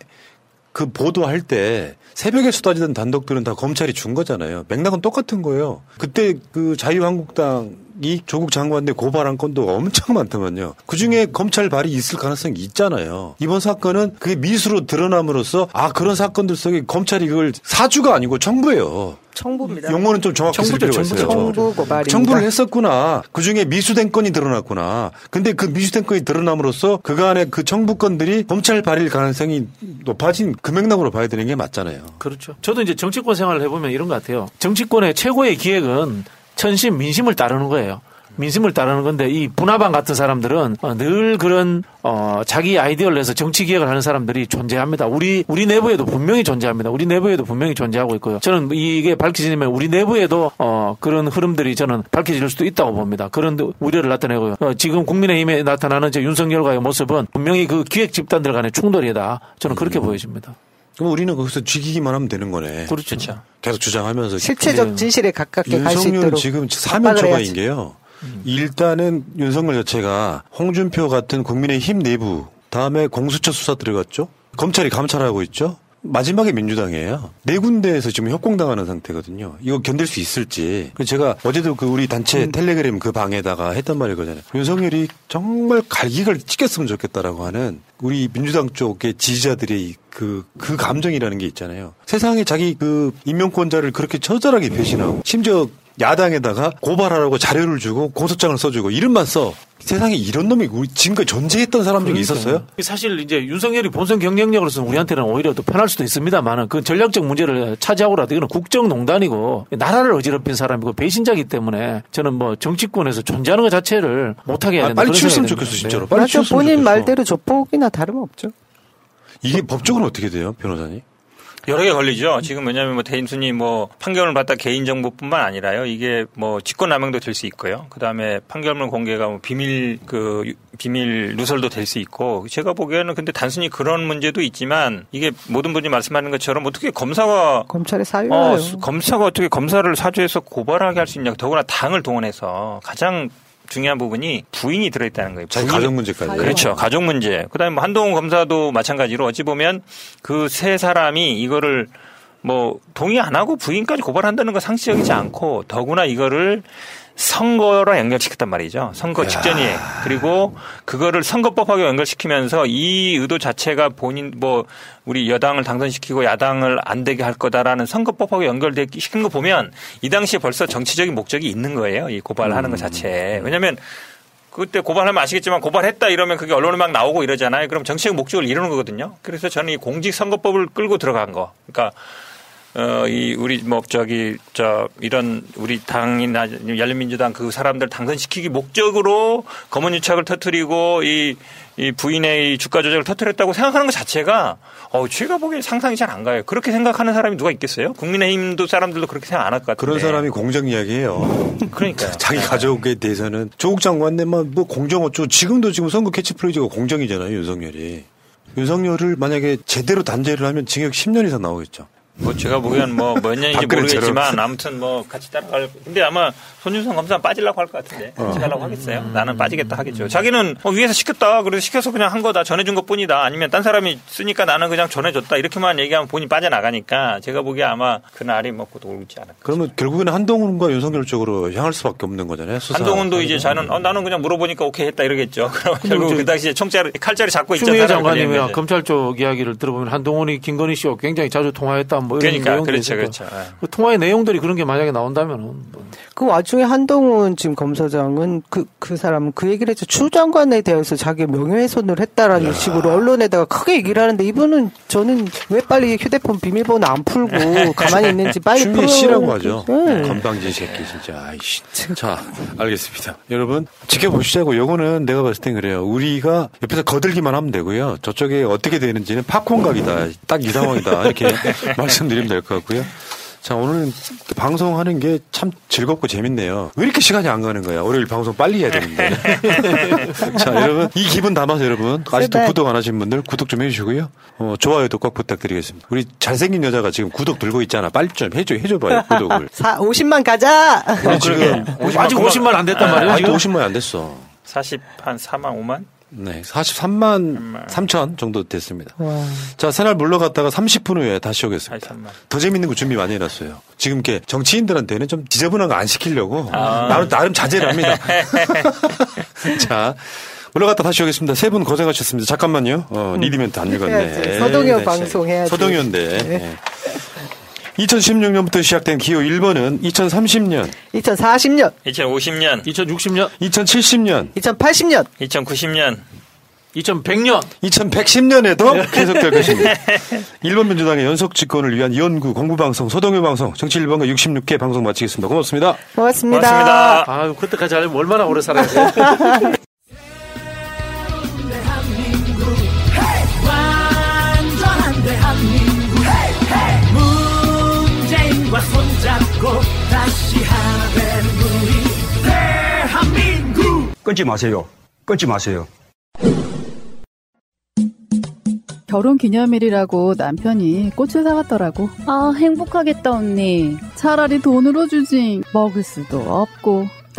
그 보도할 때 새벽에 쏟아지던 단독들은 다 검찰이 준 거잖아요. 맥락은 똑같은 거예요. 그때 그 자유한국당 이 조국 장관대 고발한 건도 엄청 많더만요. 그 중에 검찰 발이 있을 가능성이 있잖아요. 이번 사건은 그게 미수로 드러남으로써 아 그런 사건들 속에 검찰이 그걸 사주가 아니고 청부예요. 청부입니다. 용어는 좀 정확히 쓸 필요가 있어요. 청부. 청부 고발입니다. 청부를 했었구나. 그 중에 미수된 건이 드러났구나. 근데 그 미수된 건이 드러남으로써 그간의 그 청부 건들이 검찰 발일 가능성이 높아진 그 맥락으로 봐야 되는 게 맞잖아요. 그렇죠. 저도 이제 정치권 생활을 해보면 이런 것 같아요. 정치권의 최고의 기획은 천심 민심을 따르는 거예요. 민심을 따르는 건데 이 분화방 같은 사람들은 어, 늘 그런 어 자기 아이디어를 내서 정치 기획을 하는 사람들이 존재합니다. 우리 우리 내부에도 분명히 존재합니다. 우리 내부에도 분명히 존재하고 있고요. 저는 이게 밝혀지면 우리 내부에도 어 그런 흐름들이 저는 밝혀질 수도 있다고 봅니다. 그런 우려를 나타내고요. 어, 지금 국민의힘에 나타나는 저 윤석열과의 모습은 분명히 그 기획 집단들 간의 충돌이다. 저는 그렇게 보여집니다. 그럼 우리는 거기서 죽이기만 하면 되는 거네. 그렇죠. 계속 주장하면서 실체적 진실에 가깝게 갈 수 있도록 지금 사면초가인 해야지. 게요. 일단은 윤석열 자체가 홍준표 같은 국민의힘 내부 다음에 공수처 수사 들어갔죠. 검찰이 감찰하고 있죠. 마지막에 민주당이에요. 네 군데에서 지금 협공당하는 상태거든요. 이거 견딜 수 있을지. 제가 어제도 그 우리 단체 텔레그램 그 방에다가 했던 말이거든요. 윤석열이 정말 갈기갈 찍혔으면 좋겠다라고 하는 우리 민주당 쪽의 지지자들의 그, 그 감정이라는 게 있잖아요. 세상에 자기 그 임명권자를 그렇게 처절하게 배신하고 심지어 야당에다가 고발하라고 자료를 주고 고소장을 써주고 이름만 써. 세상에 이런 놈이 우리 지금까지 존재했던 사람 중에 있었어요? 사실 이제 윤석열이 본선 경쟁력으로서는 우리한테는 오히려 더 편할 수도 있습니다만은 그 전략적 문제를 차지하고라도 이거는 국정농단이고 나라를 어지럽힌 사람이고 배신자기 때문에 저는 뭐 정치권에서 존재하는 것 자체를 못하게 해야 아, 된다. 빨리 그런 치웠으면 좋겠어. 진짜로. 네. 빨리 맞아, 치웠으면 본인 좋겠어. 말대로 조폭이나 다름없죠. 이게 법적으로 어떻게 돼요, 변호사님? 여러 개 걸리죠. 지금 왜냐하면 뭐 대인순이 뭐 판결을 받다 개인 정보뿐만 아니라요. 이게 뭐 직권남용도 될 수 있고요. 그 다음에 판결문 공개가 뭐 비밀 그 유- 비밀 누설도 될 수 있고 제가 보기에는 근데 단순히 그런 문제도 있지만 이게 모든 분이 말씀하는 것처럼 어떻게 검사가 검찰의 사유예요. 어, 검사가 어떻게 검사를 사주해서 고발하게 할 수 있냐. 더구나 당을 동원해서 가장 중요한 부분이 부인이 들어있다는 거예요. 부인이- 가정 문제까지. 그렇죠. 가족 문제. 그다음에 뭐 한동훈 검사도 마찬가지로 어찌 보면 그 세 사람이 이거를 뭐 동의 안 하고 부인까지 고발한다는 거 상식적이지 않고 더구나 이거를 선거랑 연결시켰단 말이죠. 선거 직전이에요. 그리고 그거를 선거법하고 연결시키면서 이 의도 자체가 본인 뭐 우리 여당을 당선시키고 야당을 안 되게 할 거다라는 선거법하고 연결시킨 거 보면 이 당시에 벌써 정치적인 목적이 있는 거예요. 이 고발하는 것 자체에. 왜냐하면 그때 고발하면 아시겠지만 고발했다 이러면 그게 언론에 막 나오고 이러잖아요. 그럼 정치적 목적을 이루는 거거든요. 그래서 저는 이 공직선거법을 끌고 들어간 거. 그러니까 어, 이, 우리, 뭐, 저기, 저, 이런, 우리 당이나 열린민주당 그 사람들 당선시키기 목적으로 검은 유착을 터트리고 이, 이 부인의 이 주가 조작을 터트렸다고 생각하는 것 자체가, 어, 제가 보기엔 상상이 잘 안 가요. 그렇게 생각하는 사람이 누가 있겠어요? 국민의힘도 사람들도 그렇게 생각 안 할 것 같은데. 그런 사람이 공정 이야기해요. 그러니까요. 자기 가족에 대해서는 조국 장관님만 뭐 공정 어쩌고 지금도 지금 선거 캐치프레이즈가 공정이잖아요, 윤석열이. 윤석열을 만약에 제대로 단죄를 하면 징역 10년 이상 나오겠죠. 뭐 제가 보기엔 뭐몇 년인지. 모르겠지만 아무튼 뭐 같이 따라갈 근데 아마 손준성 검사 빠지려고 할 것 같은데 같이 어. 가려고 하겠어요. 나는 빠지겠다 하겠죠. 자기는 어, 위에서 시켰다. 그래서 시켜서 그냥 한 거다. 전해준 것 뿐이다. 아니면 딴 사람이 쓰니까 나는 그냥 전해줬다. 이렇게만 얘기하면 본인 빠져나가니까 제가 보기에 아마 그날이 먹고 돌지 않을까. 그러면 결국에는 한동훈과 윤석열 쪽으로 향할 수밖에 없는 거잖아요. 수사. 한동훈도 이제 자는 어, 나는 그냥 물어보니까 오케이 했다 이러겠죠. 그럼 결국 이제 그 당시에 총자를 칼자를 잡고 사람을 장관님이. 검찰 쪽 이야기를 들어보면 한동훈이 김건희 씨와 굉장히 자주 통화했다 뭐 이런 그러니까 내용들이 그렇죠, 그렇죠. 예. 그 통화의 내용들이 그런 게 만약에 나온다면은 그 와중에 한동훈 지금 검사장은 그, 그 사람은 그 얘기를 했죠. 추 장관에 대해서 자기 명예훼손을 했다라는 식으로 언론에다가 크게 얘기를 하는데 이분은 저는 왜 빨리 휴대폰 비밀번호 안 풀고 가만히 있는지 빨리 풀어. 씨라고 하죠. 네. 건방진 새끼 진짜. 아이씨. 자, 알겠습니다. 여러분 지켜보시자고. 요거는 내가 봤을 땐 그래요. 우리가 옆에서 거들기만 하면 되고요. 저쪽에 어떻게 되는지는 팝콘 각이다. 딱 이 상황이다. 이렇게 말씀드리면 될 것 같고요. 자, 오늘 방송하는 게 참 즐겁고 재밌네요. 왜 이렇게 시간이 안 가는 거야? 월요일 방송 빨리 해야 되는데. 자, 여러분, 이 기분 담아서 여러분, 아직도 제발. 구독 안 하신 분들 구독 좀 해주시고요. 어, 좋아요도 꼭 부탁드리겠습니다. 우리 잘생긴 여자가 지금 구독 들고 있잖아. 빨리 좀 해줘, 해줘봐요, 구독을. 사, 50만 가자! 우리 지금 아직 50만 안 됐단 말이에요, 아직도 지금? 50만이 안 됐어. 40, 한 4만, 5만? 네, 43만 3천 정도 됐습니다. 자, 새날 물러갔다가 30분 후에 다시 오겠습니다. 더 재밌는 거 준비 많이 해놨어요. 지금 이렇게 정치인들한테는 좀 지저분한 거 안 시키려고 아. 나름, 나름 자제를 합니다. 자, 물러갔다 다시 오겠습니다. 세 분 고생하셨습니다. 잠깐만요. 어, 리드멘트 안 읽었네. 서동현 네, 방송 해야지. 서동현대. 네. 네. 2016년부터 시작된 기호 1번은 2030년, 2040년, 2050년, 2060년, 2070년, 2080년, 2090년, 2100년, 2110년에도 계속될 것입니다. 1번 민주당의 연속 집권을 위한 연구 공부방송 소동요 방송 정치 1번과 66개 방송 마치겠습니다. 고맙습니다. 고맙습니다. 아, 그때까지 하려면 얼마나 오래 살아야 돼? 다시 하는 우리 대한민국 끊지 마세요. 끊지 마세요. 결혼 기념일이라고 남편이 꽃을 사갔더라고. 아, 행복하겠다, 언니. 차라리 돈으로 주지. 먹을 수도 없고,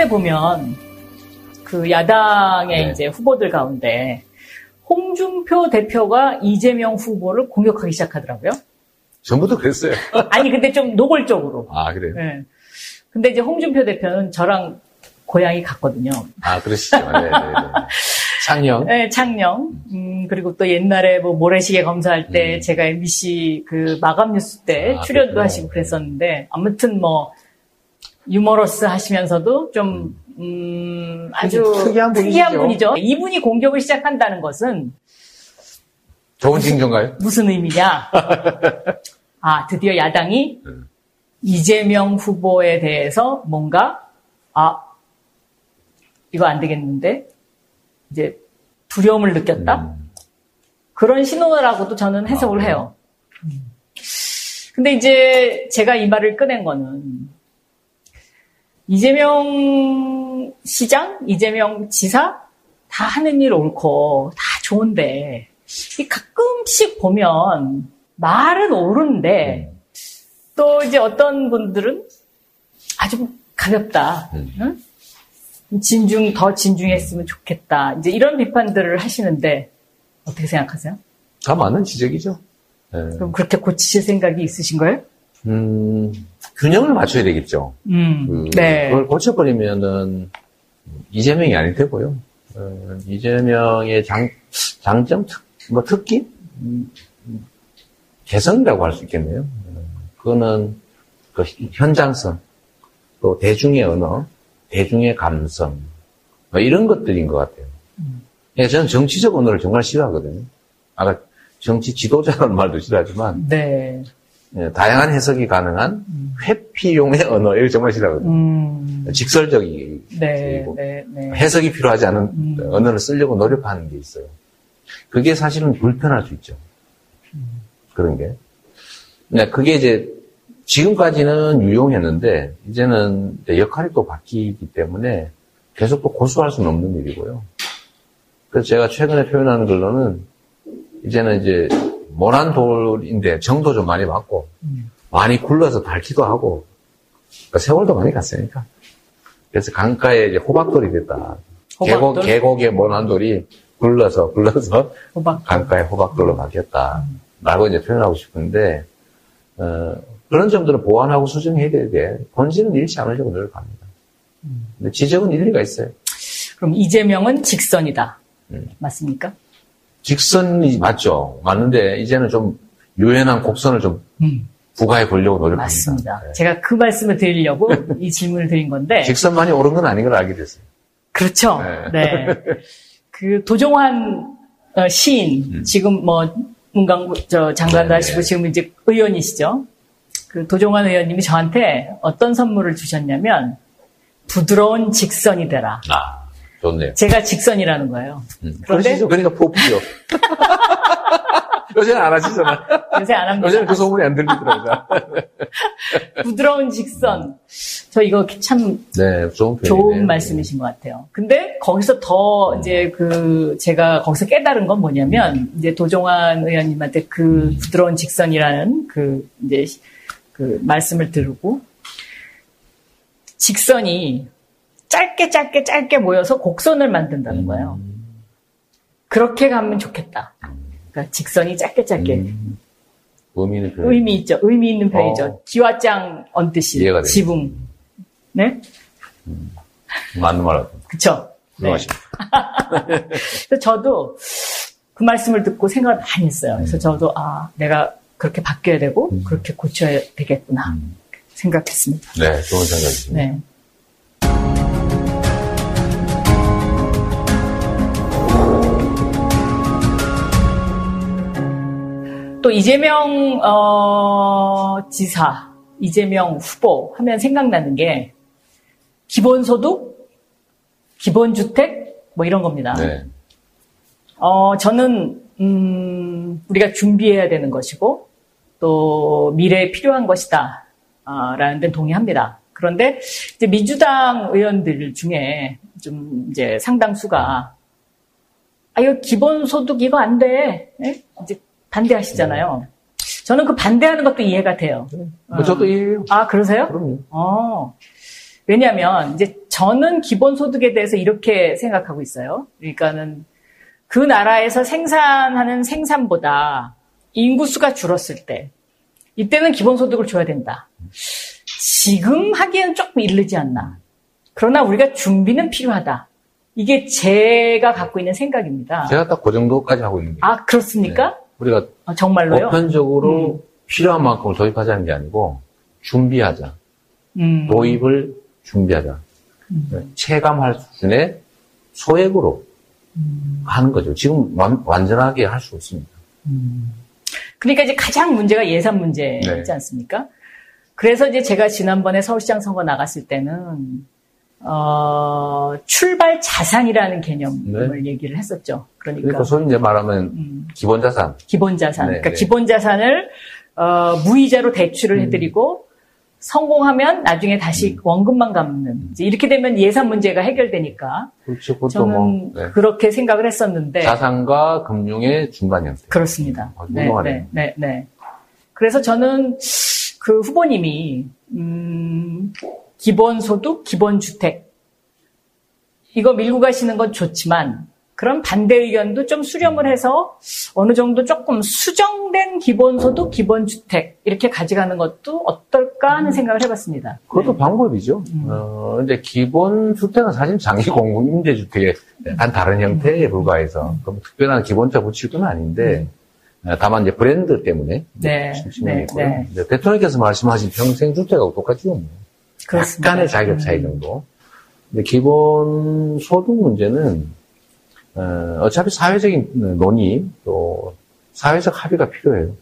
최근에 보면 그 야당의 네. 이제 후보들 가운데 홍준표 대표가 이재명 후보를 공격하기 시작하더라고요. 전부터 그랬어요. 아니 근데 좀 노골적으로. 아, 그래요? 네. 근데 이제 홍준표 대표는 저랑 고향이 같거든요. 아, 그러시죠. 네, 네, 네. 창녕. 네, 창녕. 음, 그리고 또 옛날에 뭐 모래시계 검사할 때 제가 MBC 그 마감 뉴스 때 음. 아, 출연도 그렇구나. 하시고 그랬었는데 아무튼 뭐 유머러스 하시면서도 좀 음, 아주 특이한 분이시죠. 분이죠. 이분이 공격을 시작한다는 것은 좋은 징조인가요? 무슨 의미냐? 아, 드디어 야당이 이재명 후보에 대해서 뭔가, 아, 이거 안 되겠는데? 이제 두려움을 느꼈다? 그런 신호라고도 저는 해석을 해요. 음. 근데 이제 제가 이 말을 꺼낸 거는 이재명 시장, 이재명 지사 다 하는 일 옳고 다 좋은데 이 가끔씩 보면 말은 옳은데 또 이제 어떤 분들은 아주 가볍다. 응? 진중 더 진중했으면 좋겠다. 이제 이런 비판들을 하시는데 어떻게 생각하세요? 다 맞는 지적이죠. 네. 그럼 그렇게 고치실 생각이 있으신 거예요? 음, 균형을 맞춰야 되겠죠. 음, 그, 네. 그걸 고쳐버리면은 이재명이 아닐 테고요. 어, 이재명의 장, 장점, 특, 뭐 특기? 음, 개성이라고 할 수 있겠네요. 어, 그거는 그 현장성, 또 대중의 언어, 대중의 감성, 뭐 이런 것들인 것 같아요. 예, 저는 정치적 언어를 정말 싫어하거든요. 아까 정치 지도자라는 말도 싫어하지만, 네. 예, 다양한 해석이 가능한 회피용의 언어, 이걸 정말 싫어하거든요. 음, 직설적이 네, 네, 네. 해석이 필요하지 않은 언어를 쓰려고 노력하는 게 있어요. 그게 사실은 불편할 수 있죠. 그런 게. 네, 그게 이제 지금까지는 유용했는데 이제는 이제 역할이 또 바뀌기 때문에 계속 또 고수할 수는 없는 일이고요. 그래서 제가 최근에 표현하는 걸로는 이제는 이제 모난 돌인데 정도 좀 많이 받고 많이 굴러서 닳기도 하고 그러니까 세월도 많이 갔으니까 그래서 강가에 이제 호박돌이 됐다. 계곡, 호박돌? 계곡의 모난 돌이 굴러서 굴러서 호박. 강가에 호박돌로 바뀌었다. 라고 이제 표현하고 싶은데 어, 그런 점들은 보완하고 수정해야 되는데 본질은 잃지 않으려고 노력합니다. 근데 지적은 일리가 있어요. 그럼 이재명은 직선이다. 음. 맞습니까? 직선이 맞죠. 맞는데 이제는 좀 유연한 곡선을 좀 음. 부과해 보려고 노력합니다. 맞습니다. 제가 그 말씀을 드리려고 이 질문을 드린 건데. 직선만이 옳은 건 아닌 걸 알게 됐어요. 그렇죠. 네. 그 도종환 어, 시인 지금 뭐 문광부 저 장관도 네, 하시고 지금 이제 의원이시죠. 그 도종환 의원님이 저한테 어떤 선물을 주셨냐면 부드러운 직선이 되라. 아, 좋네요. 제가 직선이라는 거예요. 음. 그런데 그러시죠. 그러니까 포프죠. 요새는 안 하시잖아. 요새 안 합니다. 요새는 그 소문이 안 들리더라고요. 부드러운 직선. 저 이거 참 네, 좋은. 좋은 말씀이신 것 같아요. 근데 거기서 더 이제 그 제가 거기서 깨달은 건 뭐냐면 이제 도종환 의원님한테 그 부드러운 직선이라는 그 이제 그 말씀을 들고 직선이 짧게 짧게 짧게 모여서 곡선을 만든다는 거예요. 그렇게 가면 좋겠다. 그러니까 직선이 짧게 짧게 의미 있는 표현. 의미 있죠. 의미 있는 편이죠. 어. 기와장 얹듯이 이해가. 지붕. 네? 맞는 말 같아요. 그쵸? 네. 그래서 저도 그 말씀을 듣고 생각을 많이 했어요. 그래서 저도 아 내가 그렇게 바뀌어야 되고 그렇게 고쳐야 되겠구나 생각했습니다. 네, 좋은 생각이십니다. 네. 또 이재명 어, 지사, 이재명 후보 하면 생각나는 게 기본소득, 기본주택 뭐 이런 겁니다. 네. 어, 저는 음, 우리가 준비해야 되는 것이고 또 미래에 필요한 것이다. 아, 라는 데 동의합니다. 그런데 이제 민주당 의원들 중에 좀 이제 상당수가 아 이거 기본소득 이거 안 돼. 예? 이제 반대하시잖아요. 저는 그 반대하는 것도 이해가 돼요. 뭐 저도 이해해요. 아 그러세요? 그럼요. 어. 왜냐하면 이제 저는 기본소득에 대해서 이렇게 생각하고 있어요. 그러니까는 그 나라에서 생산하는 생산보다 인구수가 줄었을 때 이때는 기본소득을 줘야 된다. 지금 하기에는 조금 이르지 않나. 그러나 우리가 준비는 필요하다. 이게 제가 갖고 있는 생각입니다. 제가 딱 그 정도까지 하고 있는 게아 그렇습니까? 우리가 아, 정말로요? 보편적으로 필요한 만큼을 도입하자는 게 아니고 준비하자. 음. 도입을 준비하자. 네, 체감할 수준의 소액으로 하는 거죠. 지금 완, 완전하게 할 수 없습니다. 그러니까 이제 가장 문제가 예산 문제이지 네. 않습니까? 그래서 이제 제가 지난번에 서울시장 선거 나갔을 때는 어, 출발 자산이라는 개념을 얘기를 했었죠. 그러니까, 네. 그러니까 소위 이제 말하면 기본 자산. 기본 자산. 네, 그러니까 네. 기본 자산을 어, 무이자로 대출을 음. 해드리고 성공하면 나중에 다시 원금만 갚는 이제 이렇게 되면 예산 문제가 해결되니까 그렇죠. 저는 뭐 네. 그렇게 생각을 했었는데 자산과 금융의 중간 형태. 그렇습니다. 아주 네. 네, 네, 네. 그래서 저는 그 후보님이 음, 기본소득, 기본주택 이거 밀고 가시는 건 좋지만 그런 반대 의견도 좀 수렴을 해서 어느 정도 조금 수정된 기본소득, 기본주택 이렇게 가져가는 것도 어떨까 하는 생각을 해봤습니다. 그것도 방법이죠. 어, 근데 기본 주택은 사실 장기 공공 임대주택의 약간 다른 형태에 불과해서 그럼 특별한 기본자 붙일 건 아닌데 어, 다만 이제 브랜드 때문에 네, 측면이 네. 네. 대통령께서 말씀하신 평생 주택하고 똑같죠. 뭐. 그렇습니다. 약간의 자격 차이 정도. 근데 기본 소득 문제는 어, 어차피 사회적인 논의 또 사회적 합의가 필요해요.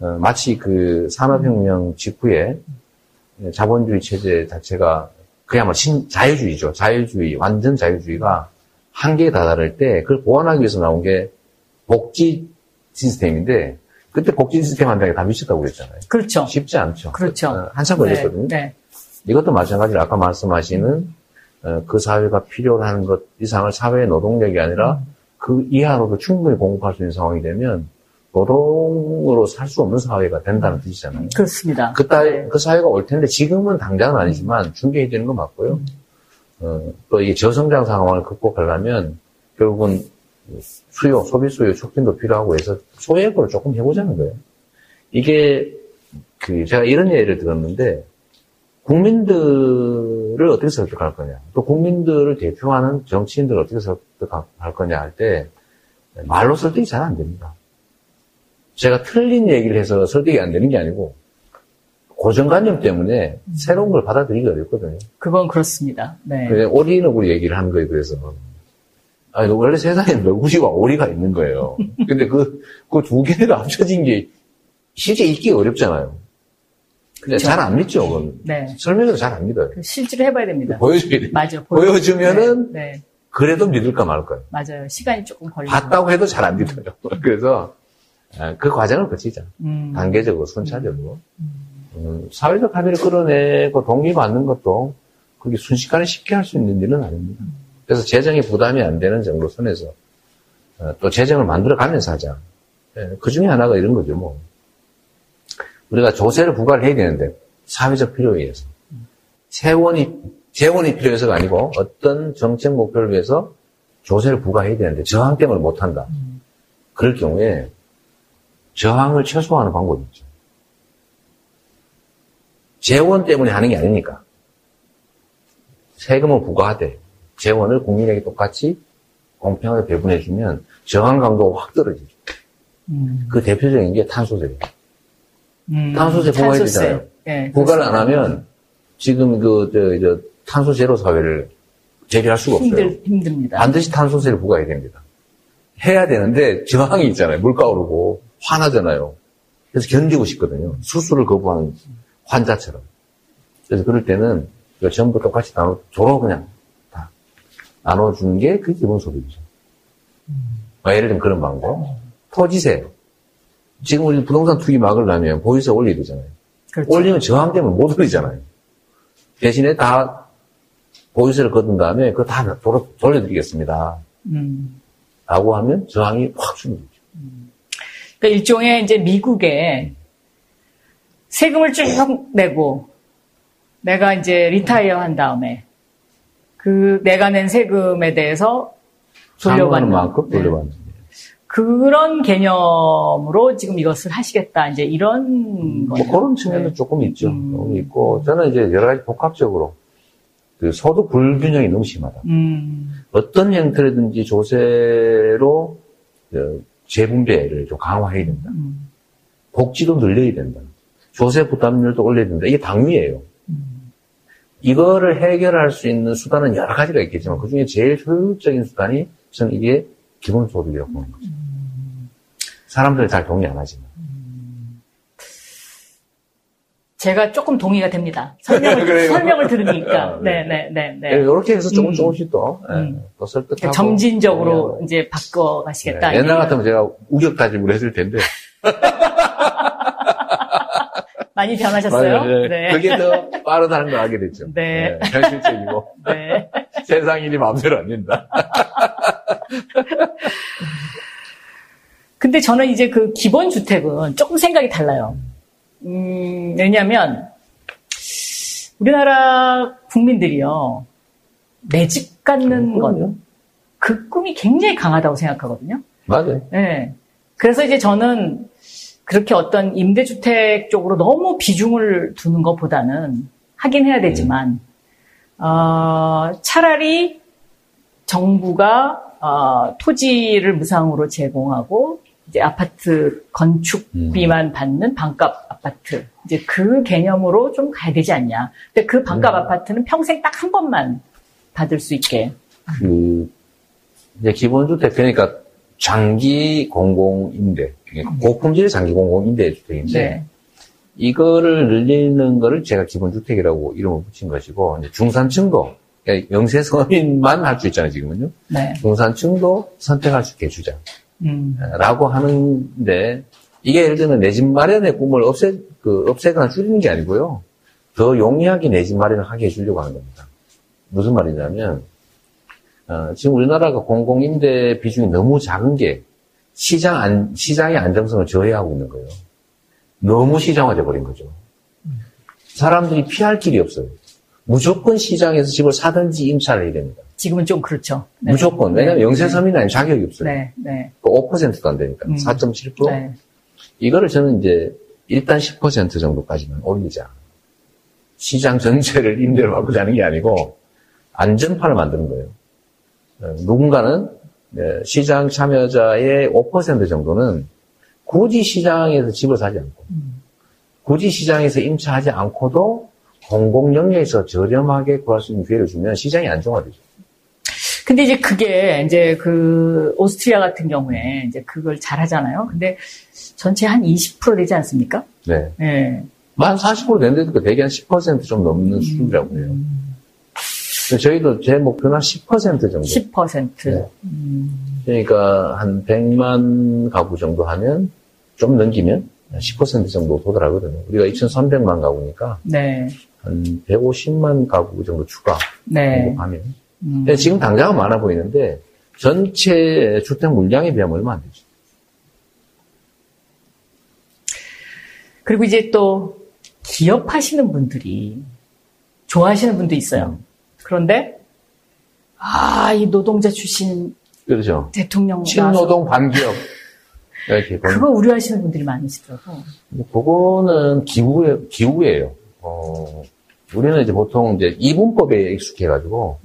어, 마치 그 산업혁명 직후에 자본주의 체제 자체가 그야말로 신, 자유주의죠. 자유주의, 완전 자유주의가 한계에 다다를 때 그걸 보완하기 위해서 나온 게 복지 시스템인데 그때 복지 시스템 한다는 게 다 미쳤다고 그랬잖아요. 그렇죠. 쉽지 않죠. 그렇죠. 어, 한참 걸렸거든요. 네, 네. 이것도 마찬가지로 아까 말씀하시는 어, 그 사회가 필요로 하는 것 이상을 사회의 노동력이 아니라 그 이하로도 충분히 공급할 수 있는 상황이 되면 노동으로 살 수 없는 사회가 된다는 뜻이잖아요. 그렇습니다. 그, 따, 그 사회가 올 텐데 지금은 당장은 아니지만 되는 건 맞고요. 어, 또이 저성장 상황을 극복하려면 결국은 수요, 소비 수요 촉진도 필요하고 해서 소액으로 조금 해보자는 거예요. 이게 그 제가 이런 예를 들었는데 국민들을 어떻게 설득할 거냐, 또 국민들을 대표하는 정치인들을 어떻게 설득할 거냐 할 때 말로 설득이 잘 안 됩니다. 제가 틀린 얘기를 해서 설득이 안 되는 게 아니고 고정관념 때문에 새로운 걸 받아들이기 어렵거든요. 그건 그렇습니다. 네. 그래서 오리너구리 얘기를 하는 거예요. 그래서 아니 원래 세상에 너구리와 오리가 있는 거예요. 근데 그 그 두 개가 합쳐진 게 실제 읽기 어렵잖아요. 근데 그렇죠. 잘안 믿죠. 그건. 네. 설명해도 잘 안 믿어요. 실제로 해봐야 됩니다. 보여줘야 돼. 맞아. 보여주면은 네, 네. 그래도 믿을까 말까요. 맞아요. 시간이 조금 걸리고. 봤다고 해도 잘 안 믿어요. 그래서 아, 그 과정을 거치자. 음. 단계적으로 순차적으로 음, 사회적 합의를 끌어내고 동의받는 것도 그게 순식간에 쉽게 할 수 있는 일은 아닙니다. 그래서 재정이 부담이 안 되는 정도 선에서 어, 또 재정을 만들어 가면서 하자. 그 중에 하나가 이런 거죠. 뭐 우리가 조세를 부과를 해야 되는데 사회적 필요에 의해서 세원이 재원이 필요해서가 아니고 어떤 정책 목표를 위해서 조세를 부과해야 되는데 저항 때문에 못한다. 그럴 경우에 저항을 최소화하는 방법이 있죠. 재원 때문에 하는 게 아니니까. 세금은 부과하되 재원을 국민에게 똑같이 공평하게 배분해주면 저항 강도가 확 떨어지죠. 음. 그 대표적인 게 탄소세예요. 음. 탄소세 부과해야. 되잖아요. 예, 부과를 안. 하면 지금 그, 저, 저, 탄소 제로 사회를 재개할 수가 없어요. 힘들, 힘듭니다. 반드시 탄소세를 부과해야 됩니다. 해야 되는데 저항이 있잖아요. 물가 오르고 화나잖아요. 그래서 견디고 싶거든요. 수술을 거부하는 환자처럼. 그래서 그럴 때는 전부 똑같이 나눠, 조로 그냥 다 나눠주는 게 그 기본 소득이죠. 뭐 예를 들면 그런 방법. 토지세. 지금 우리 부동산 투기 막으려면 보유세 올려야 되잖아요. 그렇죠. 올리면 저항 때문에 못 올리잖아요. 대신에 다 보유세를 거둔 다음에 그거 다 돌려, 돌려드리겠습니다. 음. 라고 하면 저항이 확 줄어들죠. 그러니까 일종의 이제 미국에 세금을 쭉 내고 내가 이제 리타이어 한 다음에 그 내가 낸 세금에 대해서 돌려받는 만큼 네. 돌려받는. 그런 개념으로 지금 이것을 하시겠다 이제 이런 뭐 거죠. 그런 측면도 조금 있죠. 조금 있고 저는 이제 여러 가지 복합적으로 그 소득 불균형이 너무 심하다. 음. 어떤 형태로든지 조세로 그 재분배를 좀 강화해야 된다. 복지도 늘려야 된다. 조세 부담률도 올려야 된다. 이게 당위예요. 이거를 해결할 수 있는 수단은 여러 가지가 있겠지만 그 중에 제일 효율적인 수단이 저는 이게 기본소득이라고 보는 거죠. 사람들이 잘 동의 안 하지만. 제가 조금 동의가 됩니다. 설명을? 설명을 들으니까. 아, 네. 네, 네, 네, 네. 이렇게 해서 조금 음. 조금씩 또, 예, 또 설득하고. 점진적으로 동의하고. 이제 바꿔 가시겠다. 네, 옛날 같으면 제가 우격 다짐으로 했을 텐데. 많이 변하셨어요? 맞아요. 네. 그게 더 빠르다는 걸 알게 됐죠. 네. 현실적이고. 네. 세상 일이 마음대로 안 된다. 근데 저는 이제 그 기본 주택은 조금 생각이 달라요. 음, 왜냐면 우리나라 국민들이요. 내 집 갖는 것, 그 꿈이 굉장히 강하다고 생각하거든요. 맞아요. 네. 그래서 이제 저는 그렇게 어떤 임대주택 쪽으로 너무 비중을 두는 것보다는 하긴 해야 되지만, 어, 차라리 정부가 어, 토지를 무상으로 제공하고 이제 아파트 건축비만 받는 반값 아파트 이제 그 개념으로 좀 가야 되지 않냐. 근데 그 반값 아파트는 평생 딱 한 번만 받을 수 있게. 그, 이제 기본주택, 그러니까 장기 공공임대, 그러니까 고품질 장기 공공임대 주택인데, 네. 이거를 늘리는 거를 제가 기본주택이라고 이름을 붙인 것이고, 이제 중산층도, 그러니까 영세 서민만 할 수 있잖아요, 지금은요. 네. 중산층도 선택할 수 있게 해주자. 음. 라고 하는데, 이게 예를 들면 내 집 마련의 꿈을 없애, 그, 없애거나 줄이는 게 아니고요. 더 용이하게 내 집 마련을 하게 해주려고 하는 겁니다. 무슨 말이냐면, 어, 지금 우리나라가 공공임대 비중이 너무 작은 게 시장 안, 시장의 안정성을 저해하고 있는 거예요. 너무 시장화돼 버린 거죠. 사람들이 피할 길이 없어요. 무조건 시장에서 집을 사든지 임차를 해야 됩니다. 지금은 좀 그렇죠. 네. 무조건. 왜냐하면 네. 영세 서민은 아니 자격이 없어요. 네, 네. 그 5%도 안 되니까. 음. 4.7%? 네. 이거를 저는 이제 일단 10% 정도까지는 올리자. 시장 전체를 임대로 바꾸자는 게 아니고 안전판을 만드는 거예요. 어, 누군가는 네, 시장 참여자의 5% 정도는 굳이 시장에서 집을 사지 않고 굳이 시장에서 임차하지 않고도 공공 영역에서 저렴하게 구할 수 있는 기회를 주면 시장이 안정화되죠. 근데 이제 그게 이제 그 오스트리아 같은 경우에 이제 그걸 잘 하잖아요. 근데 전체 한 20% 되지 않습니까? 네. 네. 만 40% 된데도 대개 한 10%좀 넘는 수준이라고 해요. 저희도 제 목표는 한 10% 정도. 10%. 네. 음. 그러니까 한 100만 가구 정도 하면 좀 넘기면 10% 정도 도달하거든요. 우리가 2,300만 가구니까 네. 한 150만 가구 정도 추가 네. 정도 하면. 음. 근데 지금 당장은 많아 보이는데 전체 주택 물량에 비하면 얼마 안 되죠. 그리고 이제 또 기업하시는 분들이 좋아하시는 분도 있어요. 그런데 아, 이 노동자 출신 그렇죠. 대통령 친노동 반기업. 이렇게 보면 그거 우려하시는 분들이 많으시더라고. 그거는 기후, 기후예요. 어, 우리는 이제 보통 이제 이분법에 익숙해가지고,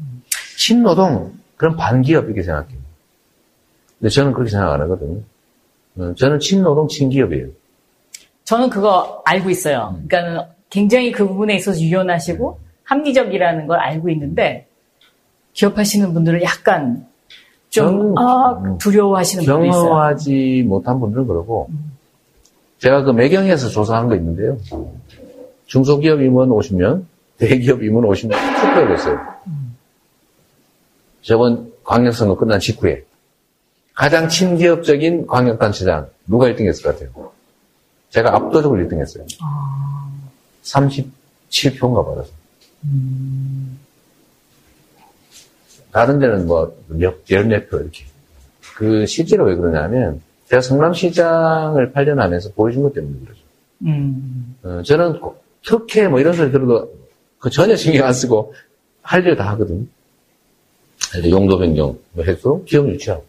친노동, 그럼 반기업 이렇게 생각해요. 근데 저는 그렇게 생각 안 하거든요. 어, 저는 친노동, 친기업이에요. 저는 그거 알고 있어요. 그러니까는 굉장히 그 부분에 있어서 유연하시고 합리적이라는 걸 알고 있는데 기업하시는 분들은 약간 좀 아, 두려워하시는 분들이 있어요. 경험하지 못한 분들은 그러고, 제가 그 매경에서 조사한 거 있는데요. 중소기업 임원 오시면, 대기업 임원 오시면 투표를 했어요. 저번 광역선거 끝난 직후에. 가장 친기업적인 광역단체장, 누가 1등 했을 것 같아요? 제가 압도적으로 1등 했어요. 37표인가 받아서. 다른 데는 뭐, 몇, 열몇 표 이렇게. 그, 실제로 왜 그러냐면, 제가 성남시장을 8년 하면서 보여준 것 때문에 그러죠. 음. 어, 저는 고- 특혜 뭐 이런 소리 들어도 그 전혀 신경 안 쓰고 할 일 다 하거든요. 용도 변경 뭐 해서 기업 유치하고.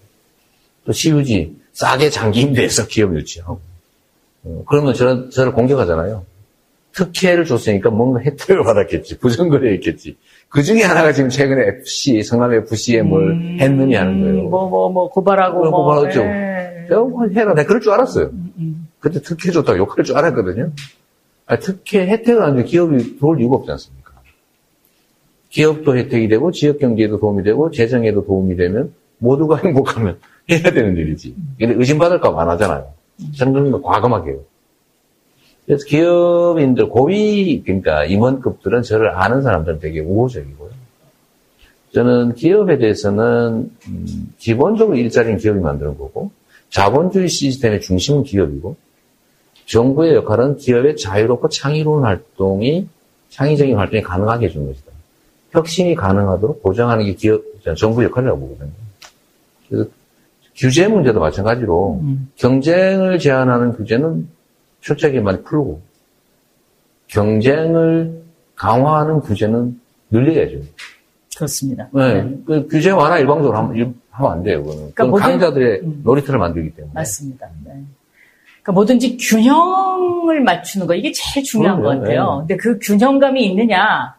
또 시유지 싸게 장기 임대해서 기업 유치하고. 어, 그러면 저는, 저를 공격하잖아요. 특혜를 줬으니까 뭔가 혜택을 받았겠지. 부정거래 했겠지. 그 중에 하나가 지금 최근에 FC, 성남 FC에 뭘 했느냐 하는 거예요. 뭐, 뭐, 뭐, 고발하고, 그거 뭐. 고발하죠. 예. 뭐 해라. 내가 그럴 줄 알았어요. 그때 특혜 줬다고 욕할 줄 알았거든요. 아, 특혜 혜택을 안 주면 기업이 들어올 이유가 없지 않습니까? 기업도 혜택이 되고 지역 경제에도 도움이 되고 재정에도 도움이 되면 모두가 행복하면 해야 되는 일이지. 근데 의심받을까 봐 안 하잖아요. 저는 거 과감하게 해요. 그래서 기업인들, 고위, 그러니까 임원급들은 저를 아는 사람들은 되게 우호적이고요. 저는 기업에 대해서는, 음, 기본적으로 일자리는 기업이 만드는 거고, 자본주의 시스템의 중심은 기업이고, 정부의 역할은 기업의 자유롭고 창의로운 활동이, 창의적인 활동이 가능하게 해주는 것이다. 혁신이 가능하도록 보장하는 게 기업, 정부 역할이라고 보거든요. 그래서 규제 문제도 마찬가지로 경쟁을 제한하는 규제는 철저하게 많이 풀고 경쟁을 강화하는 규제는 늘려야죠. 그렇습니다. 네. 그 규제 완화 일방적으로 하면, 일- 하면 안 돼요. 그거는. 그건 모든- 강자들의 놀이터를 만들기 때문에. 맞습니다. 네. 그러니까 뭐든지 균형을 맞추는 거 이게 제일 중요한 그럼요, 것 같아요. 네. 근데 그 균형감이 있느냐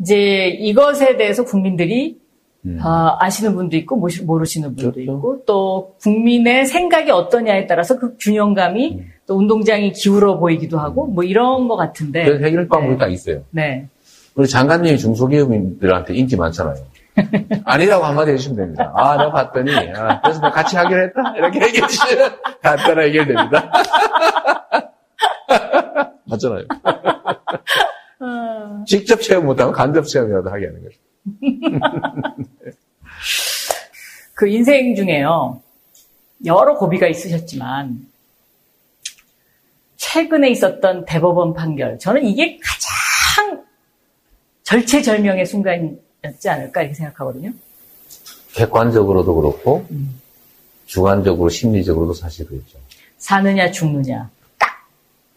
이제 이것에 대해서 국민들이 음. 아, 아시는 분도 있고 모르시는 분도 그렇죠. 있고 또 국민의 생각이 어떠냐에 따라서 그 균형감이 음. 또 운동장이 기울어 보이기도 하고 뭐 이런 것 같은데 그래서 해결 방법이 딱 있어요. 네. 우리 장관님이 중소기업인들한테 인기 많잖아요. 아니라고 한마디 해주시면 됩니다. 아, 내가 봤더니, 아, 그래서 내가 같이 하기로 했다? 이렇게 얘기해 주시면 간단하게 해결됩니다. 맞잖아요. 어, 직접 체험 못하면 간접 체험이라도 하게 하는 거죠. 그 인생 중에요 여러 고비가 있으셨지만 최근에 있었던 대법원 판결 저는 이게 가장 절체절명의 순간이었지 않을까 이렇게 생각하거든요. 객관적으로도 그렇고, 주관적으로, 심리적으로도 사실 그렇죠. 사느냐 죽느냐.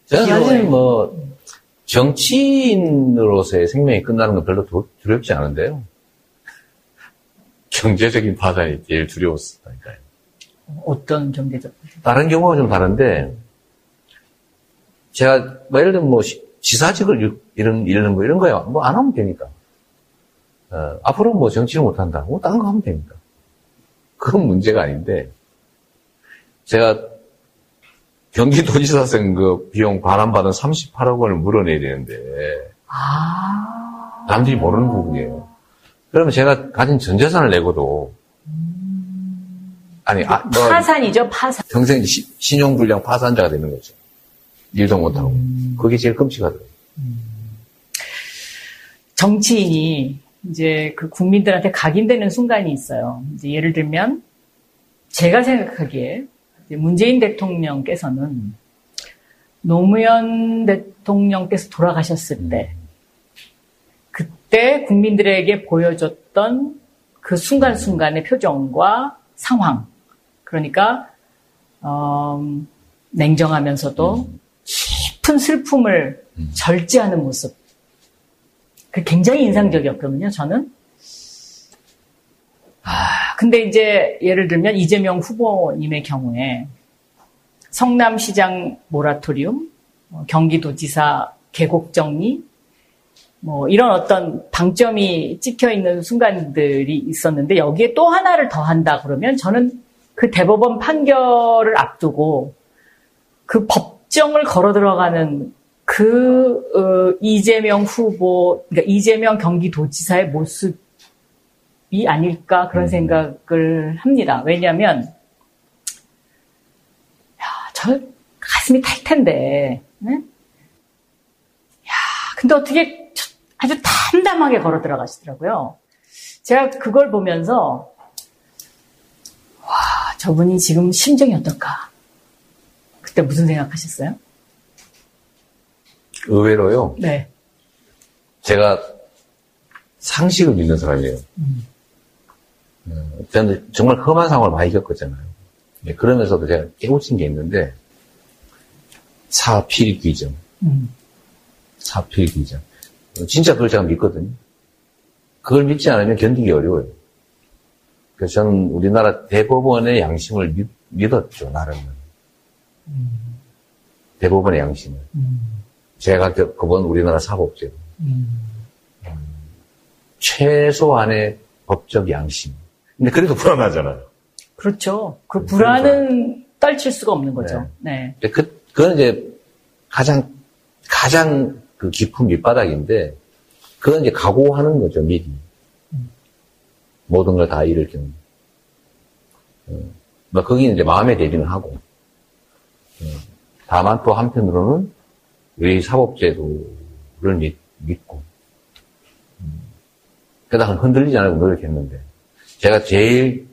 저는 사실 기호에. 뭐, 정치인으로서의 생명이 끝나는 건 별로 두- 두렵지 않은데요. 경제적인 파산이 제일 두려웠으니까요. 어떤 경제적 다른 경우가 좀 다른데, 제가, 뭐 예를 들면 뭐, 시- 지사직을 유- 이런, 이런 거, 이런 거야. 뭐 안 하면 되니까. 어, 앞으로 뭐 정치를 못한다. 뭐 다른 거 하면 됩니다. 그건 문제가 아닌데, 제가 경기도지사 선거 비용 반환받은 38억 원을 물어내야 되는데, 아. 남들이 모르는 부분이에요. 그러면 제가 가진 전 재산을 내고도, 아니, 아, 뭐, 파산이죠, 파산. 평생 시- 신용불량 파산자가 되는 거죠. 일도 못하고. 그게 제일 끔찍하더라고요. 정치인이 이제 그 국민들한테 각인되는 순간이 있어요. 이제 예를 들면 제가 생각하기에 문재인 대통령께서는 노무현 대통령께서 돌아가셨을 때 그때 국민들에게 보여줬던 그 순간순간의 표정과 상황 그러니까 어, 냉정하면서도 깊은 슬픔을 절제하는 모습. 그 굉장히 인상적이었거든요, 저는. 아, 근데 이제 예를 들면 이재명 후보님의 경우에 성남시장 모라토리움, 어, 경기도지사 계곡 정리, 뭐 이런 어떤 방점이 찍혀 있는 순간들이 있었는데 여기에 또 하나를 더 한다 그러면 저는 그 대법원 판결을 앞두고 그 법정을 걸어 들어가는 그 어, 이재명 후보, 그러니까 이재명 경기도지사의 모습 이 아닐까 그런 생각을 합니다. 왜냐하면 야, 저 가슴이 탈 텐데, 네? 야, 근데 어떻게 저- 아주 담담하게 걸어 들어가시더라고요. 제가 그걸 보면서 와, 저분이 지금 심정이 어떨까? 그때 무슨 생각하셨어요? 의외로요. 네. 제가 상식을 믿는 사람이에요. 어, 저는 정말 험한 상황을 많이 겪었잖아요. 예, 그러면서도 제가 깨우친 게 있는데, 사필 규정. 음. 사필 규정. 어, 진짜 그걸 제가 믿거든요. 그걸 믿지 않으면 견디기 어려워요. 그래서 저는 우리나라 대법원의 양심을 믿, 믿었죠, 나름은. 대법원의 양심을. 제가 겪어본 우리나라 사법제도. 최소한의 법적 양심. 근데 그래도 불안하잖아요. 그렇죠. 그 불안은 떨칠 수가 없는 거죠. 네. 근데 그, 그건 이제 가장, 가장 그 깊은 밑바닥인데, 그건 이제 각오하는 거죠, 미리. 모든 걸 다 잃을 경우. 어, 뭐, 거기는 이제 마음의 대비는 하고. 어, 다만 또 한편으로는 우리 사법제도를 믿, 믿고. 음, 그러다가 흔들리지 않고 노력했는데, 제가 제일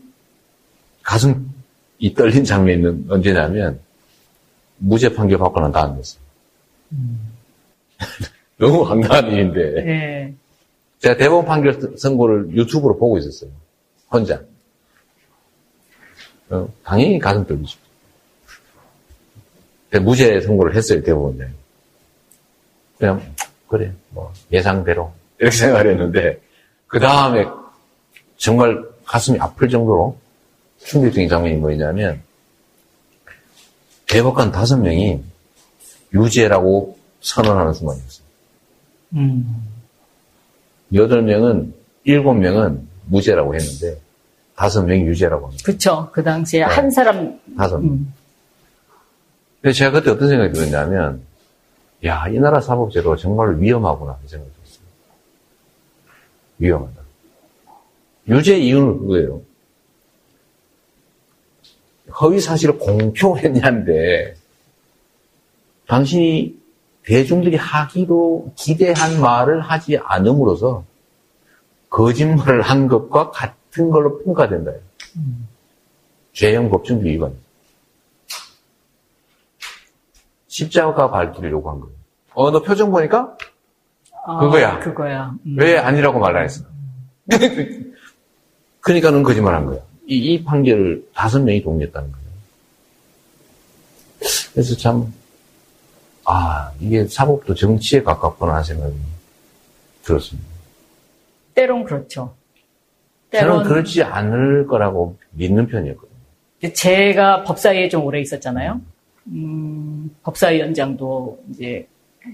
가슴 이 떨린 장면은 언제냐면, 무죄 판결 받고 난 다음이었어요. 너무 황당한 일인데. 네. 제가 대법원 판결 선고를 유튜브로 보고 있었어요. 혼자. 어, 당연히 가슴 떨리죠. 무죄 선고를 했어요, 대법원에. 그냥, 그래, 뭐, 예상대로. 이렇게 생각을 했는데, 그 다음에 정말 가슴이 아플 정도로 충격적인 장면이 뭐냐면, 대법관 다섯 명이 유죄라고 선언하는 순간이었어요. 음. 여덟 명은, 일곱 명은 무죄라고 했는데, 다섯 명이 유죄라고 합니다. 그쵸. 그 당시에 네. 한 사람, 다섯 명. 음. 제가 그때 어떤 생각이 들었냐면, 야, 이 나라 사법제도 정말 위험하구나, 이 생각이 들었어요. 위험하다. 유죄 이유는 그거예요. 허위 사실을 공표했냐인데, 당신이 대중들이 하기로 기대한 말을 하지 않음으로써 거짓말을 한 것과 같은 걸로 평가된다. 죄형 법정주 위반. 십자가 밝히려고 한 거예요. 어, 너 표정 보니까 아, 그거야. 그거야. 음. 왜 아니라고 말안 했어? 그러니까는 거짓말 한 거야. 이, 이 판결을 다섯 명이 동의했다는 거예요. 그래서 참, 아, 이게 사법도 정치에 가깝구나 생각이 들었습니다. 때론 그렇죠. 저는 때론 그렇지 않을 거라고 믿는 편이었거든요. 제가 법사위에 좀 오래 있었잖아요. 음, 법사위원장도 이제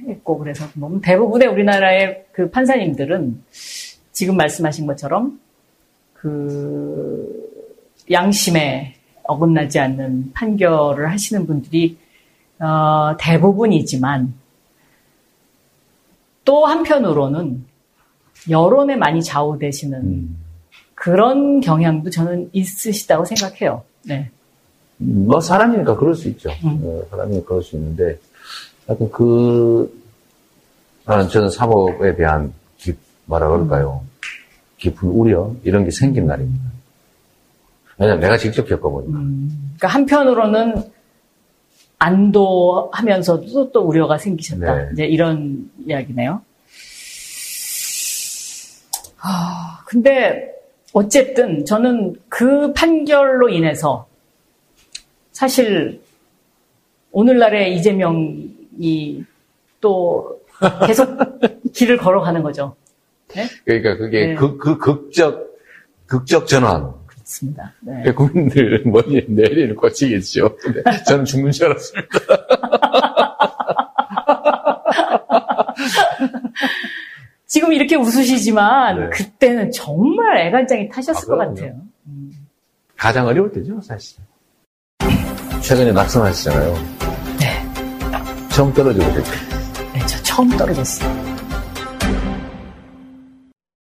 했고 그래서 뭐 대부분의 우리나라의 그 판사님들은 지금 말씀하신 것처럼 그 양심에 어긋나지 않는 판결을 하시는 분들이 어, 대부분이지만 또 한편으로는 여론에 많이 좌우되시는 그런 경향도 저는 있으시다고 생각해요. 네. 뭐 사람이니까 그럴 수 있죠. 음. 어, 사람이니까 그럴 수 있는데 하여튼 그 나는 저는 사법에 대한 깊, 뭐라 그럴까요? 깊은 우려 이런 게 생긴 날입니다. 왜냐면 내가 직접 겪어보니까. 그러니까 한편으로는 안도하면서도 또 우려가 생기셨다. 네. 이제 이런 이야기네요. 아, 근데 어쨌든 저는 그 판결로 인해서 사실 오늘날의 이재명이 또 계속 길을 걸어가는 거죠. 네? 그러니까 그게 네. 그, 그 극적, 극적 전환. 그렇습니다. 네. 국민들 머리에 내리는 꽂히겠죠. 근데 저는 죽는 줄 알았습니다. 지금 이렇게 웃으시지만 네. 그때는 정말 애간장이 타셨을 것 같아요. 가장 어려울 때죠, 사실. 최근에 낙선하시잖아요. 네. 처음 떨어지고 됐죠. 네, 저 처음 떨어졌어요.